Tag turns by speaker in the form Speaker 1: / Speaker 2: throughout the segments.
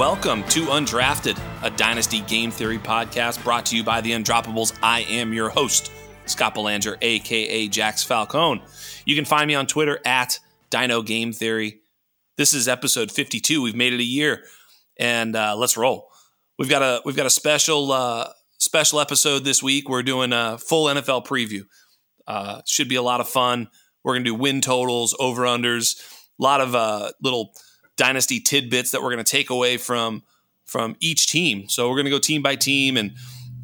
Speaker 1: Welcome to Undrafted, a Dynasty Game Theory podcast brought to you by the Undroppables. I am your host, Scott Belanger, aka Jax Falcone. You can find me on Twitter at Dyno Game Theory. This is episode 52. We've made it a year, and uh, let's roll. We've got a we've got a special uh, special episode this week. We're doing a full NFL preview. Uh, should be a lot of fun. We're gonna do win totals, over unders, a lot of uh, little dynasty tidbits that we're going to take away from from each team. So we're going to go team by team, and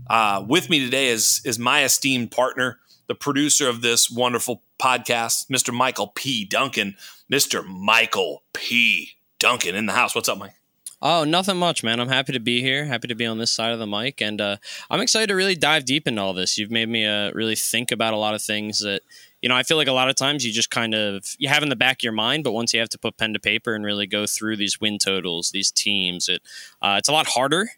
Speaker 1: uh, with me today is is my esteemed partner, the producer of this wonderful podcast, Mr. Michael P. Duncan. Mr. Michael P. Duncan in the house. What's up, Mike?
Speaker 2: Oh, nothing much, man. I'm happy to be here. Happy to be on this side of the mic, and uh, I'm excited to really dive deep into all this. You've made me uh, really think about a lot of things that you know, I feel like a lot of times you just kind of you have in the back of your mind, but once you have to put pen to paper and really go through these win totals, these teams, it uh, it's a lot harder.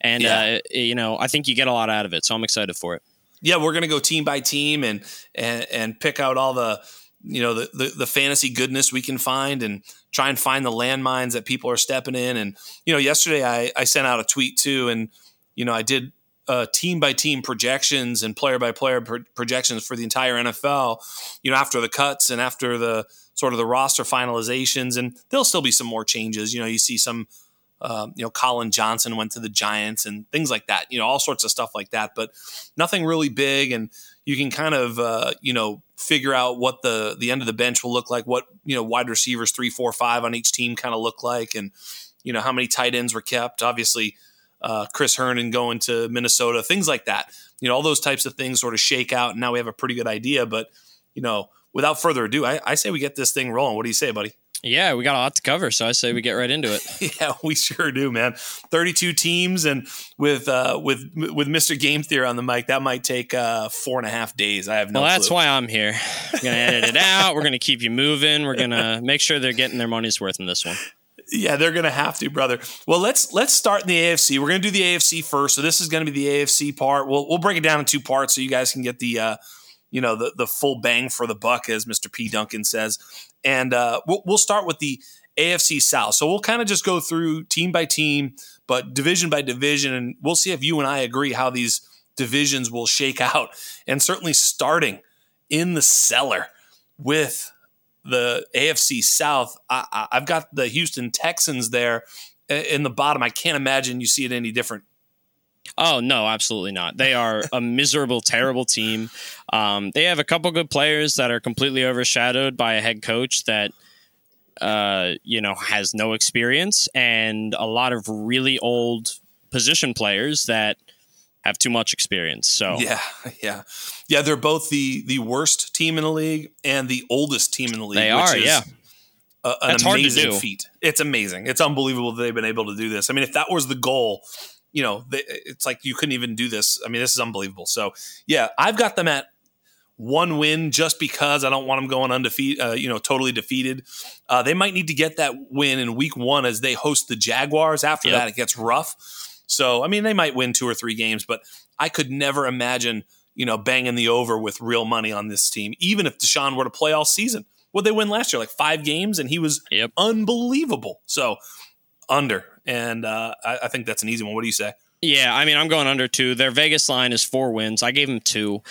Speaker 2: And yeah. uh, you know, I think you get a lot out of it, so I'm excited for it.
Speaker 1: Yeah, we're gonna go team by team and and and pick out all the you know the, the, the fantasy goodness we can find and try and find the landmines that people are stepping in. And you know, yesterday I I sent out a tweet too, and you know I did uh, team by team projections and player by player pro- projections for the entire NFL, you know, after the cuts and after the sort of the roster finalizations, and there'll still be some more changes. You know, you see some, uh, you know, Collin Johnson went to the Giants and things like that. You know, all sorts of stuff like that, but nothing really big. And you can kind of, uh, you know, figure out what the the end of the bench will look like, what you know, wide receivers three, four, five on each team kind of look like, and you know how many tight ends were kept. Obviously uh, Chris Herndon going to Minnesota, things like that. You know, all those types of things sort of shake out, and now we have a pretty good idea. But you know, without further ado, I, I say we get this thing rolling. What do you say, buddy?
Speaker 2: Yeah, we got a lot to cover, so I say we get right into it.
Speaker 1: yeah, we sure do, man. Thirty-two teams, and with uh, with with Mister Game Theory on the mic, that might take uh, four and a half days. I have no.
Speaker 2: Well, that's
Speaker 1: clue.
Speaker 2: why I'm here. We're gonna edit it out. We're gonna keep you moving. We're gonna make sure they're getting their money's worth in this one.
Speaker 1: Yeah, they're to have to, brother. Well, let's let's start in the AFC. We're to do the AFC first. So this is to be the AFC part. We'll we'll break it down in two parts so you guys can get the uh, you know the the full bang for the buck, as Mister P Duncan says. And uh, we'll we'll start with the AFC South. So we'll kind of just go through team by team, but division by division, and we'll see if you and I agree how these divisions will shake out. And certainly starting in the cellar with the AFC South, I, have got the Houston Texans there in the bottom. I can't imagine you see it any different.
Speaker 2: Oh no, absolutely not. They are a miserable, terrible team. Um, they have a couple good players that are completely overshadowed by a head coach that uh, you know has no experience, and a lot of really old position players that have too much experience. So
Speaker 1: yeah, yeah, yeah. They're both the the worst team in the league and the oldest team in the league.
Speaker 2: They are, yeah.
Speaker 1: A, an That's amazing feat. It's amazing. It's unbelievable that they've been able to do this. I mean, if that was the goal, you know, they, it's like you couldn't even do this. I mean, this is unbelievable. So yeah, I've got them at one win just because I don't want them going undefeated, uh, you know, totally defeated. Uh, they might need to get that win in week one as they host the Jaguars. After yep. that, it gets rough. So, I mean, they might win two or three games, but I could never imagine, you know, banging the over with real money on this team, even if Deshaun were to play all season. What they win last year, like five games, and he was
Speaker 2: yep.
Speaker 1: unbelievable. So, under. And uh, I, I think that's an easy one. What do you say?
Speaker 2: Yeah, I mean, I'm going under two. Their Vegas line is four wins. I gave them two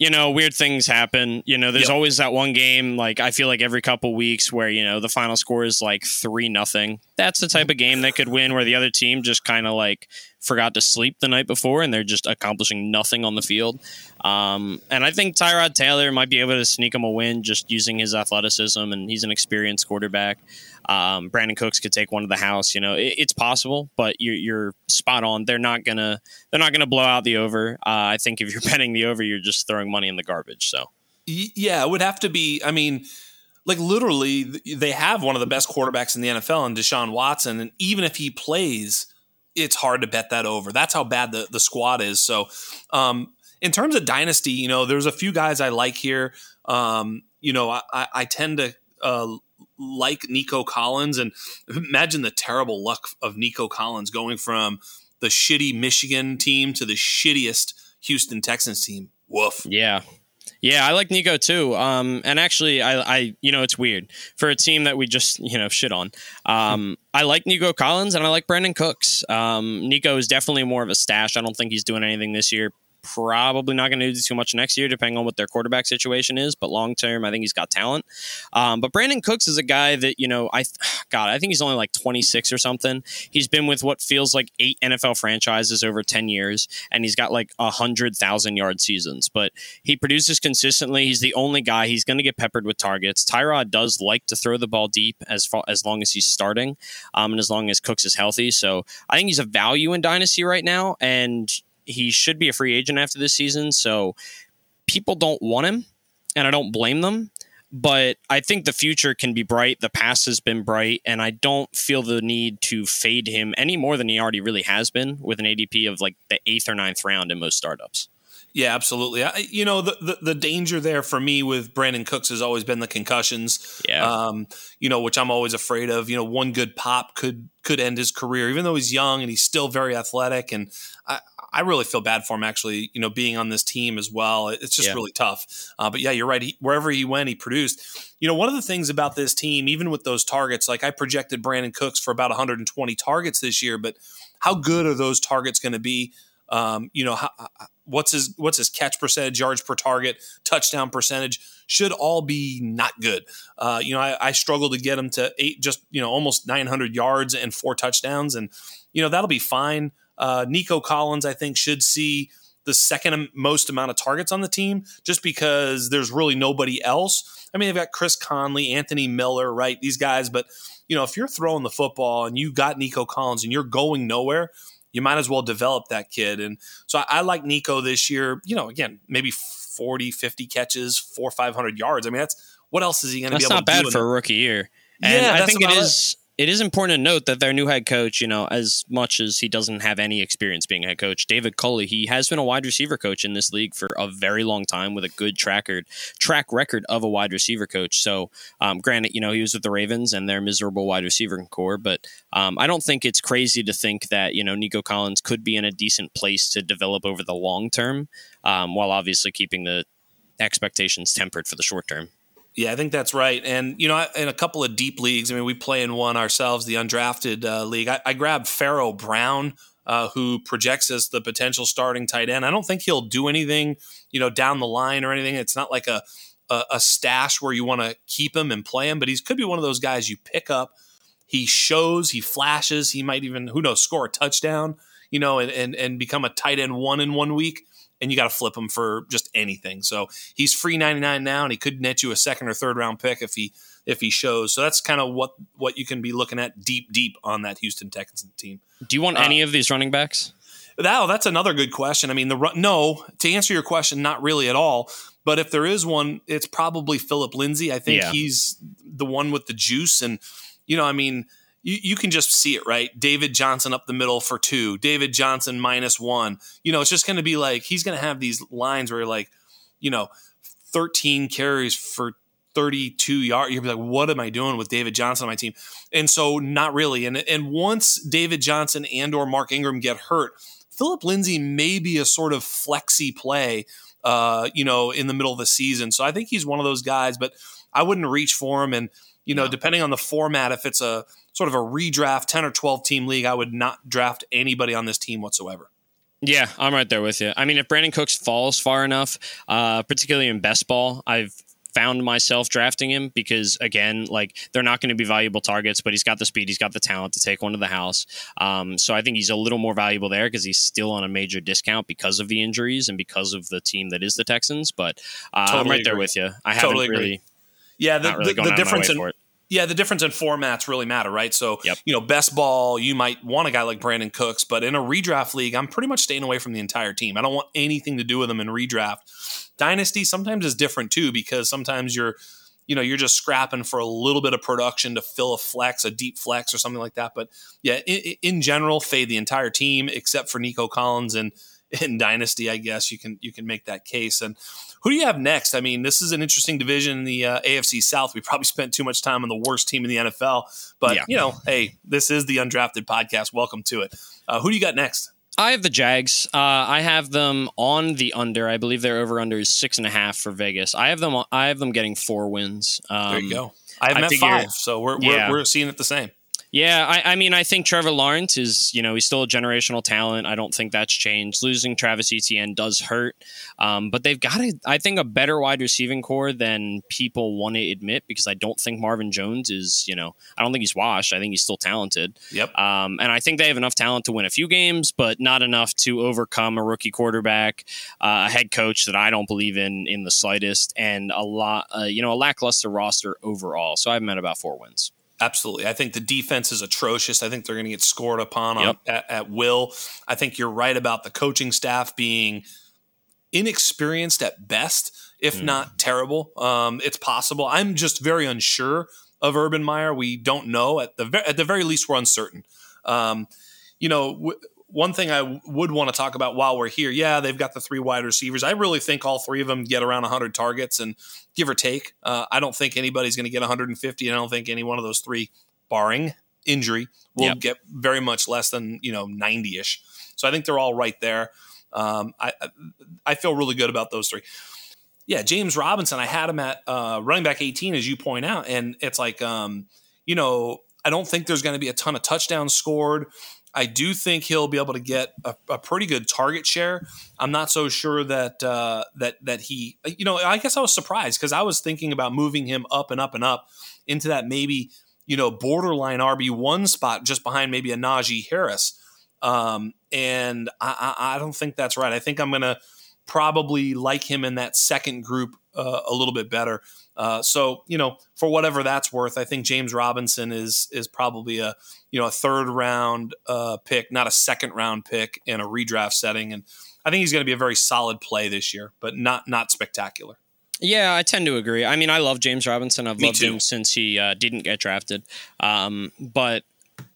Speaker 2: you know, weird things happen. You know, there's yep. always that one game, like I feel like every couple weeks where, you know, the final score is like three nothing. That's the type of game that could win where the other team just kind of like forgot to sleep the night before and they're just accomplishing nothing on the field. Um, and I think Tyrod Taylor might be able to sneak him a win just using his athleticism and he's an experienced quarterback. Um, Brandin Cooks could take one to the house. You know, it, it's possible, but you're, you're, spot on. They're not gonna they're not gonna blow out the over. Uh, I think if you're betting the over, you're just throwing money in the garbage. So
Speaker 1: yeah, it would have to be. I mean, like literally, they have one of the best quarterbacks in the NFL in Deshaun Watson, and even if he plays, it's hard to bet that over. That's how bad the the squad is. So. Um, in terms of dynasty, you know, there's a few guys I like here. Um, you know, I, I tend to uh, like Nico Collins, and imagine the terrible luck of Nico Collins going from the shitty Michigan team to the shittiest Houston Texans team. Woof.
Speaker 2: Yeah. Yeah, I like Nico too. Um, and actually, I, I, you know, it's weird for a team that we just, you know, shit on. Um, I like Nico Collins and I like Brandin Cooks. Um, Nico is definitely more of a stash. I don't think he's doing anything this year probably not going to do too much next year, depending on what their quarterback situation is. But long term, I think he's got talent. Um, but Brandin Cooks is a guy that you know, I God, I think he's only like 26 or something. He's been with what feels like eight NFL franchises over 10 years, and he's got like a hundred thousand yard seasons. But he produces consistently. He's the only guy. He's going to get peppered with targets. Tyrod does like to throw the ball deep as far as long as he's starting, um, and as long as Cooks is healthy. So I think he's a value in dynasty right now, and he should be a free agent after this season. So people don't want him, and I don't blame them. But I think the future can be bright. The past has been bright, and I don't feel the need to fade him any more than he already really has been with an ADP of like the eighth or ninth round in most startups.
Speaker 1: Yeah, absolutely. I, you know, the, the, the danger there for me with Brandin Cooks has always been the concussions.
Speaker 2: Yeah.
Speaker 1: Um, you know, which I'm always afraid of. You know, one good pop could could end his career, even though he's young and he's still very athletic. And I, I really feel bad for him actually, you know, being on this team as well. It's just yeah. really tough. Uh, but yeah, you're right. He, wherever he went, he produced. You know, one of the things about this team, even with those targets, like I projected Brandin Cooks for about 120 targets this year, but how good are those targets going to be? Um, you know, how, what's his what's his catch percentage, yards per target, touchdown percentage should all be not good. Uh, you know, I, I struggle to get him to eight, just you know, almost 900 yards and four touchdowns, and you know that'll be fine. Uh, Nico Collins, I think, should see the second most amount of targets on the team just because there's really nobody else. I mean, they've got Chris Conley, Anthony Miller, right? These guys, but you know, if you're throwing the football and you got Nico Collins and you're going nowhere, you might as well develop that kid. And so I, I like Nico this year. You know, again, maybe 40, 50 catches, four, 500 yards. I mean, that's what else is he going to be able to do?
Speaker 2: That's not bad for a rookie year. And yeah, I think it is it is important to note that their new head coach, you know, as much as he doesn't have any experience being a head coach, David Culley, he has been a wide receiver coach in this league for a very long time with a good track record, track record of a wide receiver coach. So, um, granted, you know, he was with the Ravens and their miserable wide receiver corps, but um, I don't think it's crazy to think that, you know, Nico Collins could be in a decent place to develop over the long term, um, while obviously keeping the expectations tempered for the short term.
Speaker 1: Yeah, I think that's right. And, you know, in a couple of deep leagues, I mean, we play in one ourselves, the undrafted uh, league. I, I grabbed Pharaoh Brown, uh, who projects as the potential starting tight end. I don't think he'll do anything, you know, down the line or anything. It's not like a, a, a stash where you want to keep him and play him, but he could be one of those guys you pick up. He shows, he flashes, he might even, who knows, score a touchdown, you know, and, and, and become a tight end one in one week and you got to flip him for just anything. So he's free 99 now, and he could net you a second or third round pick if he if he shows. So that's kind of what what you can be looking at deep deep on that Houston Texans team.
Speaker 2: Do you want uh, any of these running backs?
Speaker 1: That, that's another good question. I mean, the run, no to answer your question, not really at all. But if there is one, it's probably Phillip Lindsay. I think yeah. he's the one with the juice, and you know, I mean you, you can just see it, right? David Johnson up the middle for two, David Johnson minus one. You know, it's just going to be like he's going to have these lines where like, you know, 13 carries for 32 yards. You'll be like, what am I doing with David Johnson on my team? And so not really. And and once David Johnson and or Mark Ingram get hurt, Phillip Lindsay may be a sort of flexy play, uh, you know, in the middle of the season. So I think he's one of those guys, but I wouldn't reach for him. And you know, depending on the format, if it's a sort of a redraft 10 or 12 team league, I would not draft anybody on this team whatsoever.
Speaker 2: Yeah, I'm right there with you. I mean, if Brandin Cooks falls far enough, uh, particularly in best ball, I've found myself drafting him because again like they're not going to be valuable targets but he's got the speed he's got the talent to take one to the house um, so i think he's a little more valuable there because he's still on a major discount because of the injuries and because of the team that is the texans but uh, totally i'm right agree. there with you i haven't really
Speaker 1: yeah the, really the, the difference in yeah, the difference in formats really matter, right? So,
Speaker 2: yep.
Speaker 1: you know, best ball, you might want a guy like Brandin Cooks, but in a redraft league, I'm pretty much staying away from the entire team. I don't want anything to do with them in redraft. Dynasty sometimes is different too because sometimes you're, you know, you're just scrapping for a little bit of production to fill a flex, a deep flex or something like that. But yeah, in, in general, fade the entire team except for Nico Collins and in Dynasty. I guess you can you can make that case and. Who do you have next? I mean, this is an interesting division in the uh, AFC South. We probably spent too much time on the worst team in the NFL, but yeah. you know, hey, this is the undrafted podcast. Welcome to it. Uh, who do you got next?
Speaker 2: I have the Jags. Uh, I have them on the under. I believe their over under is six and a half for Vegas. I have them. I have them getting four wins.
Speaker 1: Um, there you go. I have them five, so we're, we're we're seeing it the same.
Speaker 2: Yeah, I, I, mean, I think Trevor Lawrence is, you know, he's still a generational talent. I don't think that's changed. Losing Travis Etienne does hurt, um, but they've got, a, I think, a better wide receiving corps than people want to admit because I don't think Marvin Jones is, you know, I don't think he's washed. I think he's still talented.
Speaker 1: Yep.
Speaker 2: Um, and I think they have enough talent to win a few games, but not enough to overcome a rookie quarterback, uh, a head coach that I don't believe in in the slightest, and a lot, uh, you know, a lackluster roster overall. So I've met about four wins.
Speaker 1: Absolutely. I think the defense is atrocious. I think they're going to get scored upon yep. on, at, at, will. I think you're right about the coaching staff being inexperienced at best, if mm. not terrible. Um, it's possible. I'm just very unsure of Urban Meyer. We don't know. At the, at the very least, we're uncertain. Um, you know, w- one thing I would want to talk about while we're here, yeah, they've got the three wide receivers. I really think all three of them get around 100 targets and give or take. Uh, I don't think anybody's going to get 150, and I don't think any one of those three, barring injury, will yep. get very much less than you know 90 ish. So I think they're all right there. Um, I I feel really good about those three. Yeah, James Robinson, I had him at uh, running back 18, as you point out, and it's like, um, you know, I don't think there's going to be a ton of touchdowns scored. I do think he'll be able to get a, a pretty good target share. I'm not so sure that uh, that that he, you know, I guess I was surprised because I was thinking about moving him up and up and up into that maybe you know borderline RB one spot just behind maybe a Najee Harris, um, and I, I, I don't think that's right. I think I'm going to probably like him in that second group uh, a little bit better. Uh, so you know, for whatever that's worth, I think James Robinson is is probably a you know a third round uh, pick, not a second round pick in a redraft setting, and I think he's going to be a very solid play this year, but not not spectacular.
Speaker 2: Yeah, I tend to agree. I mean, I love James Robinson. I've Me loved too. him since he uh, didn't get drafted. Um, but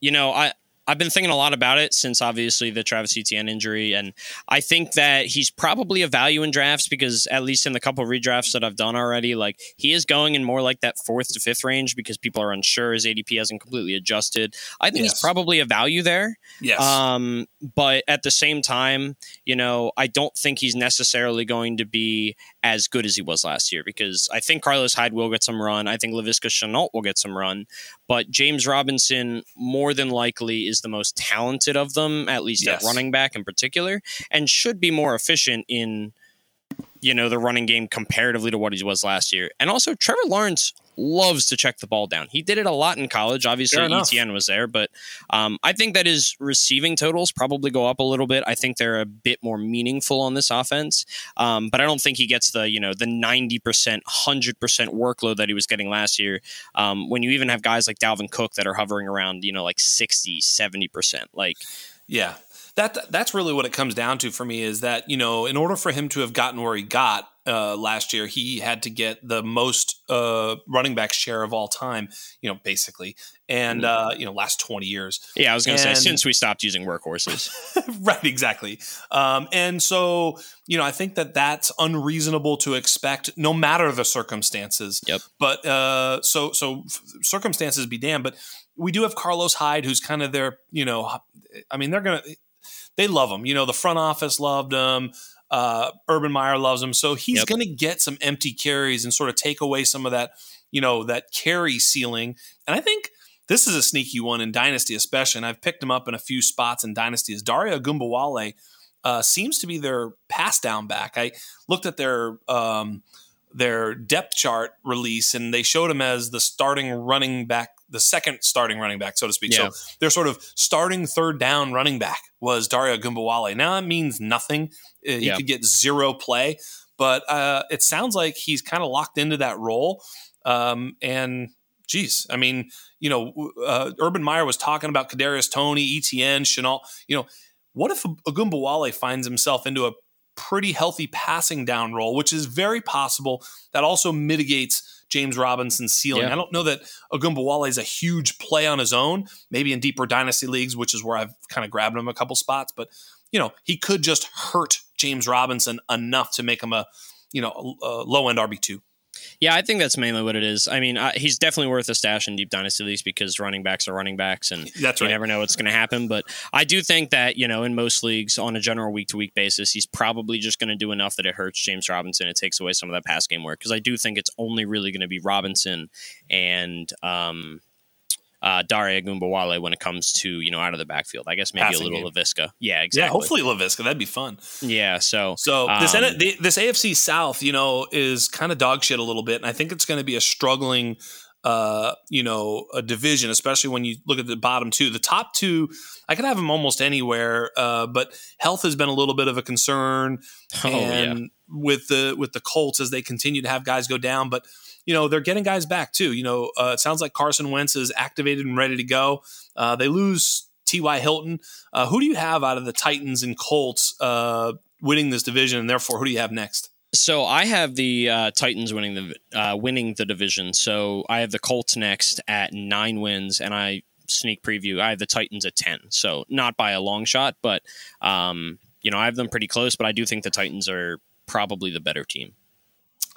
Speaker 2: you know, I I've been thinking a lot about it since obviously the Travis Etienne injury, and I think that he's probably a value in drafts because at least in the couple redrafts that I've done already, like he is going in more like that fourth to fifth range because people are unsure. His ADP hasn't completely adjusted. I think yes. he's probably a value there.
Speaker 1: Yes.
Speaker 2: Um, but at the same time, you know, I don't think he's necessarily going to be as good as he was last year because I think Carlos Hyde will get some run. I think Laviska Shenault will get some run, but James Robinson more than likely is the most talented of them, at least yes. at running back in particular, and should be more efficient in you know the running game comparatively to what he was last year. And also Trevor Lawrence loves to check the ball down. He did it a lot in college. Obviously, Etienne was there, but um, I think that his receiving totals probably go up a little bit. I think they're a bit more meaningful on this offense, um, but I don't think he gets the you know the ninety percent, hundred percent workload that he was getting last year. Um, when you even have guys like Dalvin Cook that are hovering around you know like 60, 70 percent, like
Speaker 1: yeah. That that's really what it comes down to for me is that you know in order for him to have gotten where he got uh, last year, he had to get the most uh, running back share of all time, you know, basically, and mm. uh, you know, last twenty years.
Speaker 2: Yeah, I was going to say since we stopped using workhorses,
Speaker 1: right? Exactly. Um, and so, you know, I think that that's unreasonable to expect, no matter the circumstances.
Speaker 2: Yep.
Speaker 1: But uh, so so circumstances be damned, but we do have Carlos Hyde, who's kind of their, you know, I mean, they're gonna they love him. You know, the front office loved him. Uh, Urban Meyer loves him, so he's yep. going to get some empty carries and sort of take away some of that, you know, that carry ceiling. And I think this is a sneaky one in Dynasty, especially. And I've picked him up in a few spots in Dynasty. Is Dare Ogunbowale uh, seems to be their pass down back. I looked at their um, their depth chart release, and they showed him as the starting running back the second starting running back, so to speak. Yeah. So their sort of starting third down running back was Dare Ogunbowale. Now that means nothing. Uh, he yeah. could get zero play, but uh, it sounds like he's kind of locked into that role. Um, and geez, I mean, you know, uh, Urban Meyer was talking about Kadarius Toney, Etienne, Shenault. You know, what if Ogunbowale finds himself into a pretty healthy passing down role, which is very possible. That also mitigates James Robinson's ceiling. Yeah. I don't know that Ogunbowale is a huge play on his own, maybe in deeper dynasty leagues, which is where I've kind of grabbed him a couple spots, but you know, he could just hurt James Robinson enough to make him a, you know, low end RB2.
Speaker 2: Yeah, I think that's mainly what it is. I mean, uh, he's definitely worth a stash in deep dynasty leagues because running backs are running backs, and
Speaker 1: that's
Speaker 2: you
Speaker 1: right.
Speaker 2: never know what's going to happen. But I do think that you know, in most leagues, on a general week to week basis, he's probably just going to do enough that it hurts James Robinson. It takes away some of that pass game work because I do think it's only really going to be Robinson and um, uh, Dare Ogunbowale when it comes to you know out of the backfield. I guess maybe
Speaker 1: Passing
Speaker 2: a little
Speaker 1: game.
Speaker 2: Laviska. Yeah, exactly.
Speaker 1: Yeah, hopefully Laviska. That'd be fun.
Speaker 2: Yeah. So
Speaker 1: So this
Speaker 2: Um,
Speaker 1: N- this AFC South, you know, is kind of dog shit a little bit, and I think it's going to be a struggling, uh, you know, a division, especially when you look at the bottom two. The top two, I could have them almost anywhere, uh, but health has been a little bit of a concern,
Speaker 2: oh yeah.
Speaker 1: and with the with the Colts as they continue to have guys go down, but. You know they're getting guys back too. You know uh, it sounds like Carson Wentz is activated and ready to go. Uh, they lose T.Y. Hilton. Uh, who do you have out of the Titans and Colts uh, winning this division, and therefore, who do you have next?
Speaker 2: So I have the uh, Titans winning the uh, winning the division. So I have the Colts next at nine wins, and I sneak preview. I have the Titans at ten. So not by a long shot, but um, you know I have them pretty close. But I do think the Titans are probably the better team.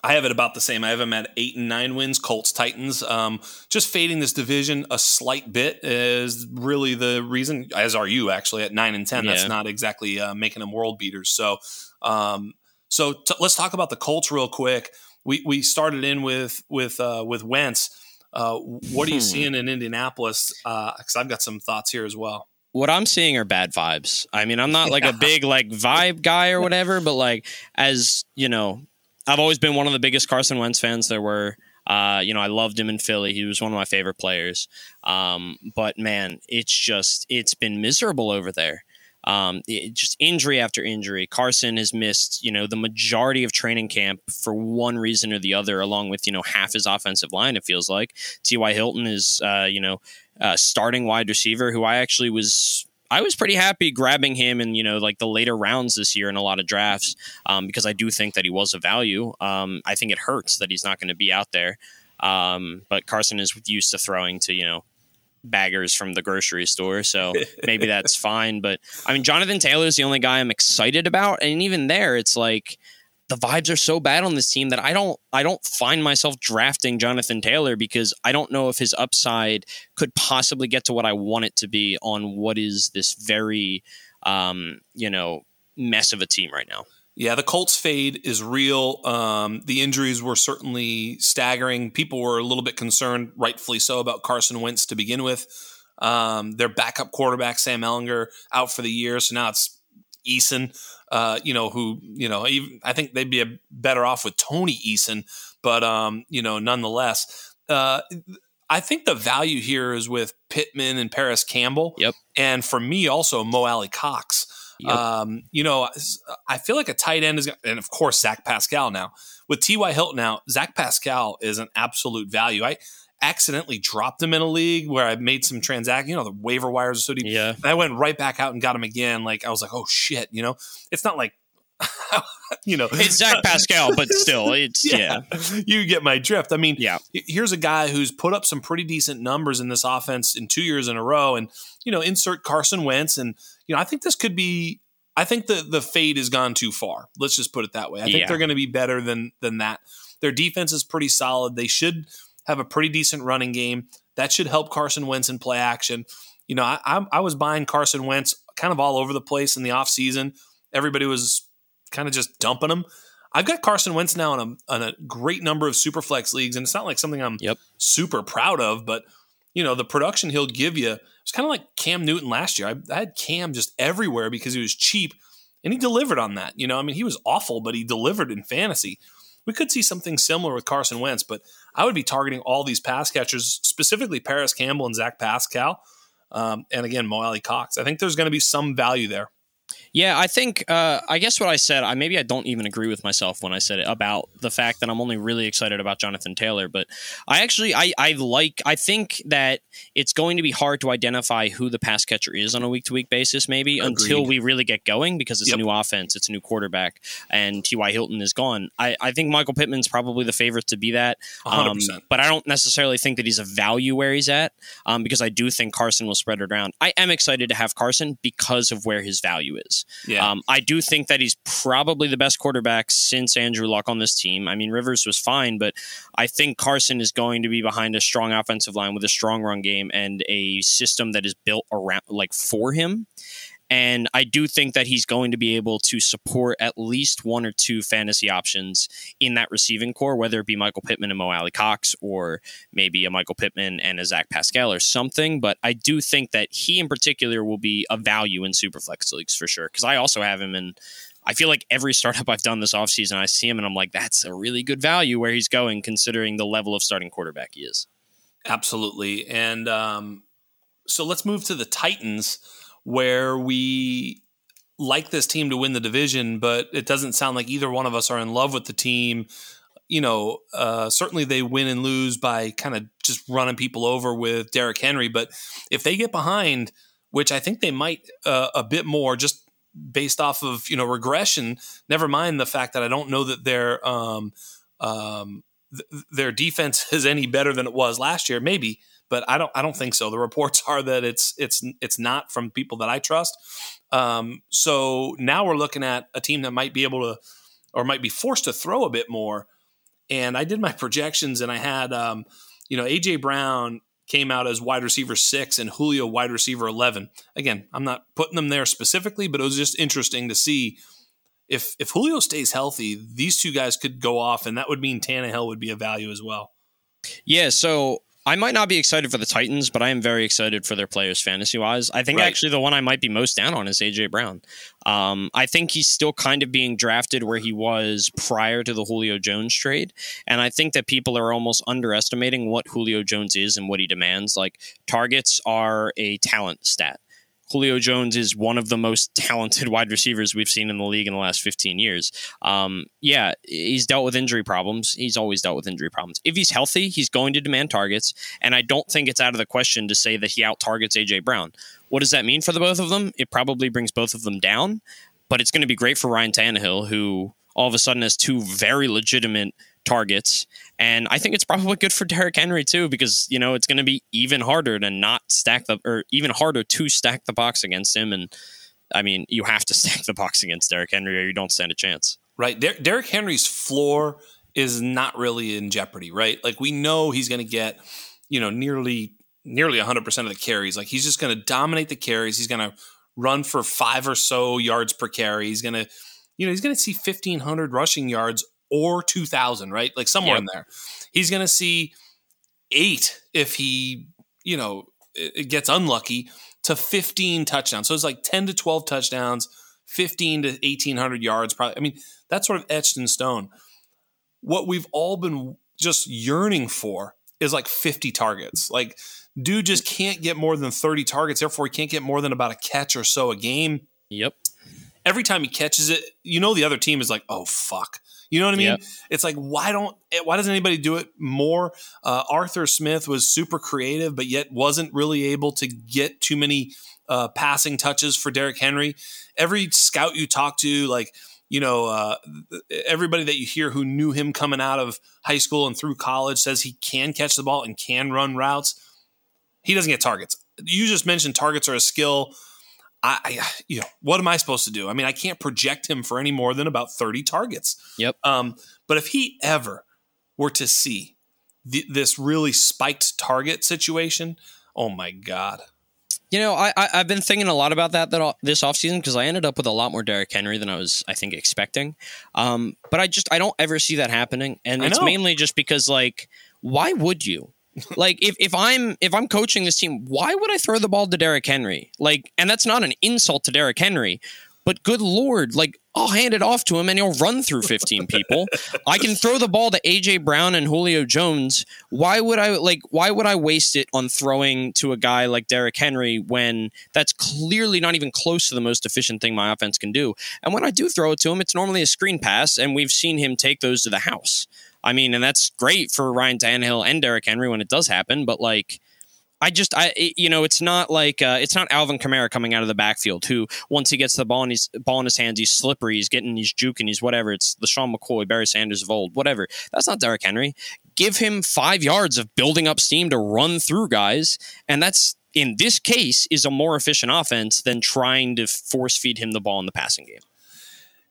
Speaker 1: I have it about the same. I have them at eight and nine wins. Colts, Titans. Um, just fading this division a slight bit is really the reason. As are you actually at nine and ten. That's not exactly uh, making them world beaters. So, um, so t- let's talk about the Colts real quick. We we started in with with uh, with Wentz. Uh, what are you
Speaker 2: Hmm.
Speaker 1: seeing in Indianapolis? Because I've got some thoughts here as well.
Speaker 2: What I'm seeing are bad vibes. I mean, I'm not like a big like vibe guy or whatever, but like as you know, I've always been one of the biggest Carson Wentz fans there were. Uh, you know, I loved him in Philly. He was one of my favorite players. Um, but man, it's just it's been miserable over there. Um, it, just injury after injury. Carson has missed, you know, the majority of training camp for one reason or the other, along with you know half his offensive line. It feels like T.Y. Hilton is, uh, you know, uh, starting wide receiver who I actually was I was pretty happy grabbing him in you know like the later rounds this year in a lot of drafts um, because I do think that he was a value. Um, I think it hurts that he's not going to be out there, um, but Carson is used to throwing to you know baggers from the grocery store, so maybe that's fine. But I mean, Jonathan Taylor is the only guy I'm excited about, and even there, it's like the vibes are so bad on this team that I don't I don't find myself drafting Jonathan Taylor because I don't know if his upside could possibly get to what I want it to be on what is this very um, you know mess of a team right now.
Speaker 1: Yeah, the Colts fade is real. Um, the injuries were certainly staggering. People were a little bit concerned, rightfully so, about Carson Wentz to begin with. Um, their backup quarterback Sam Ehlinger out for the year, so now it's Eason. Uh, you know who you know. Even, I think they'd be a, better off with Tony Eason, but um, you know, nonetheless, uh, I think the value here is with Pittman and Parris Campbell.
Speaker 2: Yep.
Speaker 1: and for me also Mo Alie-Cox.
Speaker 2: Yep.
Speaker 1: Um, you know, I feel like a tight end is, and of course Zach Pascal now with T.Y. Hilton now. Zach Pascal is an absolute value. I accidentally dropped him in a league where I made some transaction. You know, the waiver wires are so deep.
Speaker 2: Yeah.
Speaker 1: And I went right back out and got him again. Like I was like, oh shit. You know, it's not like, you know,
Speaker 2: It's Zach Pascal, but still, it's yeah.
Speaker 1: you get my drift. I mean,
Speaker 2: Yeah.
Speaker 1: here's a guy who's put up some pretty decent numbers in this offense in two years in a row, and you know, insert Carson Wentz, and you know, I think this could be. I think the the fade has gone too far. Let's just put it that way. I think
Speaker 2: Yeah.
Speaker 1: they're going to be better than than that. Their defense is pretty solid. They should have a pretty decent running game. That should help Carson Wentz in play action. You know, I, I, I was buying Carson Wentz kind of all over the place in the offseason. Everybody was kind of just dumping them. I've got Carson Wentz now on a, on a great number of super flex leagues, and it's not like something I'm
Speaker 2: Yep.
Speaker 1: super proud of, but you know the production he'll give you. It's kind of like Cam Newton last year. I, I had Cam just everywhere because he was cheap, and he delivered on that. You know, I mean, he was awful, but he delivered in fantasy. We could see something similar with Carson Wentz, but I would be targeting all these pass catchers, specifically Parris Campbell and Zach Pascal, um, and again Mo Alie-Cox. I think there's going to be some value there.
Speaker 2: Yeah, I think uh, I guess what I said. I maybe I don't even agree with myself when I said it about the fact that I'm only really excited about Jonathan Taylor. But I actually I I like I think that it's going to be hard to identify who the pass catcher is on a week to week basis. Maybe
Speaker 1: Agreed.
Speaker 2: until we really get going because it's
Speaker 1: Yep.
Speaker 2: a new offense, it's a new quarterback, and T.Y. Hilton is gone. I I think Michael Pittman's probably the favorite to be that.
Speaker 1: 100%.
Speaker 2: Um, but I don't necessarily think that he's a value where he's at um, because I do think Carson will spread it around. I am excited to have Carson because of where his value is. Yeah. Um, I do think that he's probably the best quarterback since Andrew Luck on this team. I mean, Rivers was fine, but I think Carson is going to be behind a strong offensive line with a strong run game and a system that is built around like for him. And I do think that he's going to be able to support at least one or two fantasy options in that receiving corps, whether it be Michael Pittman and Mo Alie-Cox or maybe a Michael Pittman and a Zach Pascal or something. But I do think that he in particular will be a value in Superflex leagues for sure. Because I also have him in I feel like every startup I've done this offseason, I see him and I'm like, that's a really good value where he's going, considering the level of starting quarterback he is.
Speaker 1: Absolutely. And um, so let's move to the Titans where we like this team to win the division, but it doesn't sound like either one of us are in love with the team. You know, uh, certainly they win and lose by kind of just running people over with Derrick Henry. But if they get behind, which I think they might uh, a bit more, just based off of you know regression. Never mind the fact that I don't know that their um, um, th- their defense is any better than it was last year. Maybe, but I don't I don't think so. The reports are that it's it's it's not from people that I trust. Um, so now we're looking at a team that might be able to or might be forced to throw a bit more. And I did my projections, and I had um, you know AJ Brown came out as wide receiver six and Julio wide receiver eleven. Again, I'm not putting them there specifically, but it was just interesting to see if if Julio stays healthy, these two guys could go off, and that would mean Tannehill would be a value as well.
Speaker 2: Yeah, so I might not be excited for the Titans, but I am very excited for their players fantasy wise. I think right. actually the one I might be most down on is AJ Brown. Um, I think he's still kind of being drafted where he was prior to the Julio Jones trade. And I think that people are almost underestimating what Julio Jones is and what he demands. Like targets are a talent stat. Julio Jones is one of the most talented wide receivers we've seen in the league in the last 15 years. Um, yeah, he's dealt with injury problems. He's always dealt with injury problems. If he's healthy, he's going to demand targets. And I don't think it's out of the question to say that he out targets AJ Brown. What does that mean for the both of them? It probably brings both of them down, but it's going to be great for Ryan Tannehill, who all of a sudden has two very legitimate targets. And I think it's probably good for Derrick Henry too, because you know it's going to be even harder to not stack the, or even harder to stack the box against him. And I mean, you have to stack the box against Derrick Henry, or you don't stand a chance.
Speaker 1: Right, Der- Derrick Henry's floor is not really in jeopardy, right? Like we know he's going to get, you know, nearly nearly 100% of the carries. Like he's just going to dominate the carries. He's going to run for five or so yards per carry. He's going to, you know, he's going to see 1500 rushing yards or 2000, right? Like somewhere yep. in there. He's going to see eight if he, you know, it gets unlucky to 15 touchdowns. So it's like 10 to 12 touchdowns, 15 to 1800 yards. Probably. I mean, that's sort of etched in stone. What we've all been just yearning for is like 50 targets. Like, dude just can't get more than 30 targets. Therefore, he can't get more than about a catch or so a game.
Speaker 2: Yep.
Speaker 1: Every time he catches it, you know the other team is like, oh fuck. You know what I mean? Yep. It's like why don't why doesn't anybody do it more? Uh, Arthur Smith was super creative, but yet wasn't really able to get too many uh, passing touches for Derrick Henry. Every scout you talk to, like you know, uh, everybody that you hear who knew him coming out of high school and through college says he can catch the ball and can run routes. He doesn't get targets. You just mentioned targets are a skill I, I, you know, what am I supposed to do? I mean, I can't project him for any more than about 30 targets.
Speaker 2: Yep.
Speaker 1: Um, but if he ever were to see this really spiked target situation, oh my God.
Speaker 2: You know, I, I have been thinking a lot about that that this offseason because I ended up with a lot more Derrick Henry than I was I think expecting. Um, but I just I don't ever see that happening, and it's mainly just because like why would you? Like if, if I'm if I'm coaching this team, why would I throw the ball to Derrick Henry? Like, and that's not an insult to Derrick Henry, but good lord, like I'll hand it off to him and he'll run through 15 people. I can throw the ball to AJ Brown and Julio Jones. Why would I like why would I waste it on throwing to a guy like Derrick Henry when that's clearly not even close to the most efficient thing my offense can do? And when I do throw it to him, it's normally a screen pass and we've seen him take those to the house. I mean, and that's great for Ryan Tannehill and Derrick Henry when it does happen. But like, I just, I, it, you know, it's not like uh, it's not Alvin Kamara coming out of the backfield who, once he gets the ball in his ball in his hands, he's slippery, he's getting, he's juking, he's whatever. It's LeSean McCoy, Barry Sanders of old, whatever. That's not Derrick Henry. Give him five yards of building up steam to run through guys, and that's in this case, is a more efficient offense than trying to force feed him the ball in the passing game.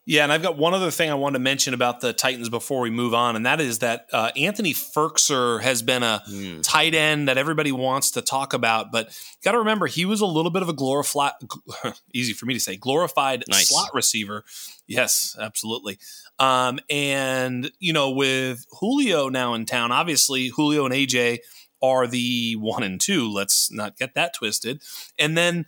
Speaker 1: Yeah, and I've got one other thing I wanted to mention about the Titans before we move on, and that is that uh, Anthony Firkser has been a mm. tight end that everybody wants to talk about, but got to remember he was a little bit of a glorified, easy for me to say, glorified nice. slot receiver. Yes, absolutely. Um, and you know, with Julio now in town, obviously Julio and AJ are the one and two. Let's not get that twisted. And then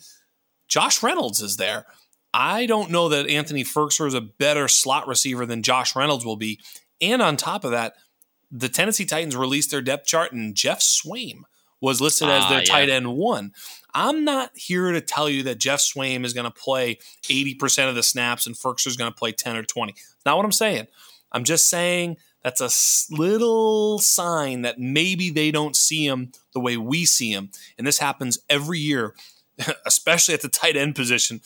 Speaker 1: Josh Reynolds is there. I don't know that Anthony Firkser is a better slot receiver than Josh Reynolds will be. And on top of that, the Tennessee Titans released their depth chart, and Geoff Swaim was listed as their uh, yeah. tight end one. I'm not here to tell you that Geoff Swaim is going to play 80% of the snaps and Firkser is going to play 10 or 20. not what I'm saying. I'm just saying that's a little sign that maybe they don't see him the way we see him. And this happens every year, especially at the tight end position.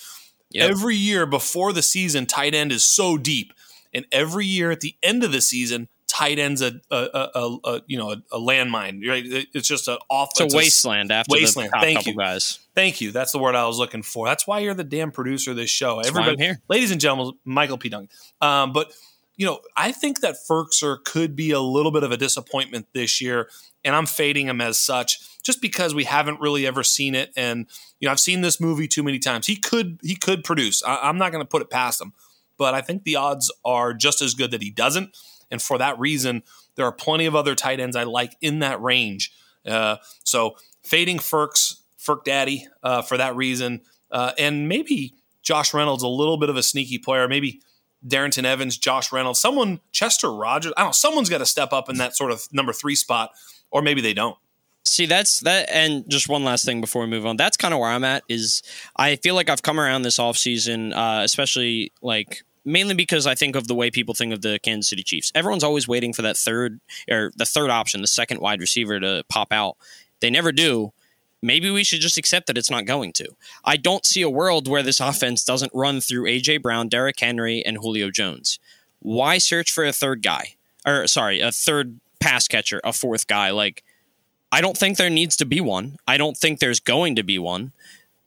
Speaker 1: Yep. Every year before the season, tight end is so deep, and every year at the end of the season, tight end's a, a, a, a you know a, a, landmine. Right? It's just an off.
Speaker 2: It's, it's a wasteland after wasteland. the top Thank couple
Speaker 1: you.
Speaker 2: guys.
Speaker 1: Thank you. That's the word I was looking for. That's why you're the damn producer of this show.
Speaker 2: That's Everybody, here.
Speaker 1: ladies and gentlemen, Michael P. Duncan. Um, but you know, I think that Firkser could be a little bit of a disappointment this year, and I'm fading him as such just because we haven't really ever seen it. And you know, I've seen this movie too many times. He could he could produce. I, am not going to put it past him, but I think the odds are just as good that he doesn't. And for that reason, there are plenty of other tight ends I like in that range. Uh, so fading Firks, Firk Daddy uh, for that reason, uh, and maybe Josh Reynolds a little bit of a sneaky player. Maybe Darrynton Evans, Josh Reynolds, someone Chester Rogers. I don't know. Someone's got to step up in that sort of number three spot, or maybe they don't.
Speaker 2: See, that's that. And just one last thing before we move on. That's kind of where I'm at. Is I feel like I've come around this offseason, uh, especially like mainly because I think of the way people think of the Kansas City Chiefs. Everyone's always waiting for that third or the third option, the second wide receiver to pop out. They never do. Maybe we should just accept that it's not going to. I don't see a world where this offense doesn't run through AJ Brown, Derrick Henry, and Julio Jones. Why search for a third guy? Or sorry, a third pass catcher, a fourth guy? Like I don't think there needs to be one. I don't think there's going to be one.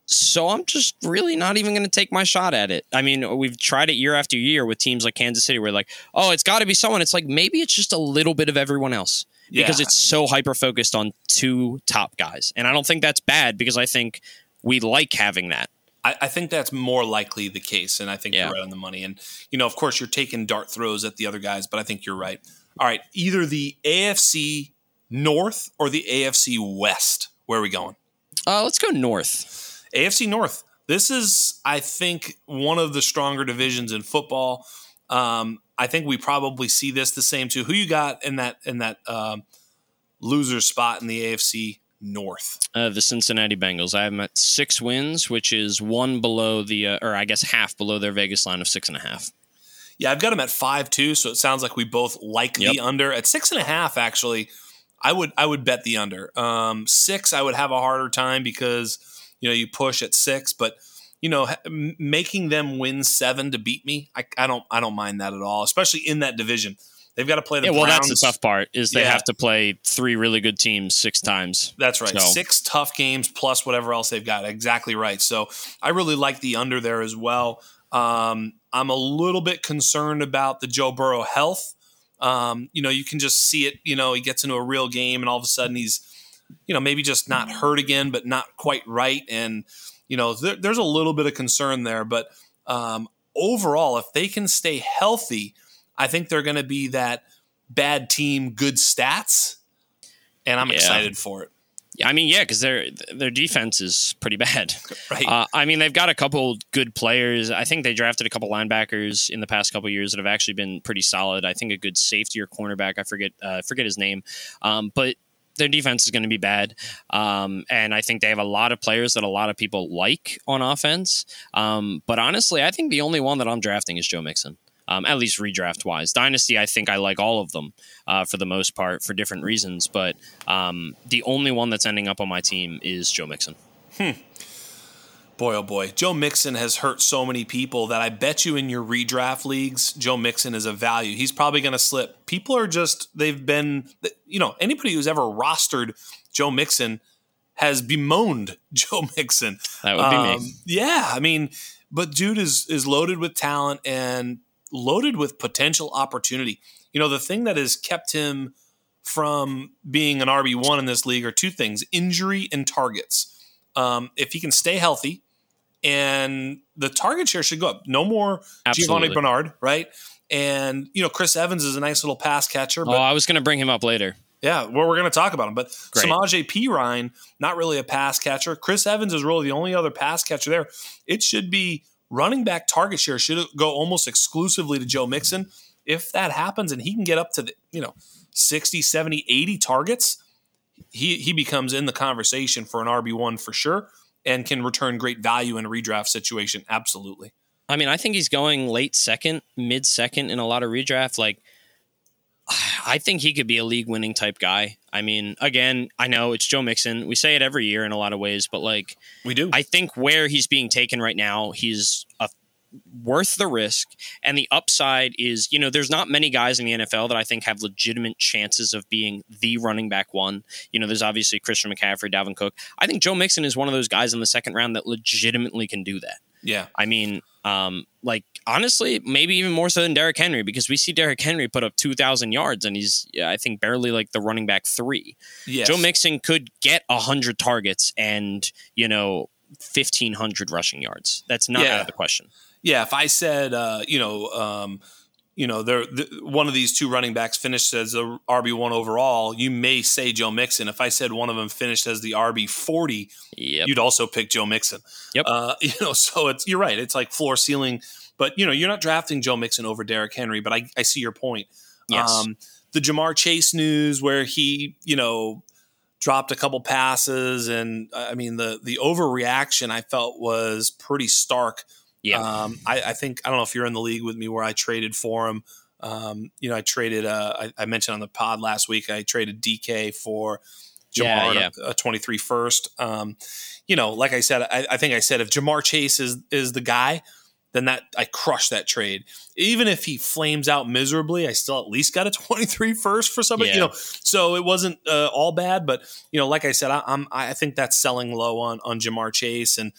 Speaker 2: So I'm just really not even going to take my shot at it. I mean, we've tried it year after year with teams like Kansas City where like, oh, it's got to be someone. It's like maybe it's just a little bit of everyone else because yeah. it's so hyper focused on two top guys. And I don't think that's bad because I think we like having that.
Speaker 1: I, I think that's more likely the case, and I think yeah. you're right on the money. And you know, of course, you're taking dart throws at the other guys, but I think you're right. All right, either the AFC North or the AFC West? Where are we going?
Speaker 2: Uh, let's go North.
Speaker 1: AFC North. This is, I think, one of the stronger divisions in football. Um, I think we probably see this the same too. Who you got in that in that um, loser spot in the AFC North?
Speaker 2: Uh, the Cincinnati Bengals. I have them at six wins, which is one below the, uh, or I guess half below their Vegas line of six and a half.
Speaker 1: Yeah, I've got them at five too. So it sounds like we both like yep. the under at six and a half. Actually, I would I would bet the under. Um, six, I would have a harder time because you know you push at six, but you know making them win seven to beat me, I, I don't I don't mind that at all, especially in that division. They've got to play the
Speaker 2: yeah,
Speaker 1: well,
Speaker 2: Browns. that's the tough part is they yeah. have to play three really good teams six times.
Speaker 1: That's right, so. six tough games plus whatever else they've got. Exactly right. So I really like the under there as well. Um, I'm a little bit concerned about the Joe Burrow health. Um, you know, you can just see it. You know, he gets into a real game, and all of a sudden he's, you know, maybe just not hurt again, but not quite right. And you know, there, there's a little bit of concern there. But um, overall, if they can stay healthy, I think they're going to be that bad team, good stats, and I'm yeah. excited for it.
Speaker 2: I mean, yeah, because their their defense is pretty bad. Right. Uh, I mean, they've got a couple good players. I think they drafted a couple linebackers in the past couple years that have actually been pretty solid. I think a good safety or cornerback. I forget uh, forget his name, um, but their defense is going to be bad. Um, and I think they have a lot of players that a lot of people like on offense. Um, but honestly, I think the only one that I'm drafting is Joe Mixon um, at least redraft wise. Dynasty, I think I like all of them uh, for the most part for different reasons, but um, the only one that's ending up on my team is Joe Mixon.
Speaker 1: Hmm. Boy, oh boy. Joe Mixon has hurt so many people that I bet you in your redraft leagues, Joe Mixon is a value. He's probably going to slip. People are just, they've been, you know, anybody who's ever rostered Joe Mixon has bemoaned Joe Mixon.
Speaker 2: That would be um, me.
Speaker 1: Yeah, I mean, but dude is is loaded with talent and loaded with potential opportunity. You know, the thing that has kept him from being an RB one in this league are two things: injury and targets. Um, if he can stay healthy, and the target share should go up. No more Absolutely. Giovani Bernard, right? And you know, Chris Evans is a nice little pass catcher.
Speaker 2: But, oh, I was going to bring him up later.
Speaker 1: Yeah, well, we're going to talk about him. But Great. Samaje Perine, not really a pass catcher. Chris Evans is really the only other pass catcher there. It should be running back target share should go almost exclusively to Joe Mixon. If that happens and he can get up to the, you know, 60, 70, 80 targets, he he becomes in the conversation for an RB1 for sure and can return great value in a redraft situation. Absolutely.
Speaker 2: I mean, I think he's going late second, mid second in a lot of redraft. Like, I think he could be a league winning type guy. I mean, again, I know it's Joe Mixon. We say it every year in a lot of ways, but like,
Speaker 1: we do.
Speaker 2: I think where he's being taken right now, he's a worth the risk. And the upside is, you know, there's not many guys in the NFL that I think have legitimate chances of being the running back one. You know, there's obviously Christian McCaffrey, Dalvin Cook. I think Joe Mixon is one of those guys in the second round that legitimately can do that.
Speaker 1: Yeah.
Speaker 2: I mean, um, like honestly, maybe even more so than Derrick Henry because we see Derrick Henry put up 2,000 yards and he's, yeah, I think, barely like the running back three. Yes. Joe Mixon could get 100 targets and, you know, 1,500 rushing yards. That's not yeah. out of the question
Speaker 1: yeah, if I said, uh, you know, um, you know, there the, one of these two running backs finished as a RB one overall, you may say Joe Mixon. If I said one of them finished as the RB forty, yep. you'd also pick Joe Mixon.
Speaker 2: Yep.
Speaker 1: Uh, you know, so it's you're right. It's like floor ceiling, but you know, you're not drafting Joe Mixon over Derrick Henry. But I, I see your point.
Speaker 2: Yes. Um,
Speaker 1: the Ja'Marr Chase news where he, you know, dropped a couple passes, and I mean the the overreaction I felt was pretty stark
Speaker 2: yeah.
Speaker 1: Um, I, I, think I don't know if you're in the league with me where I traded for him. Um, you know, I traded. Uh, I, I, mentioned on the pod last week. I traded DK for Ja'Marr, yeah, yeah. A, a 23 first. Um, you know, like I said, I, I, think I said if Ja'Marr Chase is is the guy, then that I crush that trade. Even if he flames out miserably, I still at least got a 23 first for somebody. Yeah. You know, so it wasn't uh, all bad. But you know, like I said, I, I'm I think that's selling low on on Ja'Marr Chase and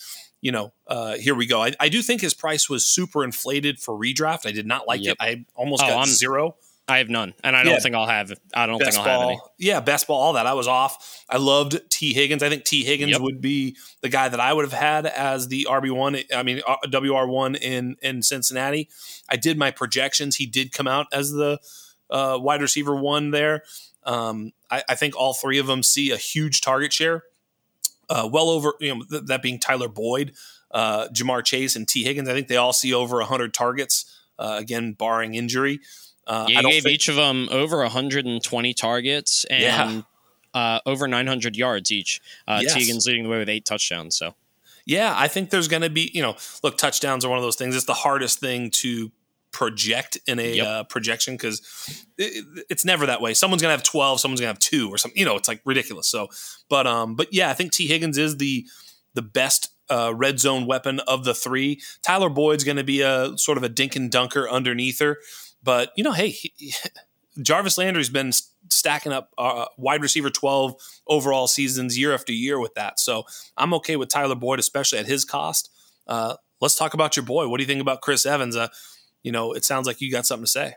Speaker 1: you know, uh, here we go. I, I, do think his price was super inflated for redraft. I did not like yep. it. I almost oh, got I'm, zero.
Speaker 2: I have none, and I don't yeah. think I'll have. I don't best think I'll ball, have any.
Speaker 1: Yeah, best ball, all that. I was off. I loved Tee Higgins. I think Tee Higgins yep. would be the guy that I would have had as the RB one. I mean, uh, WR one in in Cincinnati. I did my projections. He did come out as the uh, wide receiver one there. Um, I, I think all three of them see a huge target share uh, well over you know th- that being Tyler Boyd, uh, Ja'Marr Chase, and Tee Higgins. I think they all see over hundred targets. Uh, again, barring injury.
Speaker 2: Uh, you gave think- each of them over 120 targets and yeah. Uh, over 900 yards each. Uh, yes. Higgins leading the way with eight touchdowns. So.
Speaker 1: Yeah, I think there's going to be, you know, look, touchdowns are one of those things. It's the hardest thing to project in a yep. uh, projection because it, it's never that way. Someone's gonna have twelve, someone's gonna have two, or something. You know, it's like ridiculous. So, but um, but yeah, I think Tee Higgins is the the best uh, red zone weapon of the three. Tyler Boyd's going to be a sort of a dink and dunker underneath her, but you know, hey, he, Jarvis Landry's been stacking up uh, wide receiver 12 overall seasons year after year with that. So I'm okay with Tyler Boyd, especially at his cost. Uh, let's talk about your boy. What do you think about Chris Evans? Uh, you know, it sounds like you got something to say.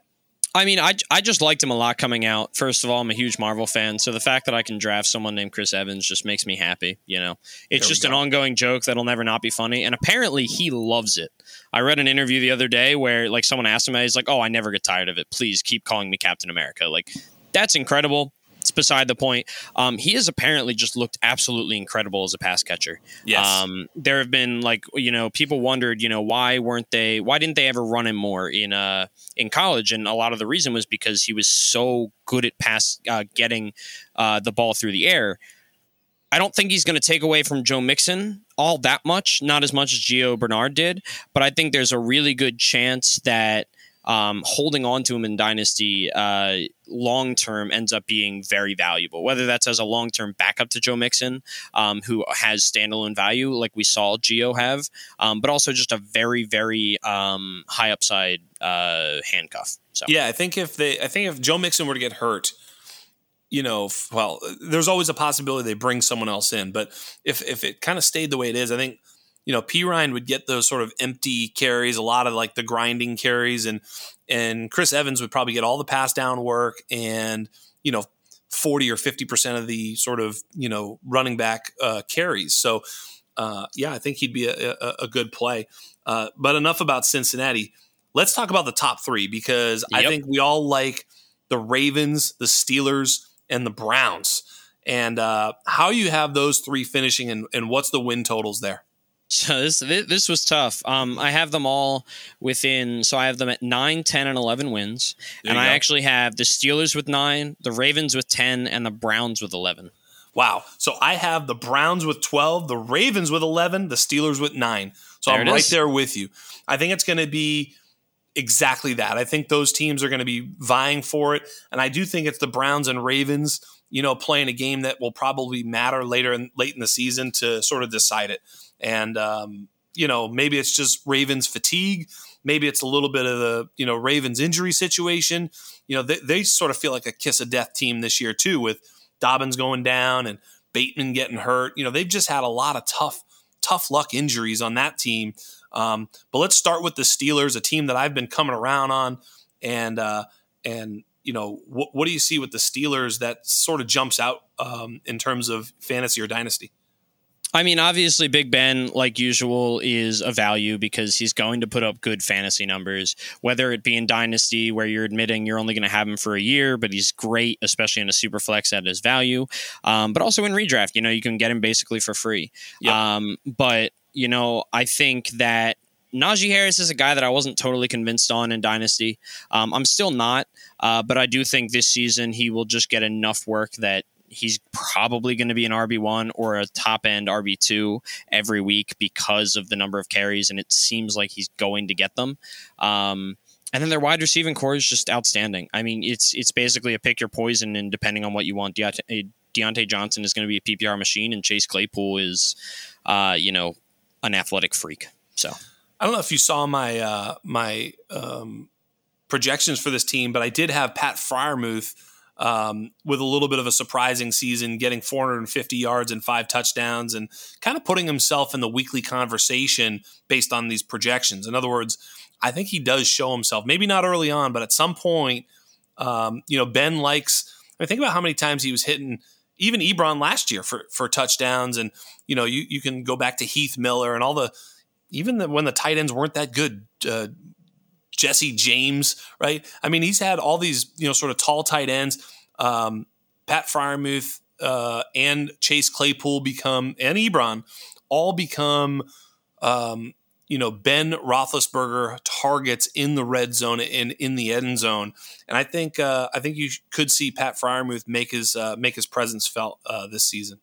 Speaker 2: I mean, I, I just liked him a lot coming out. First of all, I'm a huge Marvel fan, so the fact that I can draft someone named Chris Evans just makes me happy. You know, it's just an ongoing joke that'll never not be funny, and apparently he loves it. I read an interview the other day where like someone asked him, he's like, "Oh, I never get tired of it. Please keep calling me Captain America." Like, that's incredible it's beside the point. Um, he has apparently just looked absolutely incredible as a pass catcher.
Speaker 1: Yes.
Speaker 2: Um, there have been like you know people wondered you know why weren't they why didn't they ever run him more in uh in college and a lot of the reason was because he was so good at pass uh, getting uh, the ball through the air. I don't think he's going to take away from Joe Mixon all that much, not as much as Gio Bernard did, but I think there's a really good chance that um, holding on to him in Dynasty uh, long term ends up being very valuable. Whether that's as a long term backup to Joe Mixon, um, who has standalone value like we saw Gio have, um, but also just a very very um, high upside uh, handcuff. So
Speaker 1: yeah, I think if they, I think if Joe Mixon were to get hurt, you know, well, there's always a possibility they bring someone else in, but if if it kind of stayed the way it is, I think you know Perine would get those sort of empty carries, a lot of like the grinding carries, and and Chris Evans would probably get all the pass down work and you know 40 or 50 percent of the sort of you know running back uh, carries. So uh, yeah, I think he'd be a, a, a good play. Uh, but enough about Cincinnati. Let's talk about the top three because yep. I think we all like the Ravens, the Steelers, and the Browns. And uh, how you have those three finishing, and, and what's the win totals there?
Speaker 2: So this this was tough. Um, I have them all within. So I have them at 9, 10, and eleven wins, there and I go. actually have the Steelers with nine, the Ravens with ten, and the Browns with eleven.
Speaker 1: Wow. So I have the Browns with twelve, the Ravens with eleven, the Steelers with nine. So there I'm right is. there with you. I think it's going to be exactly that. I think those teams are going to be vying for it, and I do think it's the Browns and Ravens, you know, playing a game that will probably matter later in late in the season to sort of decide it. And um, you know, maybe it's just Ravens fatigue, maybe it's a little bit of the you know Ravens injury situation. You know, they, they sort of feel like a kiss of death team this year too, with Dobbins going down and Bateman getting hurt. You know, they've just had a lot of tough tough luck injuries on that team um, but let's start with the Steelers, a team that I've been coming around on, and uh, and you know what, what do you see with the Steelers that sort of jumps out um, in terms of fantasy or dynasty?
Speaker 2: I mean, obviously, Big Ben, like usual, is a value because he's going to put up good fantasy numbers, whether it be in Dynasty, where you're admitting you're only going to have him for a year, but he's great, especially in a super flex at his value. Um, but also in redraft, you know, you can get him basically for free. Yep. Um, but you know, I think that Najee Harris is a guy that I wasn't totally convinced on in Dynasty. Um, I'm still not, uh, but I do think this season he will just get enough work that he's probably going to be an RB1 or a top end RB2 every week because of the number of carries, and it seems like he's going to get them. Um, and then their wide receiving corps is just outstanding. I mean, it's it's basically a pick your poison, and depending on what you want, Diontae, Diontae Johnson is going to be a PPR machine, and Chase Claypool is, uh, you know, an athletic freak. So
Speaker 1: I don't know if you saw my uh, my um, projections for this team, but I did have Pat Freiermuth um, with a little bit of a surprising season, getting 450 yards and five touchdowns, and kind of putting himself in the weekly conversation based on these projections. In other words, I think he does show himself. Maybe not early on, but at some point, um, you know, Ben likes. I mean, think about how many times he was hitting even Ebron last year for for touchdowns, and you know you you can go back to Heath Miller and all the even the, when the tight ends weren't that good. Uh, Jesse James, right? I mean, he's had all these you know sort of tall tight ends. Um, Pat Freiermuth uh, and Chase Claypool become and Ebron all become um, you know Ben Roethlisberger targets in the red zone and in the end zone, and I think uh, I think you could see Pat Freiermuth make his uh, make his presence felt uh, this season.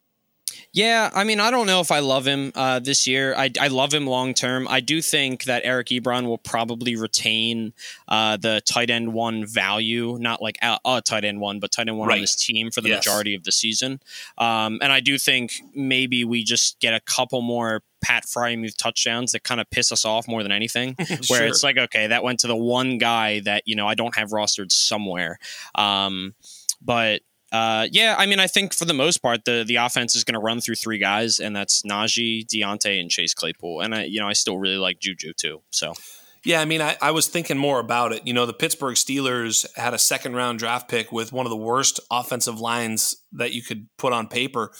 Speaker 2: Yeah, I mean, I don't know if I love him uh, this year. I, I love him long term. I do think that Eric Ebron will probably retain uh, the tight end one value, not like a, a tight end one, but tight end one right. on this team for the yes. majority of the season. Um, and I do think maybe we just get a couple more Pat Freiermuth touchdowns that kind of piss us off more than anything. sure. Where it's like, okay, that went to the one guy that you know I don't have rostered somewhere. Um, but uh, yeah, I mean, I think for the most part, the the offense is going to run through three guys, and that's Najee, Diontae, and Chase Claypool. And I, you know, I still really like Juju too. So.
Speaker 1: Yeah, I mean, I, I was thinking more about it. You know, the Pittsburgh Steelers had a second round draft pick with one of the worst offensive lines that you could put on paper,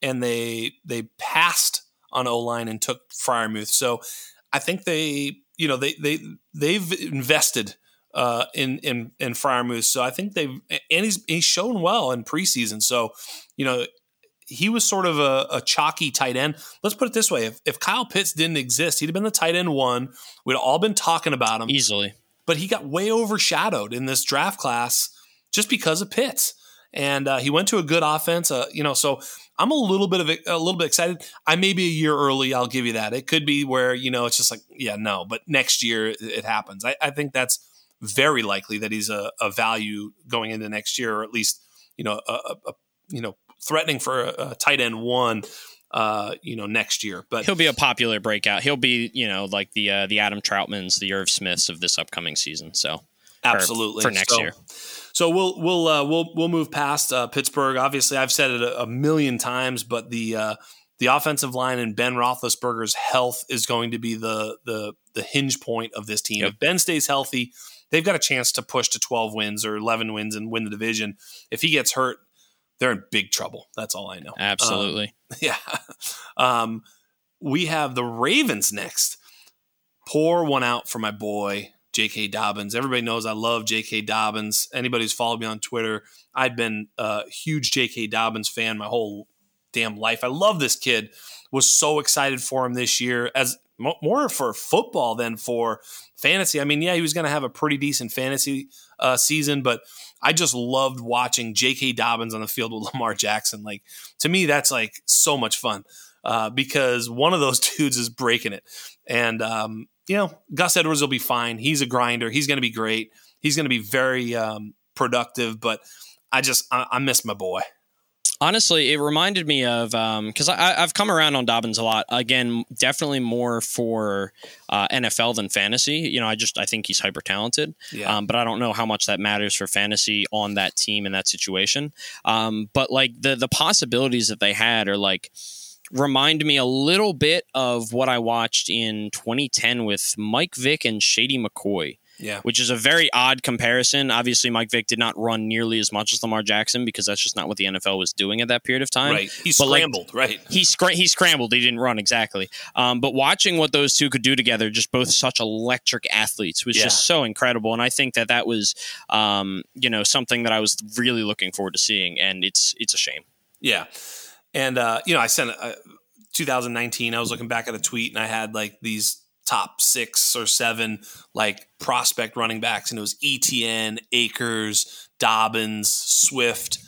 Speaker 1: and they they passed on O line and took Freiermuth. So I think they, you know, they they they've invested uh, in in in Freiermuth. So I think they've and he's he's shown well in preseason. So you know he was sort of a, a, chalky tight end. Let's put it this way: if, if Kyle Pitts didn't exist, he'd have been the tight end one. We'd all been talking about him
Speaker 2: easily.
Speaker 1: But he got way overshadowed in this draft class just because of Pitts, and uh, he went to a good offense. Uh, you know, so I'm a little bit of a, a, little bit excited. I may be a year early. I'll give you that. It could be where you know it's just like yeah, no, but next year it happens. I, I think that's very likely that he's a, a, value going into next year, or at least you know a, a you know threatening for a, a tight end one. Uh, you know, next year, but
Speaker 2: he'll be a popular breakout. He'll be, you know, like the uh, the Adam Trautmans, the Irv Smiths of this upcoming season. So
Speaker 1: Absolutely
Speaker 2: for, for next
Speaker 1: so,
Speaker 2: year.
Speaker 1: So we'll we'll uh, we'll we'll move past uh, Pittsburgh. Obviously, I've said it a, a million times, but the uh, the offensive line and Ben Roethlisberger's health is going to be the the the hinge point of this team. Yep. If Ben stays healthy, they've got a chance to push to 12 wins or 11 wins and win the division. If he gets hurt, they're in big trouble. That's all I know.
Speaker 2: Absolutely.
Speaker 1: Um, yeah. Um, we have the Ravens next. Pour one out for my boy J.K. Dobbins. Everybody knows I love J.K. Dobbins. Anybody who's followed me on Twitter, I've been a huge J.K. Dobbins fan my whole damn life. I love this kid. Was so excited for him this year as more for football than for fantasy. I mean, yeah, he was going to have a pretty decent fantasy uh, season, but I just loved watching J.K. Dobbins on the field with Lamar Jackson. Like to me, that's like so much fun uh, because one of those dudes is breaking it, and um, you know, Gus Edwards will be fine. He's a grinder. He's going to be great. He's going to be very um, productive. But I just I, I miss my boy.
Speaker 2: Honestly, it reminded me of because um, I've come around on Dobbins a lot. Again, definitely more for uh, NFL than fantasy. You know, I just I think he's hyper talented, yeah. um, but I don't know how much that matters for fantasy on that team in that situation. Um, but like the the possibilities that they had are like remind me a little bit of what I watched in 2010 with Mike Vick and Shady McCoy.
Speaker 1: Yeah.
Speaker 2: Which is a very odd comparison. Obviously, Mike Vick did not run nearly as much as Lamar Jackson because that's just not what the NFL was doing at that period of time.
Speaker 1: Right. He scrambled, like, right.
Speaker 2: He, scr- he scrambled. He didn't run, exactly. Um, but watching what those two could do together, just both such electric athletes, was yeah. just so incredible. And I think that that was, um, you know, something that I was really looking forward to seeing. And it's it's a shame.
Speaker 1: Yeah. And uh, you know, I sent uh, 2019. I was looking back at a tweet, and I had like these top six or seven like prospect running backs, and it was Etienne, Akers, Dobbins, Swift,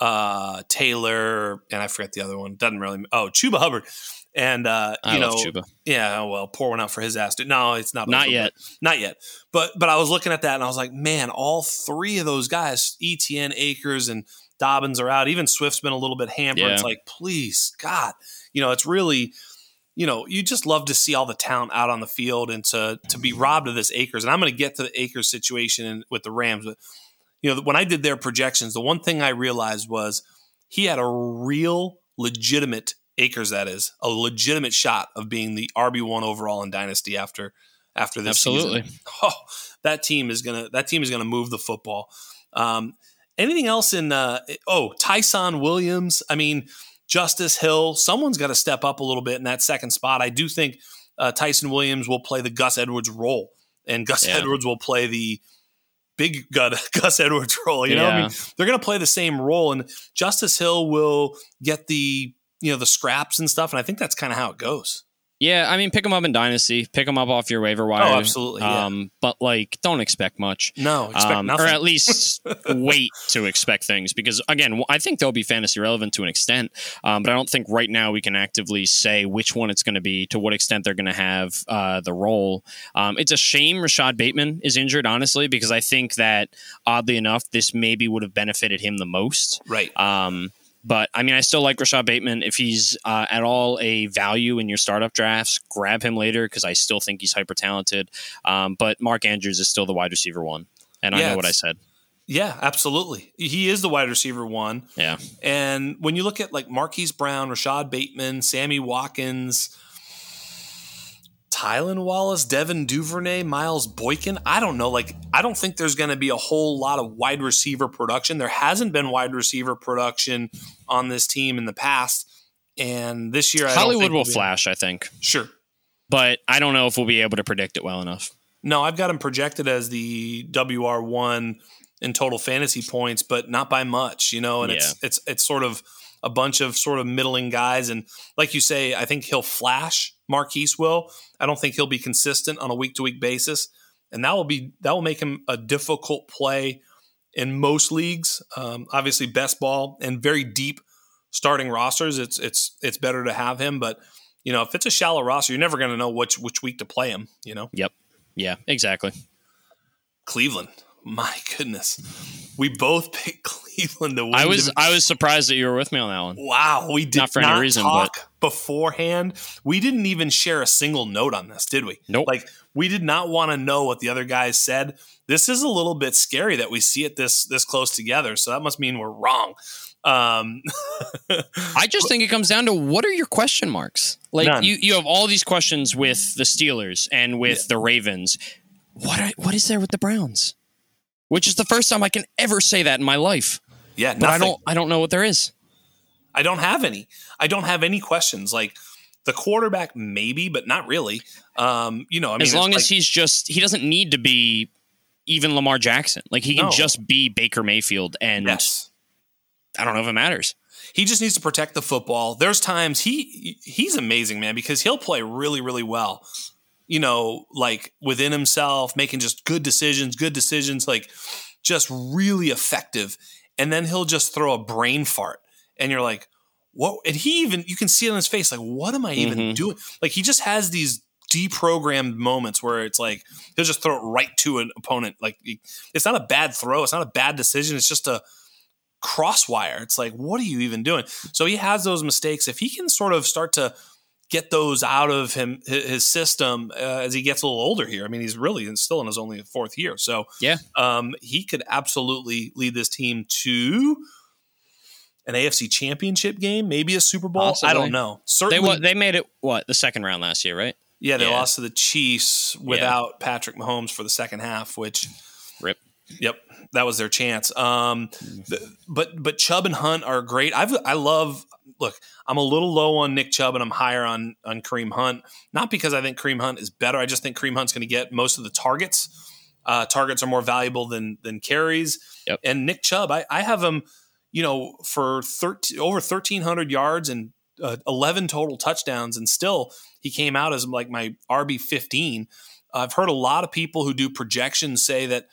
Speaker 1: uh, Taylor, and I forget the other one. Doesn't really. Oh, Chuba Hubbard. And uh, you know,
Speaker 2: Chuba.
Speaker 1: yeah, well, pour one out for his ass. No, it's not.
Speaker 2: Not over, yet.
Speaker 1: Not yet. But but I was looking at that and I was like, man, all three of those guys, Etienne, Akers, and Dobbins are out. Even Swift's been a little bit hampered. Yeah. It's like, please, God, you know, it's really, you know, you just love to see all the talent out on the field and to to be robbed of this Akers. And I'm going to get to the Akers situation in, with the Rams, but you know, when I did their projections, the one thing I realized was he had a real, legitimate Akers That is a legitimate shot of being the RB one overall in Dynasty after after this
Speaker 2: Absolutely.
Speaker 1: season. Oh, that team is gonna that team is gonna move the football. Um, Anything else in? Uh, oh, Ty'Son Williams. I mean, Justice Hill. Someone's got to step up a little bit in that second spot. I do think uh, Ty'Son Williams will play the Gus Edwards role, and Gus yeah. Edwards will play the big Gus Edwards role. You know, yeah. I mean, they're going to play the same role, and Justice Hill will get the you know the scraps and stuff. And I think that's kind of how it goes.
Speaker 2: Yeah, I mean, pick them up in Dynasty. Pick them up off your waiver wire.
Speaker 1: Oh, absolutely. Um.
Speaker 2: But like, don't expect much.
Speaker 1: No, expect um,
Speaker 2: nothing. Or at least wait to expect things because again, I think they'll be fantasy relevant to an extent. Um, but I don't think right now we can actively say which one it's going to be, to what extent they're going to have uh, the role. Um, it's a shame Rashad Bateman is injured, honestly, because I think that oddly enough, this maybe would have benefited him the most.
Speaker 1: Right.
Speaker 2: Um, but I mean, I still like Rashad Bateman. If he's uh, at all a value in your startup drafts, grab him later because I still think he's hyper talented. Um, but Mark Andrews is still the wide receiver one, and yeah, I know what I said.
Speaker 1: Yeah, absolutely. He is the wide receiver one.
Speaker 2: Yeah.
Speaker 1: And when you look at like Marquise Brown, Rashad Bateman, Sammy Watkins, Tylan Wallace, Devin Duvernay, Miles Boykin. I don't know. Like, I don't think there's going to be a whole lot of wide receiver production. There hasn't been wide receiver production on this team in the past. And this year, I
Speaker 2: Hollywood will flash, I think.
Speaker 1: Sure.
Speaker 2: But I don't know if we'll be able to predict it well enough.
Speaker 1: No, I've got him projected as the WR1 in total fantasy points, but not by much, you know, and yeah. it's it's it's sort of a bunch of sort of middling guys. And like you say, I think he'll flash Marquise will. I don't think he'll be consistent on a week to week basis, and that will be that will make him a difficult play in most leagues. Um, obviously, best ball and very deep starting rosters. It's it's it's better to have him, but you know if it's a shallow roster, you're never going to know which which week to play him. You know.
Speaker 2: Yep. Yeah. Exactly.
Speaker 1: Cleveland. My goodness, we both picked Cleveland to win.
Speaker 2: I was I was surprised that you were with me on that one.
Speaker 1: Wow, we did not for not any reason, talk but beforehand. We didn't even share a single note on this, did we?
Speaker 2: Nope.
Speaker 1: Like we did not want to know what the other guys said. this is a little bit scary that we see it this this close together. So that must mean we're wrong. Um,
Speaker 2: I just think it comes down to what are your question marks? Like None. you, you have all these questions with the Steelers and with yeah. the Ravens. What are, what is there with the Browns? Which is the first time I can ever say that in my life.
Speaker 1: Yeah,
Speaker 2: but I don't I don't know what there is.
Speaker 1: I don't have any. I don't have any questions. Like the quarterback, maybe, but not really. Um, you know, I mean,
Speaker 2: as long as like, he's just he doesn't need to be even Lamar Jackson. Like he can no. just be Baker Mayfield, and yes. I don't know if it matters.
Speaker 1: He just needs to protect the football. There's times he he's amazing, man, because he'll play really, really well. You know, like within himself, making just good decisions, good decisions, like just really effective. And then he'll just throw a brain fart, and you're like, "What?" And he even you can see it on his face, like, "What am I even mm-hmm. doing?" Like he just has these deprogrammed moments where it's like he'll just throw it right to an opponent. Like it's not a bad throw, it's not a bad decision. It's just a crosswire. It's like, what are you even doing? So he has those mistakes. If he can sort of start to get those out of him his system uh, as he gets a little older here. I mean, he's really still in his only fourth year, so
Speaker 2: yeah,
Speaker 1: um, he could absolutely lead this team to an AFC Championship game, maybe a Super Bowl. Possibly. I don't know.
Speaker 2: Certainly, they they made it what the second round last year, right?
Speaker 1: Yeah, they yeah. lost to the Chiefs without yeah. Patrick Mahomes for the second half, which
Speaker 2: rip.
Speaker 1: Yep, that was their chance. Um, but but Chubb and Hunt are great. I've I love. Look, I'm a little low on Nick Chubb and I'm higher on on Kareem Hunt. Not because I think Kareem Hunt is better. I just think Kareem Hunt's going to get most of the targets. Uh, targets are more valuable than than carries.
Speaker 2: Yep.
Speaker 1: And Nick Chubb, I, I have him, you know, for 13, over 1,300 yards and uh, 11 total touchdowns, and still he came out as like my RB 15. I've heard a lot of people who do projections say that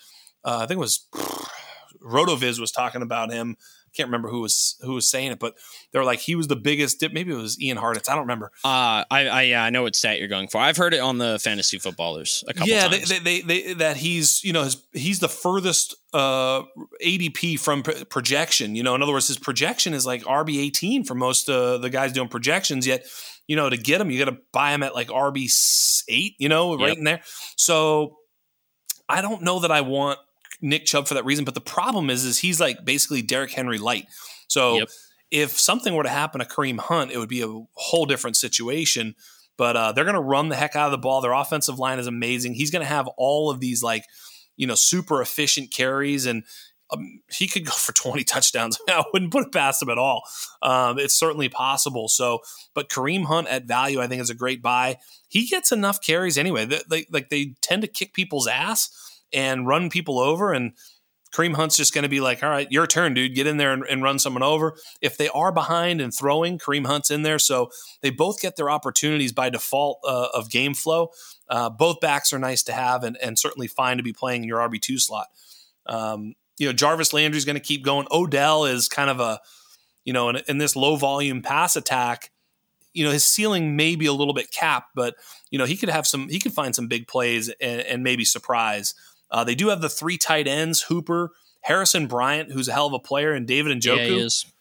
Speaker 1: uh, I think it was Rotoviz was talking about him I can't remember who was who was saying it, but they were like he was the biggest dip. Maybe it was Ian Hartitz. I don't remember.
Speaker 2: Uh, I I, yeah, I know what stat you're going for. I've heard it on the fantasy footballers a couple
Speaker 1: yeah,
Speaker 2: times.
Speaker 1: Yeah, they, they, they, that he's you know his, he's the furthest uh, ADP from projection. You know, in other words, his projection is like RB 18 for most uh, the guys doing projections. Yet, you know, to get him, you got to buy him at like RB eight. You know, right yep. in there. So I don't know that I want Nick Chubb for that reason. But the problem is, is he's like basically Derrick Henry light. So yep. if something were to happen to Kareem Hunt, it would be a whole different situation. But uh, they're going to run the heck out of the ball. Their offensive line is amazing. He's going to have all of these like you know super efficient carries and. Um, he could go for 20 touchdowns. I wouldn't put it past him at all. Um, it's certainly possible. So, but Kareem Hunt at value, I think, is a great buy. He gets enough carries anyway. They, they, like they tend to kick people's ass and run people over. And Kareem Hunt's just going to be like, all right, your turn, dude. Get in there and, and, run someone over. If they are behind and throwing, Kareem Hunt's in there. So they both get their opportunities by default uh, of game flow. Uh, both backs are nice to have and, and, certainly fine to be playing in your RB2 slot. Um, you know, Jarvis Landry's going to keep going. Odell is kind of a, you know, in, in this low volume pass attack, you know his ceiling may be a little bit capped, but you know he could have some he could find some big plays and, and maybe surprise. Uh, they do have the three tight ends: Hooper, Harrison Bryant, who's a hell of a player, and David Njoku.
Speaker 2: Yeah,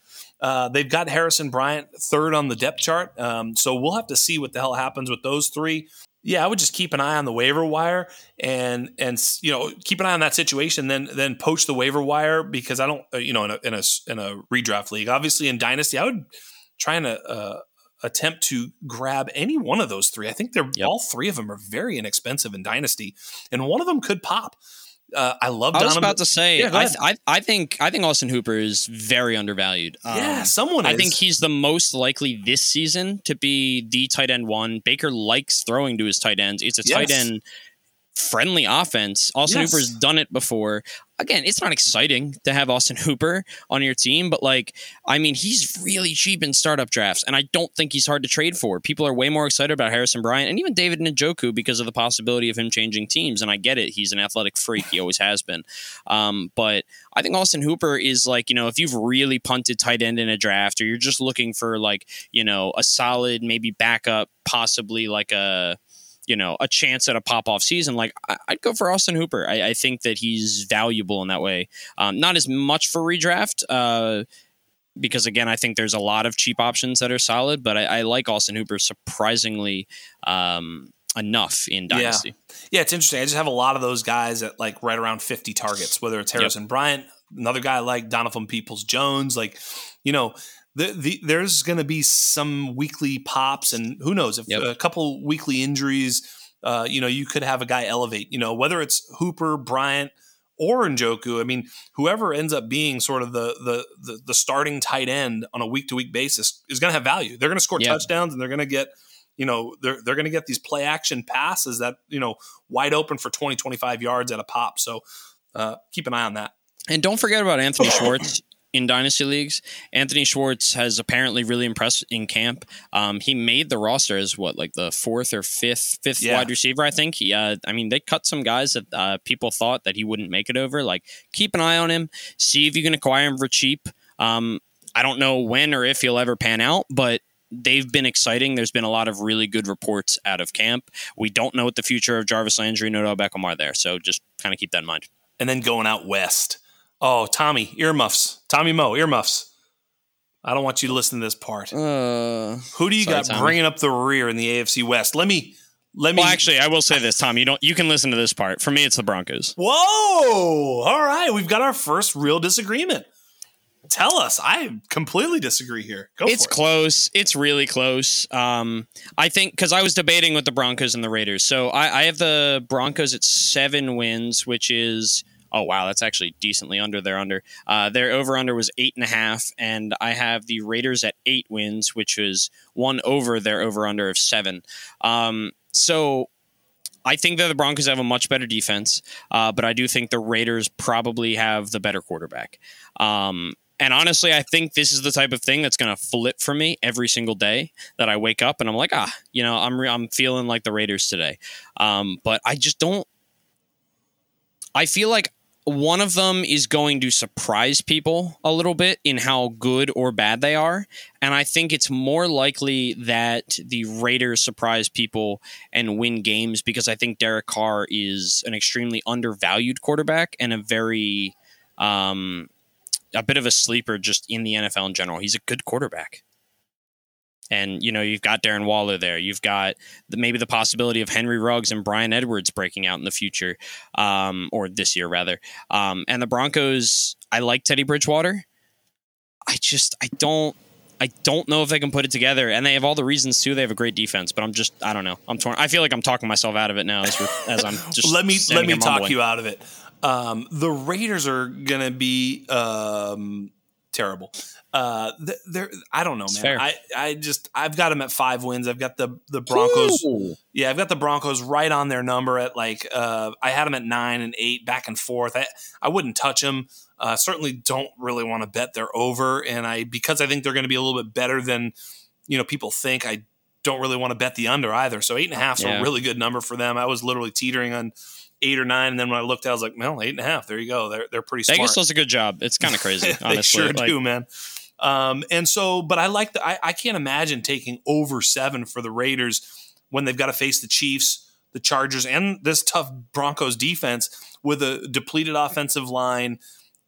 Speaker 1: uh, they've got Harrison Bryant third on the depth chart, um, so we'll have to see what the hell happens with those three. Yeah, I would just keep an eye on the waiver wire and and you know keep an eye on that situation. Then then poach the waiver wire because I don't uh, you know in a in a in a redraft league. Obviously in dynasty, I would try and uh, attempt to grab any one of those three. I think they're yep. all three of them are very inexpensive in Dynasty, and one of them could pop. Uh, I love.
Speaker 2: I was about to say. Yeah, I, I, I think I think Austin Hooper is very undervalued.
Speaker 1: Yeah, um, someone.
Speaker 2: I
Speaker 1: is.
Speaker 2: think he's the most likely this season to be the tight end one. Baker likes throwing to his tight ends. It's a yes. tight end friendly offense. Austin yes. Hooper's done it before. Again, it's not exciting to have Austin Hooper on your team, but like, I mean, he's really cheap in startup drafts, and I don't think he's hard to trade for. People are way more excited about Harrison Bryant and even David Njoku because of the possibility of him changing teams. And I get it; he's an athletic freak; he always has been. Um, but I think Austin Hooper is like, you know, if you've really punted tight end in a draft, or you're just looking for like, you know, a solid maybe backup, possibly like a you know a chance at a pop off season, like I, would go for Austin Hooper. I, I, think that he's valuable in that way. Um, not as much for redraft. Uh, because again, I think there's a lot of cheap options that are solid, but I, I like Austin Hooper surprisingly um, enough in dynasty.
Speaker 1: Yeah. yeah, it's interesting. I just have a lot of those guys at like right around 50 targets, whether it's Harrison yep. Bryant, another guy like Donovan Peoples Jones, like you know, the, the, there's going to be some weekly pops, and who knows if yep. a couple weekly injuries, uh, you know, you could have a guy elevate. You know, whether it's Hooper, Bryant, or Njoku. I mean, whoever ends up being sort of the the the, the starting tight end on a week to week basis is going to have value. They're going to score yep. touchdowns, and they're going to get you know they're they're going to get these play action passes that you know wide open for 20 25 yards at a pop so uh, keep an eye on that
Speaker 2: and don't forget about Anthony Schwartz in dynasty leagues. Anthony Schwartz has apparently really impressed in camp. Um, he made the roster as what like the fourth or fifth fifth yeah. wide receiver. I think. He, uh, I mean, they cut some guys that uh, people thought that he wouldn't make it over. Like, keep an eye on him. See if you can acquire him for cheap. Um, I don't know when or if he'll ever pan out, but they've been exciting. There's been a lot of really good reports out of camp. We don't know what the future of Jarvis Landry and Odell Beckham are there, so just kind of keep that in mind.
Speaker 1: And then going out west Oh, Tommy, earmuffs. Tommy Mo, earmuffs. I don't want you to listen to this part. Uh, Who do you sorry, got Tommy. bringing up the rear in the AFC West? Let me let me.
Speaker 2: Well, actually, I will say this, Tom. You don't. You can listen to this part. For me, it's the Broncos.
Speaker 1: Whoa! All right, we've got our first real disagreement. Tell us. I completely disagree here.
Speaker 2: Go it's close. It's really close. Um, I think because I was debating with the Broncos and the Raiders. So I, I have the Broncos at seven wins, which is oh wow, that's actually decently under their under. Uh, their over under was eight and a half, and I have the Raiders at eight wins, which is one over their over under of seven. Um, so I think that the Broncos have a much better defense, uh, but I do think the Raiders probably have the better quarterback. Um, and honestly, I think this is the type of thing that's going to flip for me every single day that I wake up and I'm like, ah, you know, I'm re- I'm feeling like the Raiders today. Um, but I just don't. I feel like one of them is going to surprise people a little bit in how good or bad they are. And I think it's more likely that the Raiders surprise people and win games because I think Derek Carr is an extremely undervalued quarterback and a very, um, a bit of a sleeper just in the NFL in general. He's a good quarterback. And you know you've got Darren Waller there. You've got the, maybe the possibility of Henry Ruggs and Bryan Edwards breaking out in the future, um, or this year rather. Um, and the Broncos, I like Teddy Bridgewater. I just I don't I don't know if they can put it together, and they have all the reasons too. They have a great defense, but I'm just I don't know. I'm torn. I feel like I'm talking myself out of it now as, as I'm just.
Speaker 1: let me let me talk you out of it. Um, the Raiders are gonna be um, terrible. Uh, they're I don't know, man. I I just I've got them at five wins. I've got the the Broncos. Ooh. Yeah, I've got the Broncos right on their number at like uh, I had them at nine and eight, back and forth. I I wouldn't touch them. Uh, certainly don't really want to bet they're over, and I because I think they're going to be a little bit better than you know people think. I don't really want to bet the under either. So eight and a half is yeah. a really good number for them. I was literally teetering on eight or nine, and then when I looked, I was like, well, eight and a half. There you go. They're they're pretty. Vegas
Speaker 2: smart. does a good job. It's kind of crazy.
Speaker 1: they honestly. sure like, do, man. Um, and so, but I like the. I, I can't imagine taking over seven for the Raiders when they've got to face the Chiefs, the Chargers, and this tough Broncos defense with a depleted offensive line.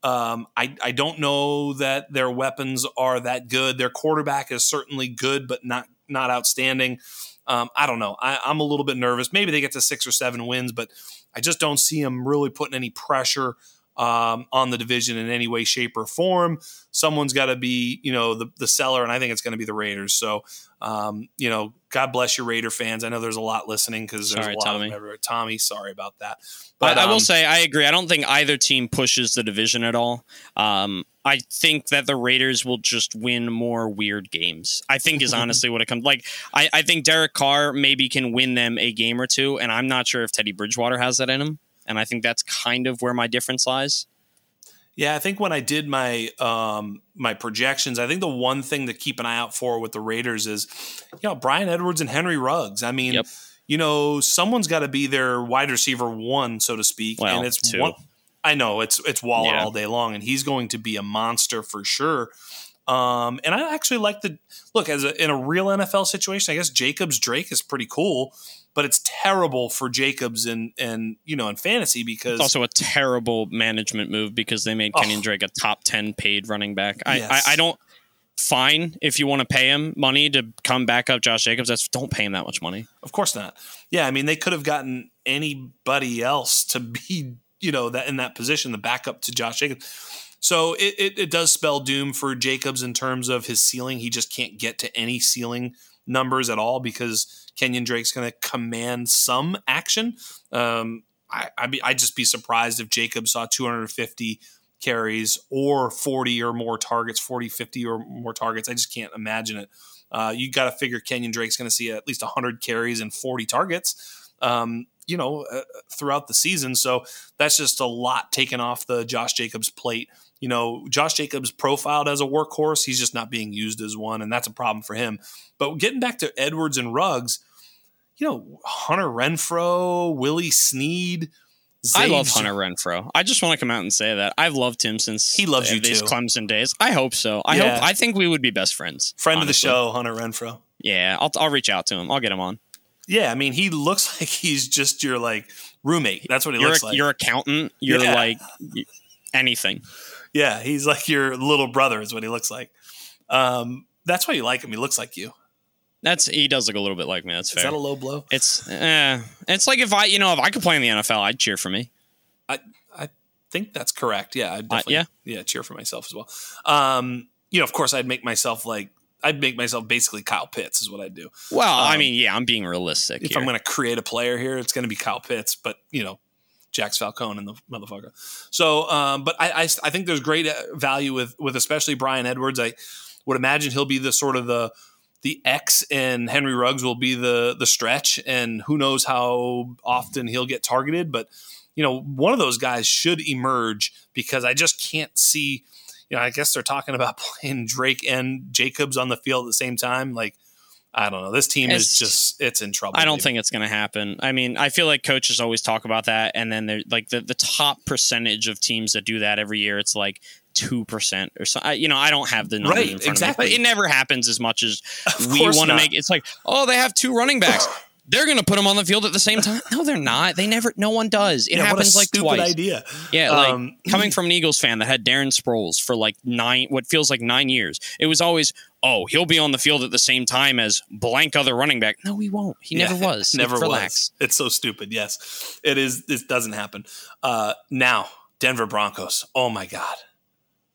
Speaker 1: Um, I, I don't know that their weapons are that good. Their quarterback is certainly good, but not not outstanding. Um, I don't know. I, I'm a little bit nervous. Maybe they get to six or seven wins, but I just don't see him really putting any pressure um, on the division in any way, shape, or form. Someone's got to be, you know, the, the seller, and I think it's going to be the Raiders. So, um, you know, God bless your Raider fans. I know there's a lot listening because there's sorry, a lot Tommy. of them everywhere. Tommy, sorry about that.
Speaker 2: But I, I will um, say I agree. I don't think either team pushes the division at all. Um, I think that the Raiders will just win more weird games. I think is honestly what it comes like. I, I think Derek Carr maybe can win them a game or two, and I'm not sure if Teddy Bridgewater has that in him and I think that's kind of where my difference lies.
Speaker 1: Yeah, I think when I did my um, my projections, I think the one thing to keep an eye out for with the Raiders is, you know, Bryan Edwards and Henry Ruggs. I mean, yep. you know, someone's got to be their wide receiver one, so to speak,
Speaker 2: well,
Speaker 1: and it's two. one. I know it's it's Waller yeah. all day long, and he's going to be a monster for sure. Um, and I actually like the look as a, in a real NFL situation. I guess Jacobs Drake is pretty cool but it's terrible for Jacobs and and you know in fantasy because
Speaker 2: it's also a terrible management move because they made Kenyon oh, Drake a top ten paid running back. I, yes. I, I don't fine if you want to pay him money to come back up Josh Jacobs. That's don't pay him that much money.
Speaker 1: Of course not. Yeah, I mean they could have gotten anybody else to be, you know, that in that position, the backup to Josh Jacobs. So it, it, it does spell doom for Jacobs in terms of his ceiling. He just can't get to any ceiling numbers at all because Kenyon Drake's going to command some action. Um, I, I'd, be, I'd just be surprised if Jacob saw 250 carries or 40 or more targets, 40, 50 or more targets. I just can't imagine it. Uh, you got to figure Kenyon Drake's going to see at least 100 carries and 40 targets, um, you know, uh, throughout the season. So that's just a lot taken off the Josh Jacobs plate. You know, Josh Jacobs profiled as a workhorse. He's just not being used as one, and that's a problem for him. But getting back to Edwards and Ruggs, you know, Hunter Renfrow, Willie Snead,
Speaker 2: I love Hunter Renfrow. I just want to come out and say that I've loved him since
Speaker 1: he loves uh, you
Speaker 2: these
Speaker 1: too.
Speaker 2: Clemson days. I hope so. I yeah. hope. I think we would be best friends.
Speaker 1: Friend honestly. of the show, Hunter Renfrow.
Speaker 2: Yeah, I'll I'll reach out to him. I'll get him on.
Speaker 1: Yeah, I mean, he looks like he's just your like roommate. That's what he
Speaker 2: you're
Speaker 1: looks
Speaker 2: a,
Speaker 1: like.
Speaker 2: Your accountant. You're yeah. like anything.
Speaker 1: Yeah, he's like your little brother. Is what he looks like. Um, that's why you like him. He looks like you.
Speaker 2: That's he does look a little bit like me. That's fair.
Speaker 1: Is that a low blow?
Speaker 2: It's eh, it's like if I you know if I could play in the NFL, I'd cheer for me.
Speaker 1: I I think that's correct. Yeah, I'd
Speaker 2: uh, yeah
Speaker 1: yeah cheer for myself as well. Um, you know, of course, I'd make myself like I'd make myself basically Kyle Pitts is what I'd do.
Speaker 2: Well, um, I mean, yeah, I'm being realistic.
Speaker 1: If
Speaker 2: here.
Speaker 1: I'm going to create a player here, it's going to be Kyle Pitts, but you know, Jax Falcone and the motherfucker. So, um, but I, I, I think there's great uh, value with with especially Bryan Edwards. I would imagine he'll be the sort of the the X and Henry Ruggs will be the the stretch, and who knows how often he'll get targeted. But you know, one of those guys should emerge because I just can't see. You know, I guess they're talking about playing Drake and Jacobs on the field at the same time. Like, I don't know. This team it's, is just it's in trouble.
Speaker 2: I don't maybe. think it's going to happen. I mean, I feel like coaches always talk about that, and then they're like the the top percentage of teams that do that every year. It's like two percent or so. You know, I don't have the numbers
Speaker 1: right,
Speaker 2: in front
Speaker 1: exactly.
Speaker 2: of me, but it never happens as much as of we want to make. It's like, oh, they have two running backs. They're going to put them on the field at the same time. No, they're not. They never. No one does. It
Speaker 1: yeah,
Speaker 2: happens like twice.
Speaker 1: Idea.
Speaker 2: Yeah, like um, coming from an Eagles fan that had Darren Sproles for like nine, what feels like nine years. It was always, oh, he'll be on the field at the same time as blank other running back. No, he won't. He yeah, never was.
Speaker 1: Never
Speaker 2: was.
Speaker 1: Relax. It's so stupid. Yes, it is. This doesn't happen. Uh, now, Denver Broncos. Oh my God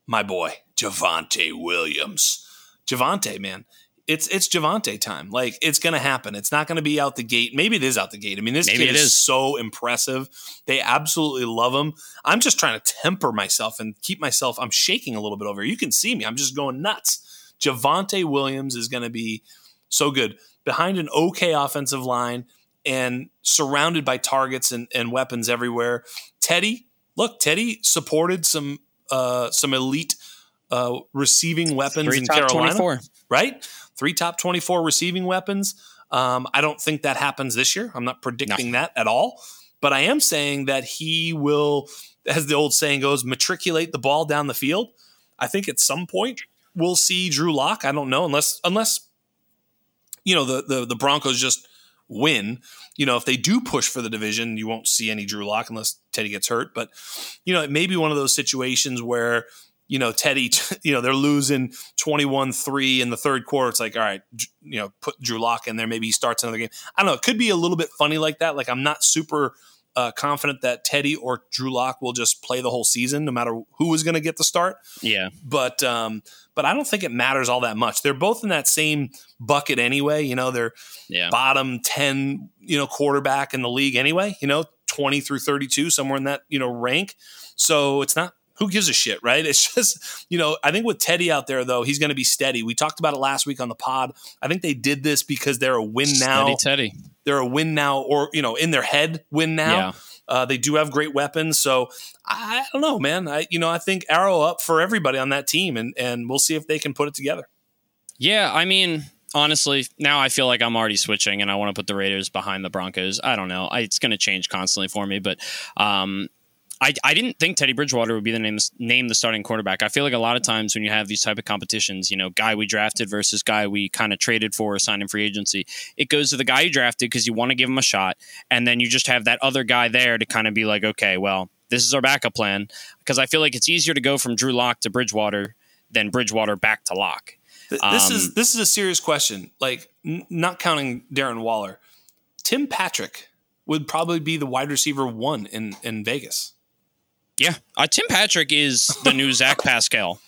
Speaker 1: my boy, Javonte Williams. Javonte, man. It's it's Javonte time. Like it's gonna happen. It's not gonna be out the gate. Maybe it is out the gate. I mean, this
Speaker 2: Maybe
Speaker 1: kid is, is so impressive. They absolutely love him. I'm just trying to temper myself and keep myself. I'm shaking a little bit over. Here. You can see me. I'm just going nuts. Javonte Williams is gonna be so good behind an okay offensive line and surrounded by targets and, and weapons everywhere. Teddy, look, Teddy supported some uh, some elite uh, receiving weapons
Speaker 2: Three
Speaker 1: in Carolina,
Speaker 2: 24.
Speaker 1: right? Three top twenty-four receiving weapons. Um, I don't think that happens this year. I'm not predicting no. that at all. But I am saying that he will, as the old saying goes, matriculate the ball down the field. I think at some point we'll see Drew Lock. I don't know unless unless you know the the, the Broncos just win. You know, if they do push for the division, you won't see any Drew Lock unless Teddy gets hurt. But, you know, it may be one of those situations where, you know, Teddy, you know, they're losing 21 3 in the third quarter. It's like, all right, you know, put Drew Lock in there. Maybe he starts another game. I don't know. It could be a little bit funny like that. Like, I'm not super uh, confident that Teddy or Drew Lock will just play the whole season, no matter who is going to get the start.
Speaker 2: Yeah.
Speaker 1: But, um, but I don't think it matters all that much. They're both in that same bucket anyway. You know, they're
Speaker 2: yeah.
Speaker 1: bottom 10, you know, quarterback in the league anyway, you know, 20 through 32, somewhere in that, you know, rank. So it's not, who gives a shit, right? It's just, you know, I think with Teddy out there, though, he's going to be steady. We talked about it last week on the pod. I think they did this because they're a win now.
Speaker 2: Steady Teddy.
Speaker 1: They're a win now, or, you know, in their head, win now.
Speaker 2: Yeah.
Speaker 1: Uh, they do have great weapons, so I, I don't know, man. I you know I think arrow up for everybody on that team, and and we'll see if they can put it together.
Speaker 2: Yeah, I mean, honestly, now I feel like I'm already switching, and I want to put the Raiders behind the Broncos. I don't know. I, it's going to change constantly for me, but um, I, I didn't think Teddy Bridgewater would be the name name the starting quarterback. I feel like a lot of times when you have these type of competitions, you know, guy we drafted versus guy we kind of traded for or signed in free agency, it goes to the guy you drafted because you want to give him a shot, and then you just have that other guy there to kind of be like, okay, well, this is our backup plan. Because I feel like it's easier to go from Drew Lock to Bridgewater than Bridgewater back to Lock.
Speaker 1: this um, is this is a serious question. Like, n- not counting Darren Waller, Tim Patrick would probably be the wide receiver one in in Vegas.
Speaker 2: Yeah, uh, Tim Patrick is the new Zach Pascal.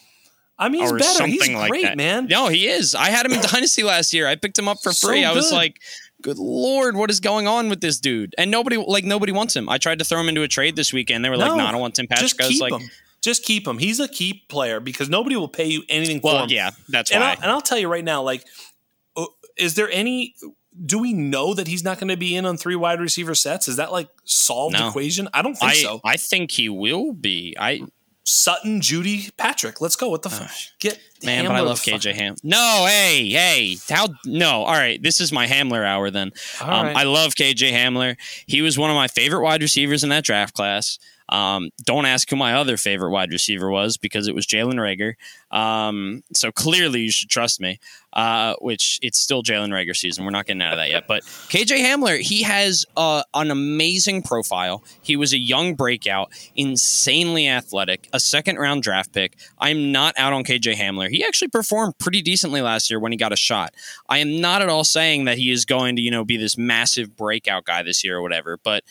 Speaker 1: I mean, he's or better. Something he's like great, that. man.
Speaker 2: No, he is. I had him in Dynasty last year. I picked him up for free. So I was like, good lord, what is going on with this dude? And nobody, like, nobody wants him. I tried to throw him into a trade this weekend. They were no, like, no, I don't want Tim Patrick.
Speaker 1: Just keep like, him. Just keep him. He's a key player because nobody will pay you anything for him.
Speaker 2: Yeah, that's
Speaker 1: and
Speaker 2: why.
Speaker 1: I'll, and I'll tell you right now, like, uh, is there any? Do we know that he's not going to be in on three wide receiver sets? Is that like solved no. equation? I don't think
Speaker 2: I,
Speaker 1: so.
Speaker 2: I think he will be. I
Speaker 1: Sutton, Jeudy, Patrick. Let's go. What the fuck? Get
Speaker 2: man, but I love KJ Ham. No, hey, hey, how? No, all right. This is my Hamler hour. Then um, right. I love KJ Hamler. He was one of my favorite wide receivers in that draft class. Um, don't ask who my other favorite wide receiver was because it was Jalen Reagor. Um, so clearly you should trust me, uh, which it's still Jalen Reagor season. We're not getting out of that yet. But KJ Hamler, he has uh, an amazing profile. He was a young breakout, insanely athletic, a second round draft pick. I'm not out on KJ Hamler. He actually performed pretty decently last year when he got a shot. I am not at all saying that he is going to, you know, be this massive breakout guy this year or whatever, but